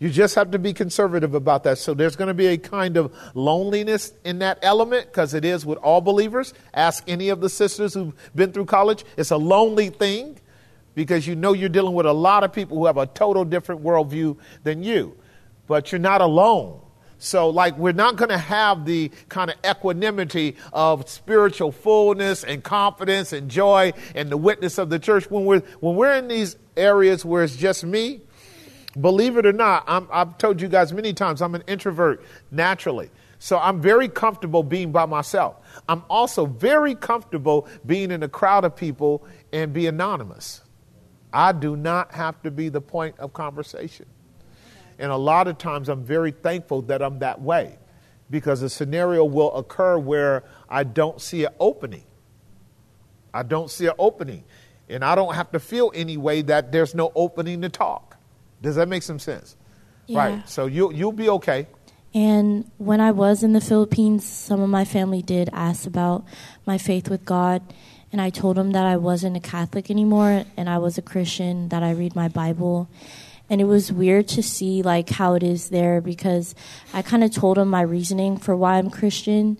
You just have to be conservative about that. So there's going to be a kind of loneliness in that element because it is with all believers. Ask any of the sisters who've been through college. It's a lonely thing because you know you're dealing with a lot of people who have a total different worldview than you. But you're not alone. So, like, we're not going to have the kind of equanimity of spiritual fullness and confidence and joy and the witness of the church when we're, when we're in these areas where it's just me Believe it or not, i have told you guys many times I'm an introvert naturally. So I'm very comfortable being by myself. I'm also very comfortable being in a crowd of people and be anonymous. I do not have to be the point of conversation. And a lot of times I'm very thankful that I'm that way because a scenario will occur where I don't see an opening. I don't see an opening. And I don't have to feel any way that there's no opening to talk. Does that make some sense? Yeah. Right. So you you'll be okay. And when I was in the Philippines, some of my family did ask about my faith with God, and I told them that I wasn't a Catholic anymore and I was a Christian, that I read my Bible. And it was weird to see like how it is there because I kind of told them my reasoning for why I'm Christian,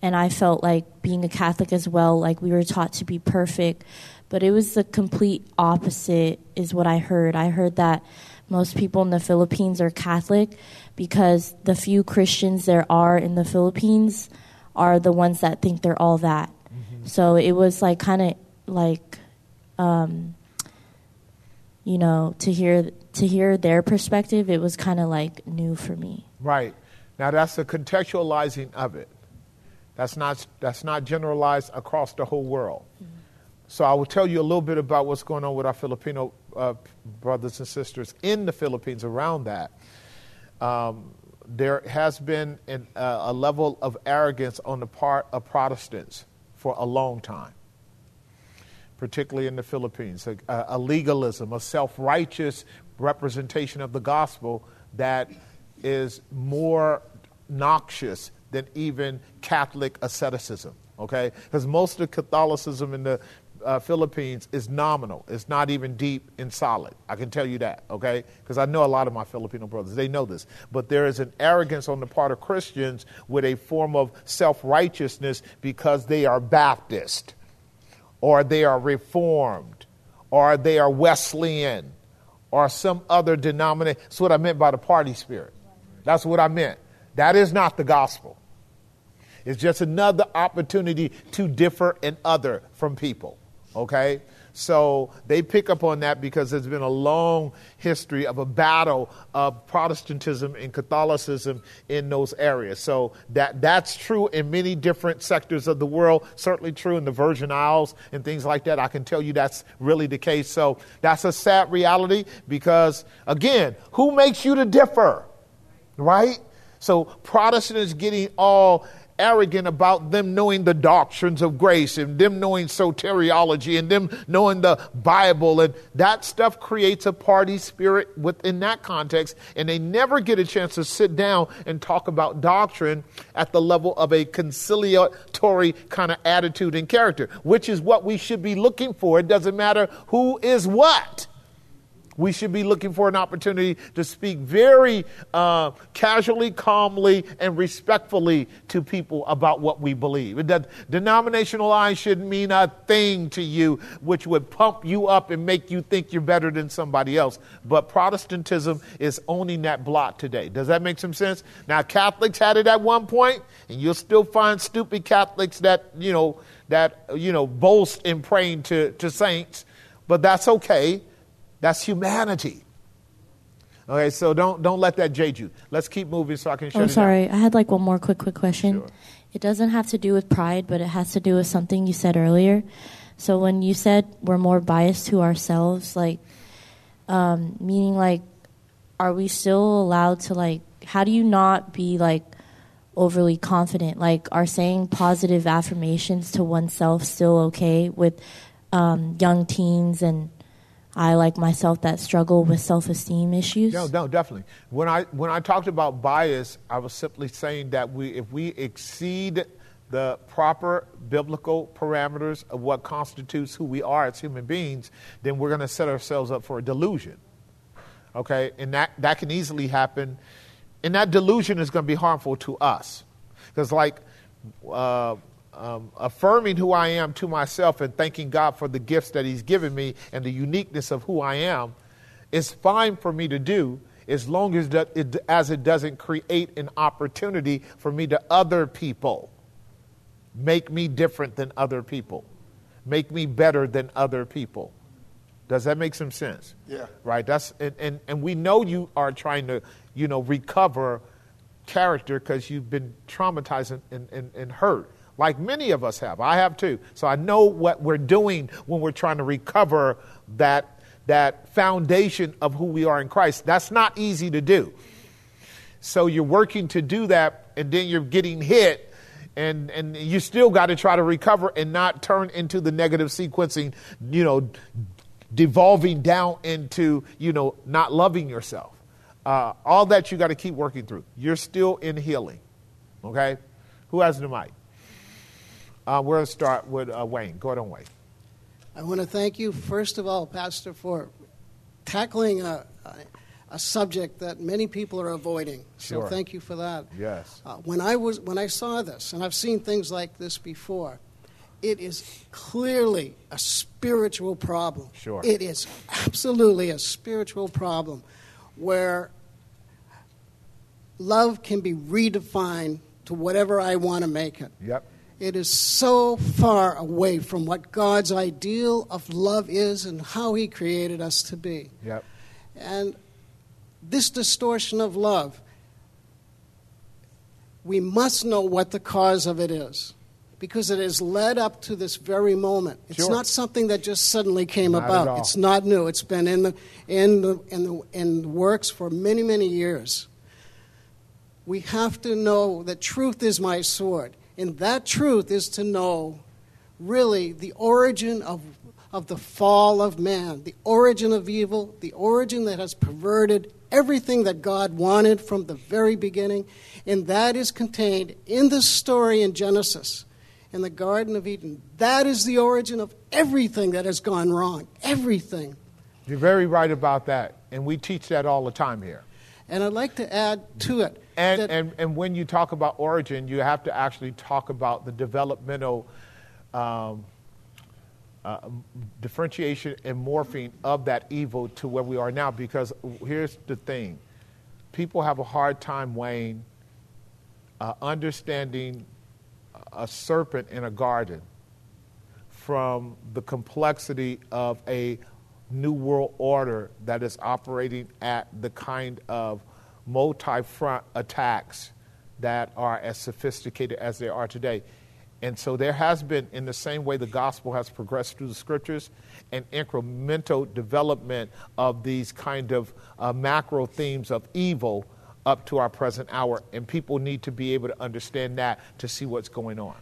and I felt like being a Catholic as well, like we were taught to be perfect, but it was the complete opposite is what I heard. I heard that most people in the Philippines are Catholic because the few Christians there are in the Philippines are the ones that think they're all that. Mm-hmm. So it was like kind of like, um, you know, to hear to hear their perspective, it was kind of like new for me. Right. Now that's the contextualizing of it. That's not that's not generalized across the whole world. Mm-hmm. So I will tell you a little bit about what's going on with our Filipino uh, brothers and sisters in the Philippines around that. Um, there has been an, uh, a level of arrogance on the part of Protestants for a long time, particularly in the Philippines. A, a legalism, a self righteous representation of the gospel that is more noxious than even Catholic asceticism okay? Because most of Catholicism in the uh, Philippines is nominal. It's not even deep and solid. I can tell you that, okay? Because I know a lot of my Filipino brothers. They know this. But there is an arrogance on the part of Christians with a form of self righteousness because they are Baptist or they are Reformed or they are Wesleyan or some other denomination. That's what I meant by the party spirit. That's what I meant. That is not the gospel. It's just another opportunity to differ and other from people. Okay? So they pick up on that because there's been a long history of a battle of Protestantism and Catholicism in those areas. So that that's true in many different sectors of the world. Certainly true in the Virgin Isles and things like that. I can tell you that's really the case. So that's a sad reality because again, who makes you to differ? Right? So Protestants getting all arrogant about them knowing the doctrines of grace and them knowing soteriology and them knowing the Bible. And that stuff creates a party spirit within that context. And they never get a chance to sit down and talk about doctrine at the level of a conciliatory kind of attitude and character, which is what we should be looking for. It doesn't matter who is what. We should be looking for an opportunity to speak very uh, casually, calmly, and respectfully to people about what we believe. That denominational lines should mean a thing to you, which would pump you up and make you think you're better than somebody else. But Protestantism is owning that block today. Does that make some sense? Now, Catholics had it at one point, and you'll still find stupid Catholics that you know that you know boast in praying to, to saints, but that's okay that's humanity. Okay, so don't don't let that jade you. Let's keep moving so I can show oh, you. sorry. I had like one more quick quick question. Sure. It doesn't have to do with pride, but it has to do with something you said earlier. So when you said we're more biased to ourselves, like um, meaning like, are we still allowed to like? How do you not be like overly confident? Like, are saying positive affirmations to oneself still okay with um, young teens and I like myself that struggle with self esteem issues. No, no, definitely. When I when I talked about bias, I was simply saying that we if we exceed the proper biblical parameters of what constitutes who we are as human beings, then we're going to set ourselves up for a delusion. Okay, and that that can easily happen, and that delusion is going to be harmful to us, because like. Uh, um, affirming who I am to myself and thanking God for the gifts that He's given me and the uniqueness of who I am is fine for me to do as long as, that it, as it doesn't create an opportunity for me to other people make me different than other people, make me better than other people. Does that make some sense? Yeah. Right. That's and, and, and we know you are trying to, you know, recover character because you've been traumatized and, and, and hurt like many of us have. I have too. So I know what we're doing when we're trying to recover that, that foundation of who we are in Christ. That's not easy to do. So you're working to do that, and then you're getting hit, and, and you still got to try to recover and not turn into the negative sequencing, you know, devolving down into, you know, not loving yourself. Uh, all that you got to keep working through. You're still in healing. Okay? Who has the mic? Uh, we're going to start with uh, Wayne. Go ahead on, Wayne. I want to thank you, first of all, Pastor, for tackling a, a, a subject that many people are avoiding. So Sure. thank you for that. Yes. Uh, when I was when I saw this, and I've seen things like this before, it is clearly a spiritual problem. Sure. It is absolutely a spiritual problem where love can be redefined to whatever I want to make it. Yep. It is so far away from what God's ideal of love is and how He created us to be. Yep. And this distortion of love, we must know what the cause of it is. Because it has led up to this very moment. It's Sure. not something that just suddenly came Not about. It's not new. It's been in the, in, the, in, the, in the works for many, many years. We have to know that truth is my sword. And that truth is to know really the origin of, of the fall of man, the origin of evil, the origin that has perverted everything that God wanted from the very beginning. And that is contained in the story in Genesis, in the Garden of Eden. That is the origin of everything that has gone wrong. Everything. You're very right about that. And we teach that all the time here. And I'd like to add to it And, and, and when you talk about origin, you have to actually talk about the developmental um, uh, differentiation and morphing of that evil to where we are now. Because here's the thing people have a hard time, Wayne, uh, understanding a serpent in a garden from the complexity of a new world order that is operating at the kind of multi front attacks that are as sophisticated as they are today. And so there has been, in the same way the gospel has progressed through the scriptures, an incremental development of these kind of uh, macro themes of evil up to our present hour. And people need to be able to understand that to see what's going on.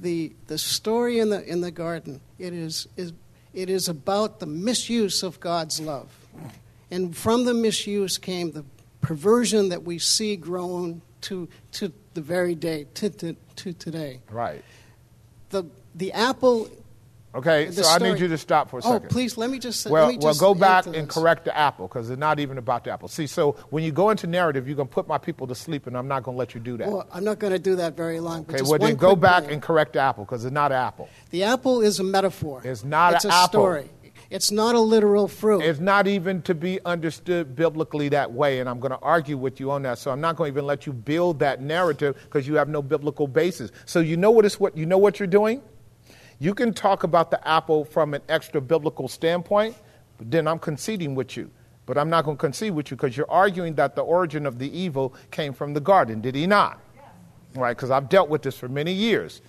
The, the story in the, in the garden, it is, is, it is about the misuse of God's love. And from the misuse came the perversion that we see grown to, to the very day, to, to, to today. Right. The, the apple. Okay, so I need you to stop for a oh, second. Oh, please, let me just Well, let me well, just go back and correct the apple because it's not even about the apple. See, so when you go into narrative, you're going to put my people to sleep, and I'm not going to let you do that. Well, I'm not going to do that very long. but okay, well, then go back point. and correct the apple because it's not an apple. The apple is a metaphor. It's not It's an a apple. story. It's not a literal fruit. It's not even to be understood biblically that way, and I'm going to argue with you on that. So I'm not going to even let you build that narrative because you have no biblical basis. So you know what is what you know what you're doing. You can talk about the apple from an extra biblical standpoint, but then I'm conceding with you. But I'm not going to concede with you because you're arguing that the origin of the evil came from the garden. Did he not? Right? Because I've dealt with this for many years.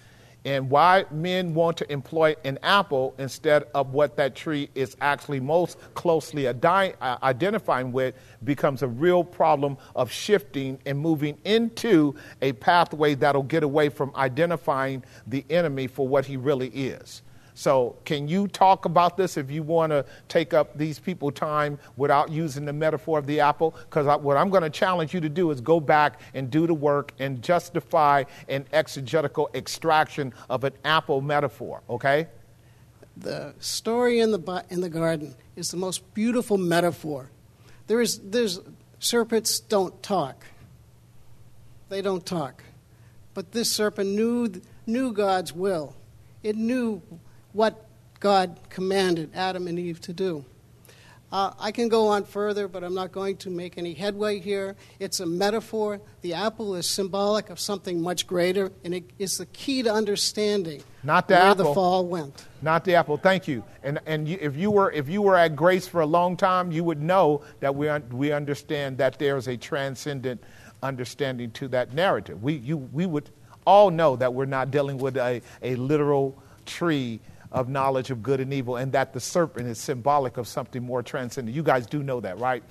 And why men want to employ an apple instead of what that tree is actually most closely adi- uh, identifying with becomes a real problem of shifting and moving into a pathway that'll get away from identifying the enemy for what he really is. So, can you talk about this if you want to take up these people time without using the metaphor of the apple? Because what I'm going to challenge you to do is go back and do the work and justify an exegetical extraction of an apple metaphor, okay? the story in the in the garden is the most beautiful metaphor. There is there's serpents don't talk. They don't talk, but this serpent knew knew God's will. It knew what God commanded Adam and Eve to do. Uh, I can go on further, but I'm not going to make any headway here. It's a metaphor. The apple is symbolic of something much greater, and it is the key to understanding Not the where apple. the fall went. Not the apple. Thank you. And and you, if you were if you were at Grace for a long time, you would know that we un, we understand that there is a transcendent understanding to that narrative. We you we would all know that we're not dealing with a, a literal tree of knowledge of good and evil, and that the serpent is symbolic of something more transcendent. You guys do know that, right?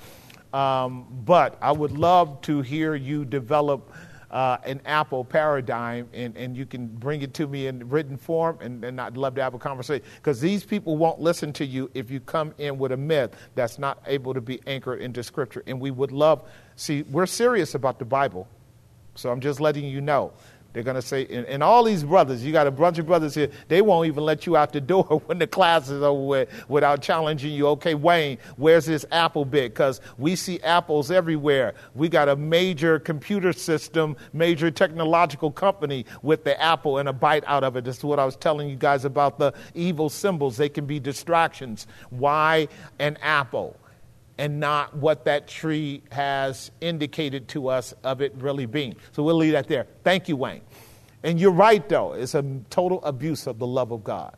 Um, but I would love to hear you develop uh, an Apple paradigm, and, and you can bring it to me in written form, and, and I'd love to have a conversation. Because these people won't listen to you if you come in with a myth that's not able to be anchored into Scripture. And we would love, see, we're serious about the Bible. So I'm just letting you know. They're going to say, and, and all these brothers, you got a bunch of brothers here, they won't even let you out the door (laughs) when the class is over with without challenging you. Okay, Wayne, where's this apple bit? Because we see apples everywhere. We got a major computer system, major technological company with the apple and a bite out of it. This is what I was telling you guys about the evil symbols. They can be distractions. Why an apple? and not what that tree has indicated to us of it really being. So we'll leave that there. Thank you, Wayne. And you're right, though. It's a total abuse of the love of God.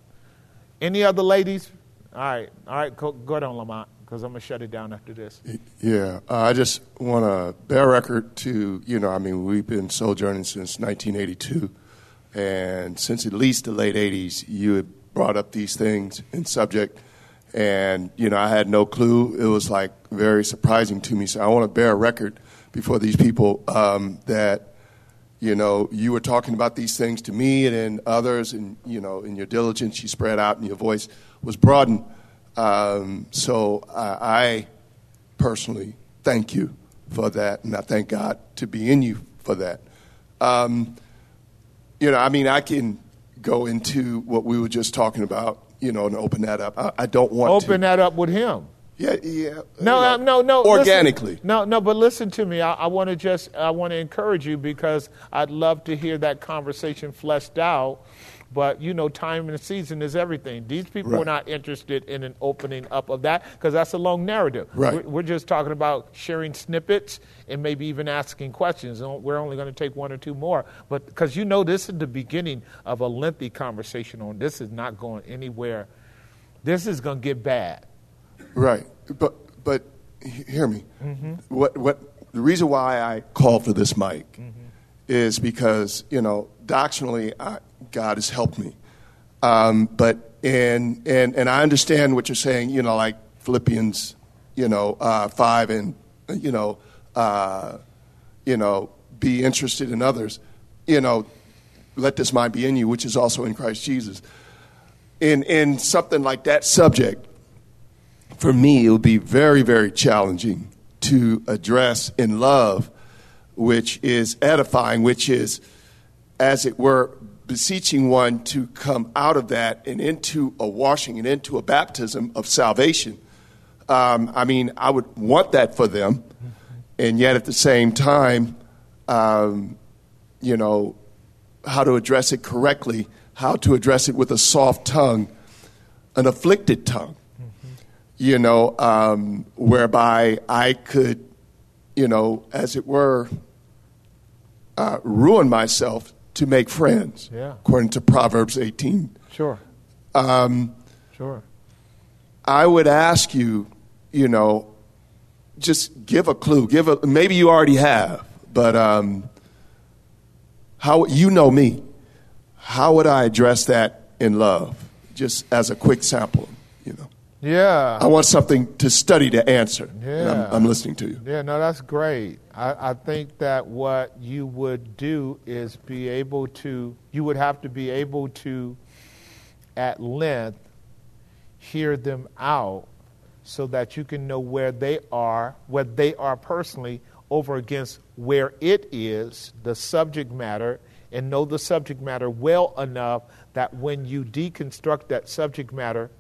Any other ladies? All right. All right. Go, go on, Lamont, because I'm to shut it down after this. Yeah, uh, I just want to bear record to, you know, I mean, we've been sojourning since 1982, and since at least the late 80s, you had brought up these things in subject, and, you know, I had no clue. It was like very surprising to me. So I want to bear record before these people um, that, you know, you were talking about these things to me and then others, and, you know, in your diligence, you spread out and your voice was broadened. Um, so I, I personally thank you for that, and I thank God to be in you for that. Um, you know, I mean, I can go into what we were just talking about, you know, and open that up. I, I don't want to. Open that up with him. Yeah, yeah. No, you know, uh, no, no. Organically. Listen, no, no. But listen to me. I, I want to just I want to encourage you because I'd love to hear that conversation fleshed out. But you know, time and season is everything. These people Right. are not interested in an opening up of that because that's a long narrative. Right. We're, we're just talking about sharing snippets and maybe even asking questions. We're only going to take one or two more. But because you know, this is the beginning of a lengthy conversation on this is not going anywhere. This is going to get bad. Right, but but hear me. Mhm. What what the reason why I called for this mic is because you know doctrinally I, God has helped me, um, but and and and I understand what you're saying. You know, like Philippians, you know, uh, five and you know, uh, you know, be interested in others. You know, let this mind be in you, which is also in Christ Jesus. In in something like that subject, for me, it would be very, very challenging to address in love, which is edifying, which is, as it were, beseeching one to come out of that and into a washing and into a baptism of salvation. Um, I mean, I would want that for them, and yet at the same time, um, you know, how to address it correctly, how to address it with a soft tongue, an afflicted tongue you know, um, whereby I could, you know, as it were, uh, ruin myself to make friends, Yeah. according to Proverbs 18. Sure. Um, Sure. I would ask you, you know, just give a clue. Give a maybe you already have, but um, how you know me? How would I address that in love? Just as a quick sample. Yeah. I want something to study to answer. Yeah. I'm, I'm listening to you. Yeah, no, that's great. I, I think that what you would do is be able to, you would have to be able to, at length, hear them out so that you can know where they are, where they are personally, over against where it is, the subject matter, and know the subject matter well enough that when you deconstruct that subject matter,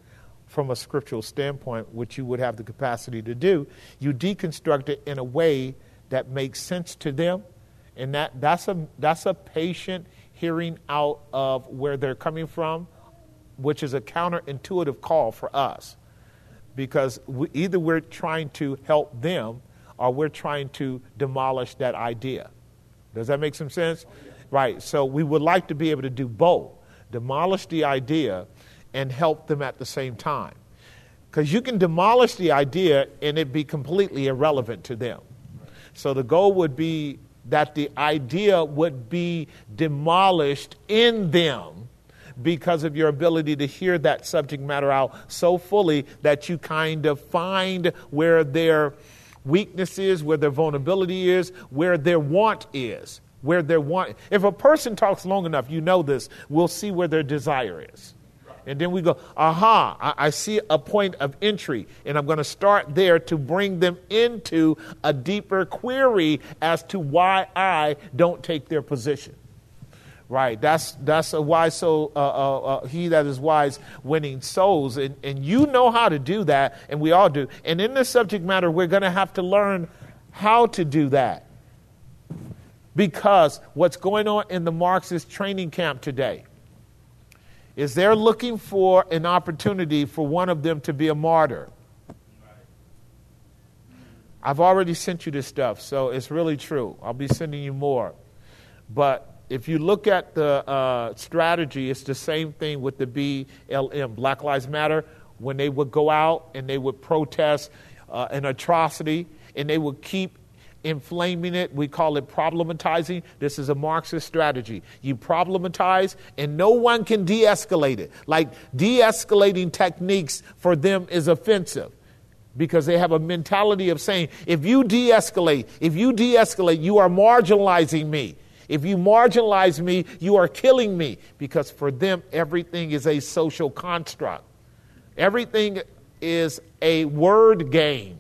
from a scriptural standpoint, which you would have the capacity to do, you deconstruct it in a way that makes sense to them. And that, that's, a, that's a patient hearing out of where they're coming from, which is a counterintuitive call for us. Because we, either we're trying to help them or we're trying to demolish that idea. Does that make some sense? Right. So we would like to be able to do both demolish the idea and help them at the same time. Because you can demolish the idea and it be completely irrelevant to them. So the goal would be that the idea would be demolished in them because of your ability to hear that subject matter out so fully that you kind of find where their weakness is, where their vulnerability is, where their want is. Where their want. If a person talks long enough, you know this, we'll see where their desire is. And then we go, aha, I, I see a point of entry, and I'm going to start there to bring them into a deeper query as to why I don't take their position. Right, that's that's a so uh, uh, uh, he that is wise winning souls, and, and you know how to do that, and we all do. And in this subject matter, we're going to have to learn how to do that, because what's going on in the Marxist training camp today is they're looking for an opportunity for one of them to be a martyr. I've already sent you this stuff, so it's really true. I'll be sending you more. But if you look at the uh, strategy, it's the same thing with the BLM, Black Lives Matter, when they would go out and they would protest uh, an atrocity and they would keep inflaming it. We call it problematizing. This is a Marxist strategy. You problematize, and no one can de escalate it. Like de escalating techniques for them is offensive because they have a mentality of saying, if you de escalate, if you de escalate, you are marginalizing me. If you marginalize me, you are killing me. Because for them, everything is a social construct, everything is a word game.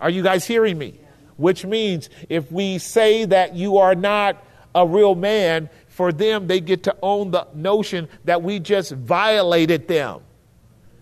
Are you guys hearing me? Which means if we say that you are not a real man, for them, they get to own the notion that we just violated them.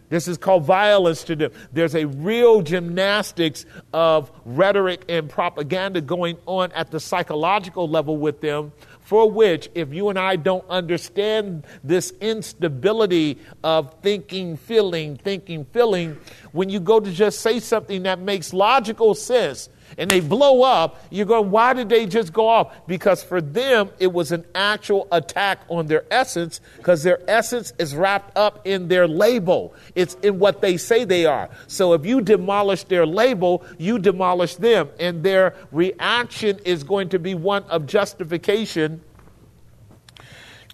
This is called violence to them. There's a real gymnastics of rhetoric and propaganda going on at the psychological level with them, for which, if you and I don't understand this instability of thinking, feeling, thinking, feeling, when you go to just say something that makes logical sense, and they blow up, you're going, why did they just go off? Because for them, it was an actual attack on their essence, because their essence is wrapped up in their label. It's in what they say they are. So if you demolish their label, you demolish them. And their reaction is going to be one of justification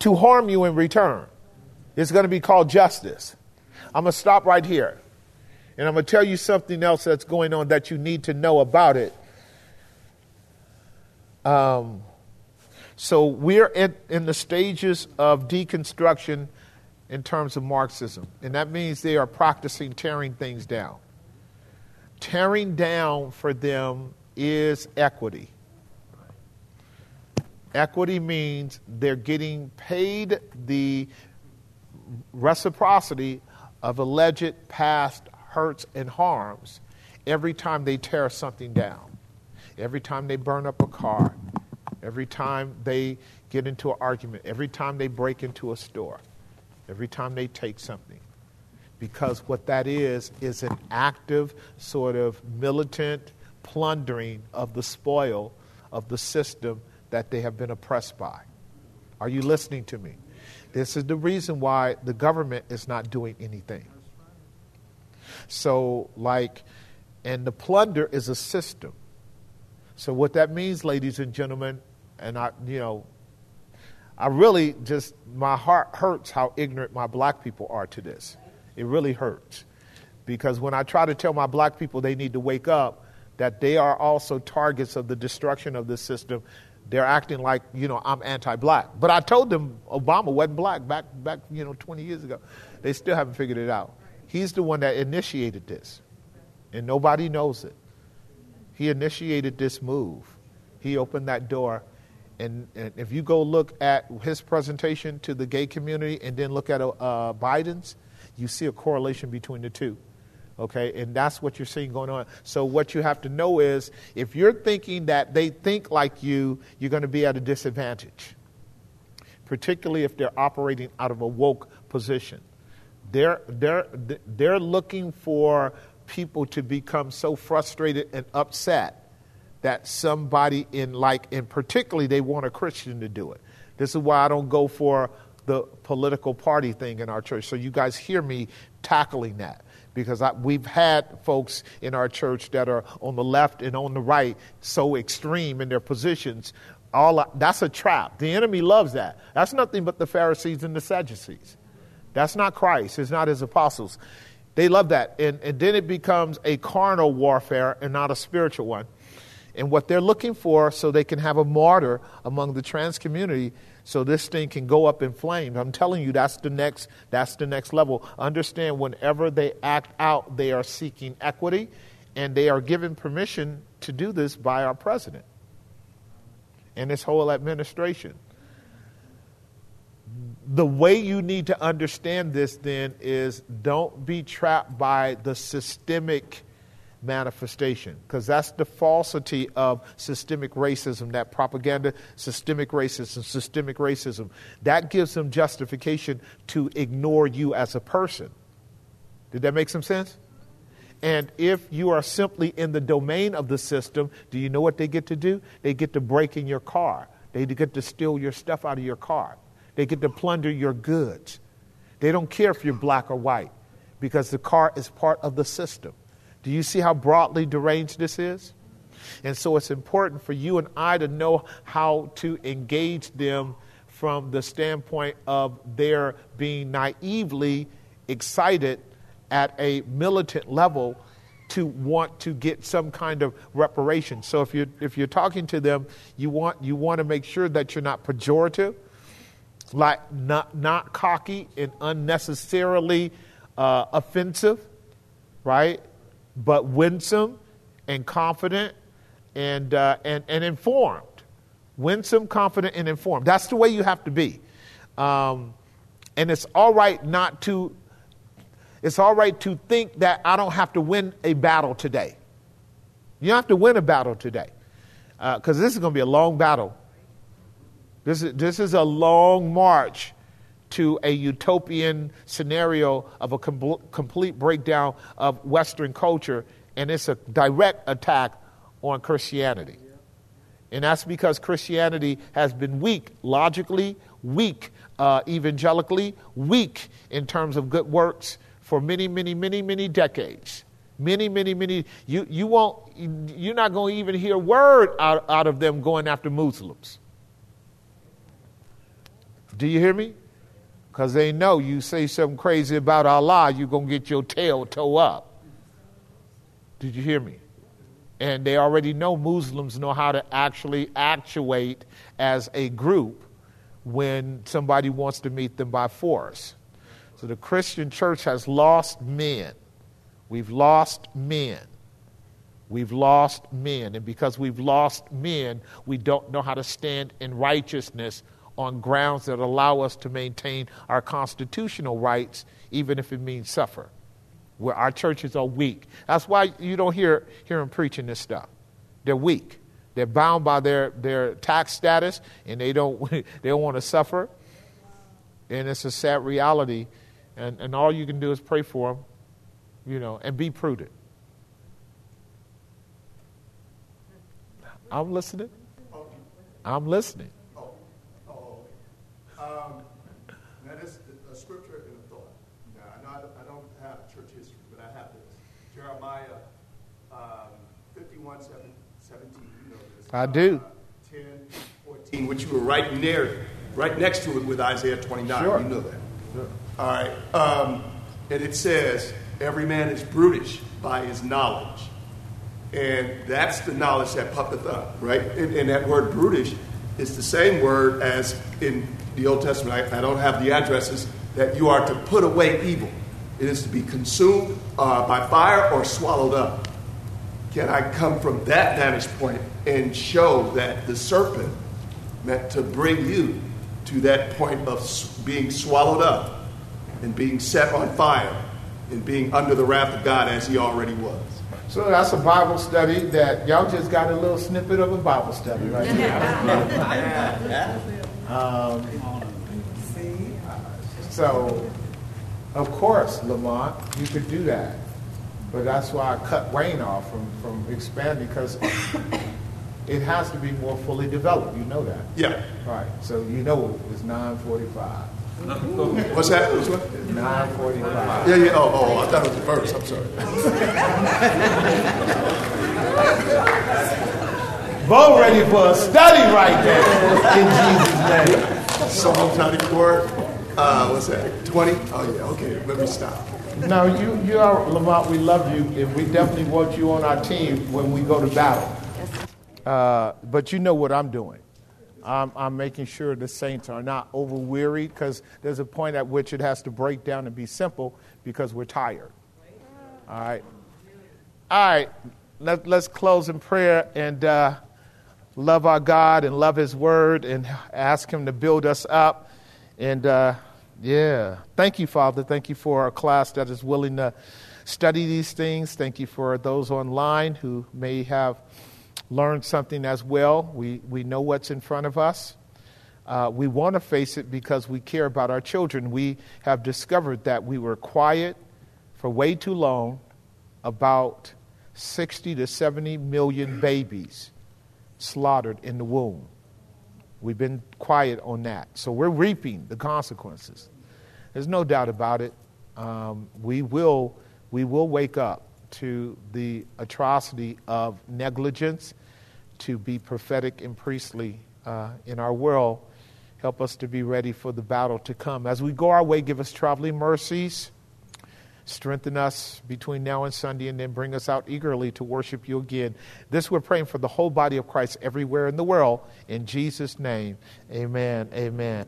to harm you in return. It's going to be called justice. I'm going to stop right here. And I'm going to tell you something else that's going on that you need to know about it. Um, so we're in, in the stages of deconstruction in terms of Marxism. And that means they are practicing tearing things down. Tearing down for them is equity. Equity means they're getting paid the reciprocity of alleged past hurts, and harms every time they tear something down, every time they burn up a car, every time they get into an argument, every time they break into a store, every time they take something. Because what that is, is an active, sort of militant plundering of the spoil of the system that they have been oppressed by. Are you listening to me? This is the reason why the government is not doing anything. So, like, and the plunder is a system. So, what that means, ladies and gentlemen, and I, you know, I really just, my heart hurts how ignorant my black people are to this. It really hurts. Because when I try to tell my black people they need to wake up, that they are also targets of the destruction of this system, they're acting like, you know, I'm anti black. But I told them Obama wasn't black back, back, you know, 20 years ago. They still haven't figured it out. He's the one that initiated this, and nobody knows it. He initiated this move. He opened that door. And, and if you go look at his presentation to the gay community and then look at uh, Biden's, you see a correlation between the two. Okay, and that's what you're seeing going on. So, what you have to know is if you're thinking that they think like you, you're going to be at a disadvantage, particularly if they're operating out of a woke position. They're, they're, they're looking for people to become so frustrated and upset that somebody in like and particularly they want a christian to do it. This is why i don't go for the political party thing in our church. So you guys hear me tackling that because I, we've had folks in our church that are on the left and on the right so extreme in their positions. All that's a trap. The enemy loves that. That's nothing but the pharisees and the sadducees that's not Christ, it's not his apostles. They love that. And, and then it becomes a carnal warfare and not a spiritual one. And what they're looking for, so they can have a martyr among the trans community, so this thing can go up in flames. I'm telling you, that's the next, that's the next level. Understand, whenever they act out, they are seeking equity, and they are given permission to do this by our president and this whole administration the way you need to understand this then is don't be trapped by the systemic manifestation because that's the falsity of systemic racism that propaganda systemic racism systemic racism. That gives them justification to ignore you as a person. Did that make some sense? And if you are simply in the domain of the system do you know what they get to do? They get to break in your car. They get to steal your stuff out of your car they get to plunder your goods. They don't care if you're black or white because the car is part of the system. Do you see how broadly deranged this is? And so it's important for you and I to know how to engage them from the standpoint of their being naively excited at a militant level to want to get some kind of reparation. So if you're, if you're talking to them, you want, you want to make sure that you're not pejorative like not, not cocky and unnecessarily uh, offensive, right? But winsome and confident and, uh, and, and informed. Winsome, confident, and informed. That's the way you have to be. Um, and it's all right not to, It's all right to think that I don't have to win a battle today. You don't have to win a battle today because uh, this is going to be a long battle. This is, this is a long march to a utopian scenario of a com- complete breakdown of Western culture, and it's a direct attack on Christianity. And that's because Christianity has been weak logically, weak uh, evangelically, weak in terms of good works for many, many, many, many decades. Many, many, many. You, you won't, you're not going to even hear a word out, out of them going after Muslims. Do you hear me? Because they know you say something crazy about Allah, you're going to get your tail toe up. Did you hear me? And they already know Muslims know how to actually actuate as a group when somebody wants to meet them by force. So the Christian church has lost men. We've lost men. We've lost men. And because we've lost men, we don't know how to stand in righteousness on grounds that allow us to maintain our constitutional rights, even if it means suffer. Where our churches are weak. That's why you don't hear, hear them preaching this stuff. They're weak. They're bound by their, their tax status and they don't, (laughs) they don't want to suffer. And it's a sad reality. And, and all you can do is pray for them, you know, and be prudent. I'm listening. I'm listening. I know I do. Uh, 10, 14, which you were right near, right next to it with Isaiah 29. Sure. You know that. Sure. All right. Um, and it says, every man is brutish by his knowledge. And that's the knowledge that puffeth up, right? And, and, that word brutish is the same word as in the Old Testament. I, I, don't have the addresses that you are to put away evil. It is to be consumed uh, by fire or swallowed up. Can I come from that vantage point and show that the serpent meant to bring you to that point of being swallowed up and being set on fire and being under the wrath of God as he already was. So that's a Bible study that y'all just got a little snippet of a Bible study right now. (laughs) um, so, of course, Lamont, you could do that. But that's why I cut Wayne off from, from expanding because it has to be more fully developed. You know that. Yeah. Right. So you know it's 945. (laughs) What's that? What's what? 945. Yeah, yeah. Oh, oh, I thought it was the verse. I'm sorry. Bo ready for a study right there in Jesus' name. Psalm 94. Uh, what's that? 20? Oh, yeah. Okay. Let me stop. Now, you, you are, Lamont, we love you, and we definitely want you on our team when we go to battle. Uh, but you know what I'm doing. I'm, I'm making sure the saints are not over weary because there's a point at which it has to break down and be simple because we're tired. All right. All right. Let, let's close in prayer and uh, love our God and love His Word and ask Him to build us up. And uh, yeah, thank you, Father. Thank you for a class that is willing to study these things. Thank you for those online who may have learned something as well. We, we know what's in front of us. Uh, we want to face it because we care about our children. We have discovered that we were quiet for way too long about 60 to 70 million babies slaughtered in the womb. We've been quiet on that. So we're reaping the consequences. There's no doubt about it. Um, we, will, we will wake up to the atrocity of negligence, to be prophetic and priestly uh, in our world. Help us to be ready for the battle to come. As we go our way, give us traveling mercies. Strengthen us between now and Sunday, and then bring us out eagerly to worship you again. This we're praying for the whole body of Christ everywhere in the world. In Jesus' name, amen. Amen.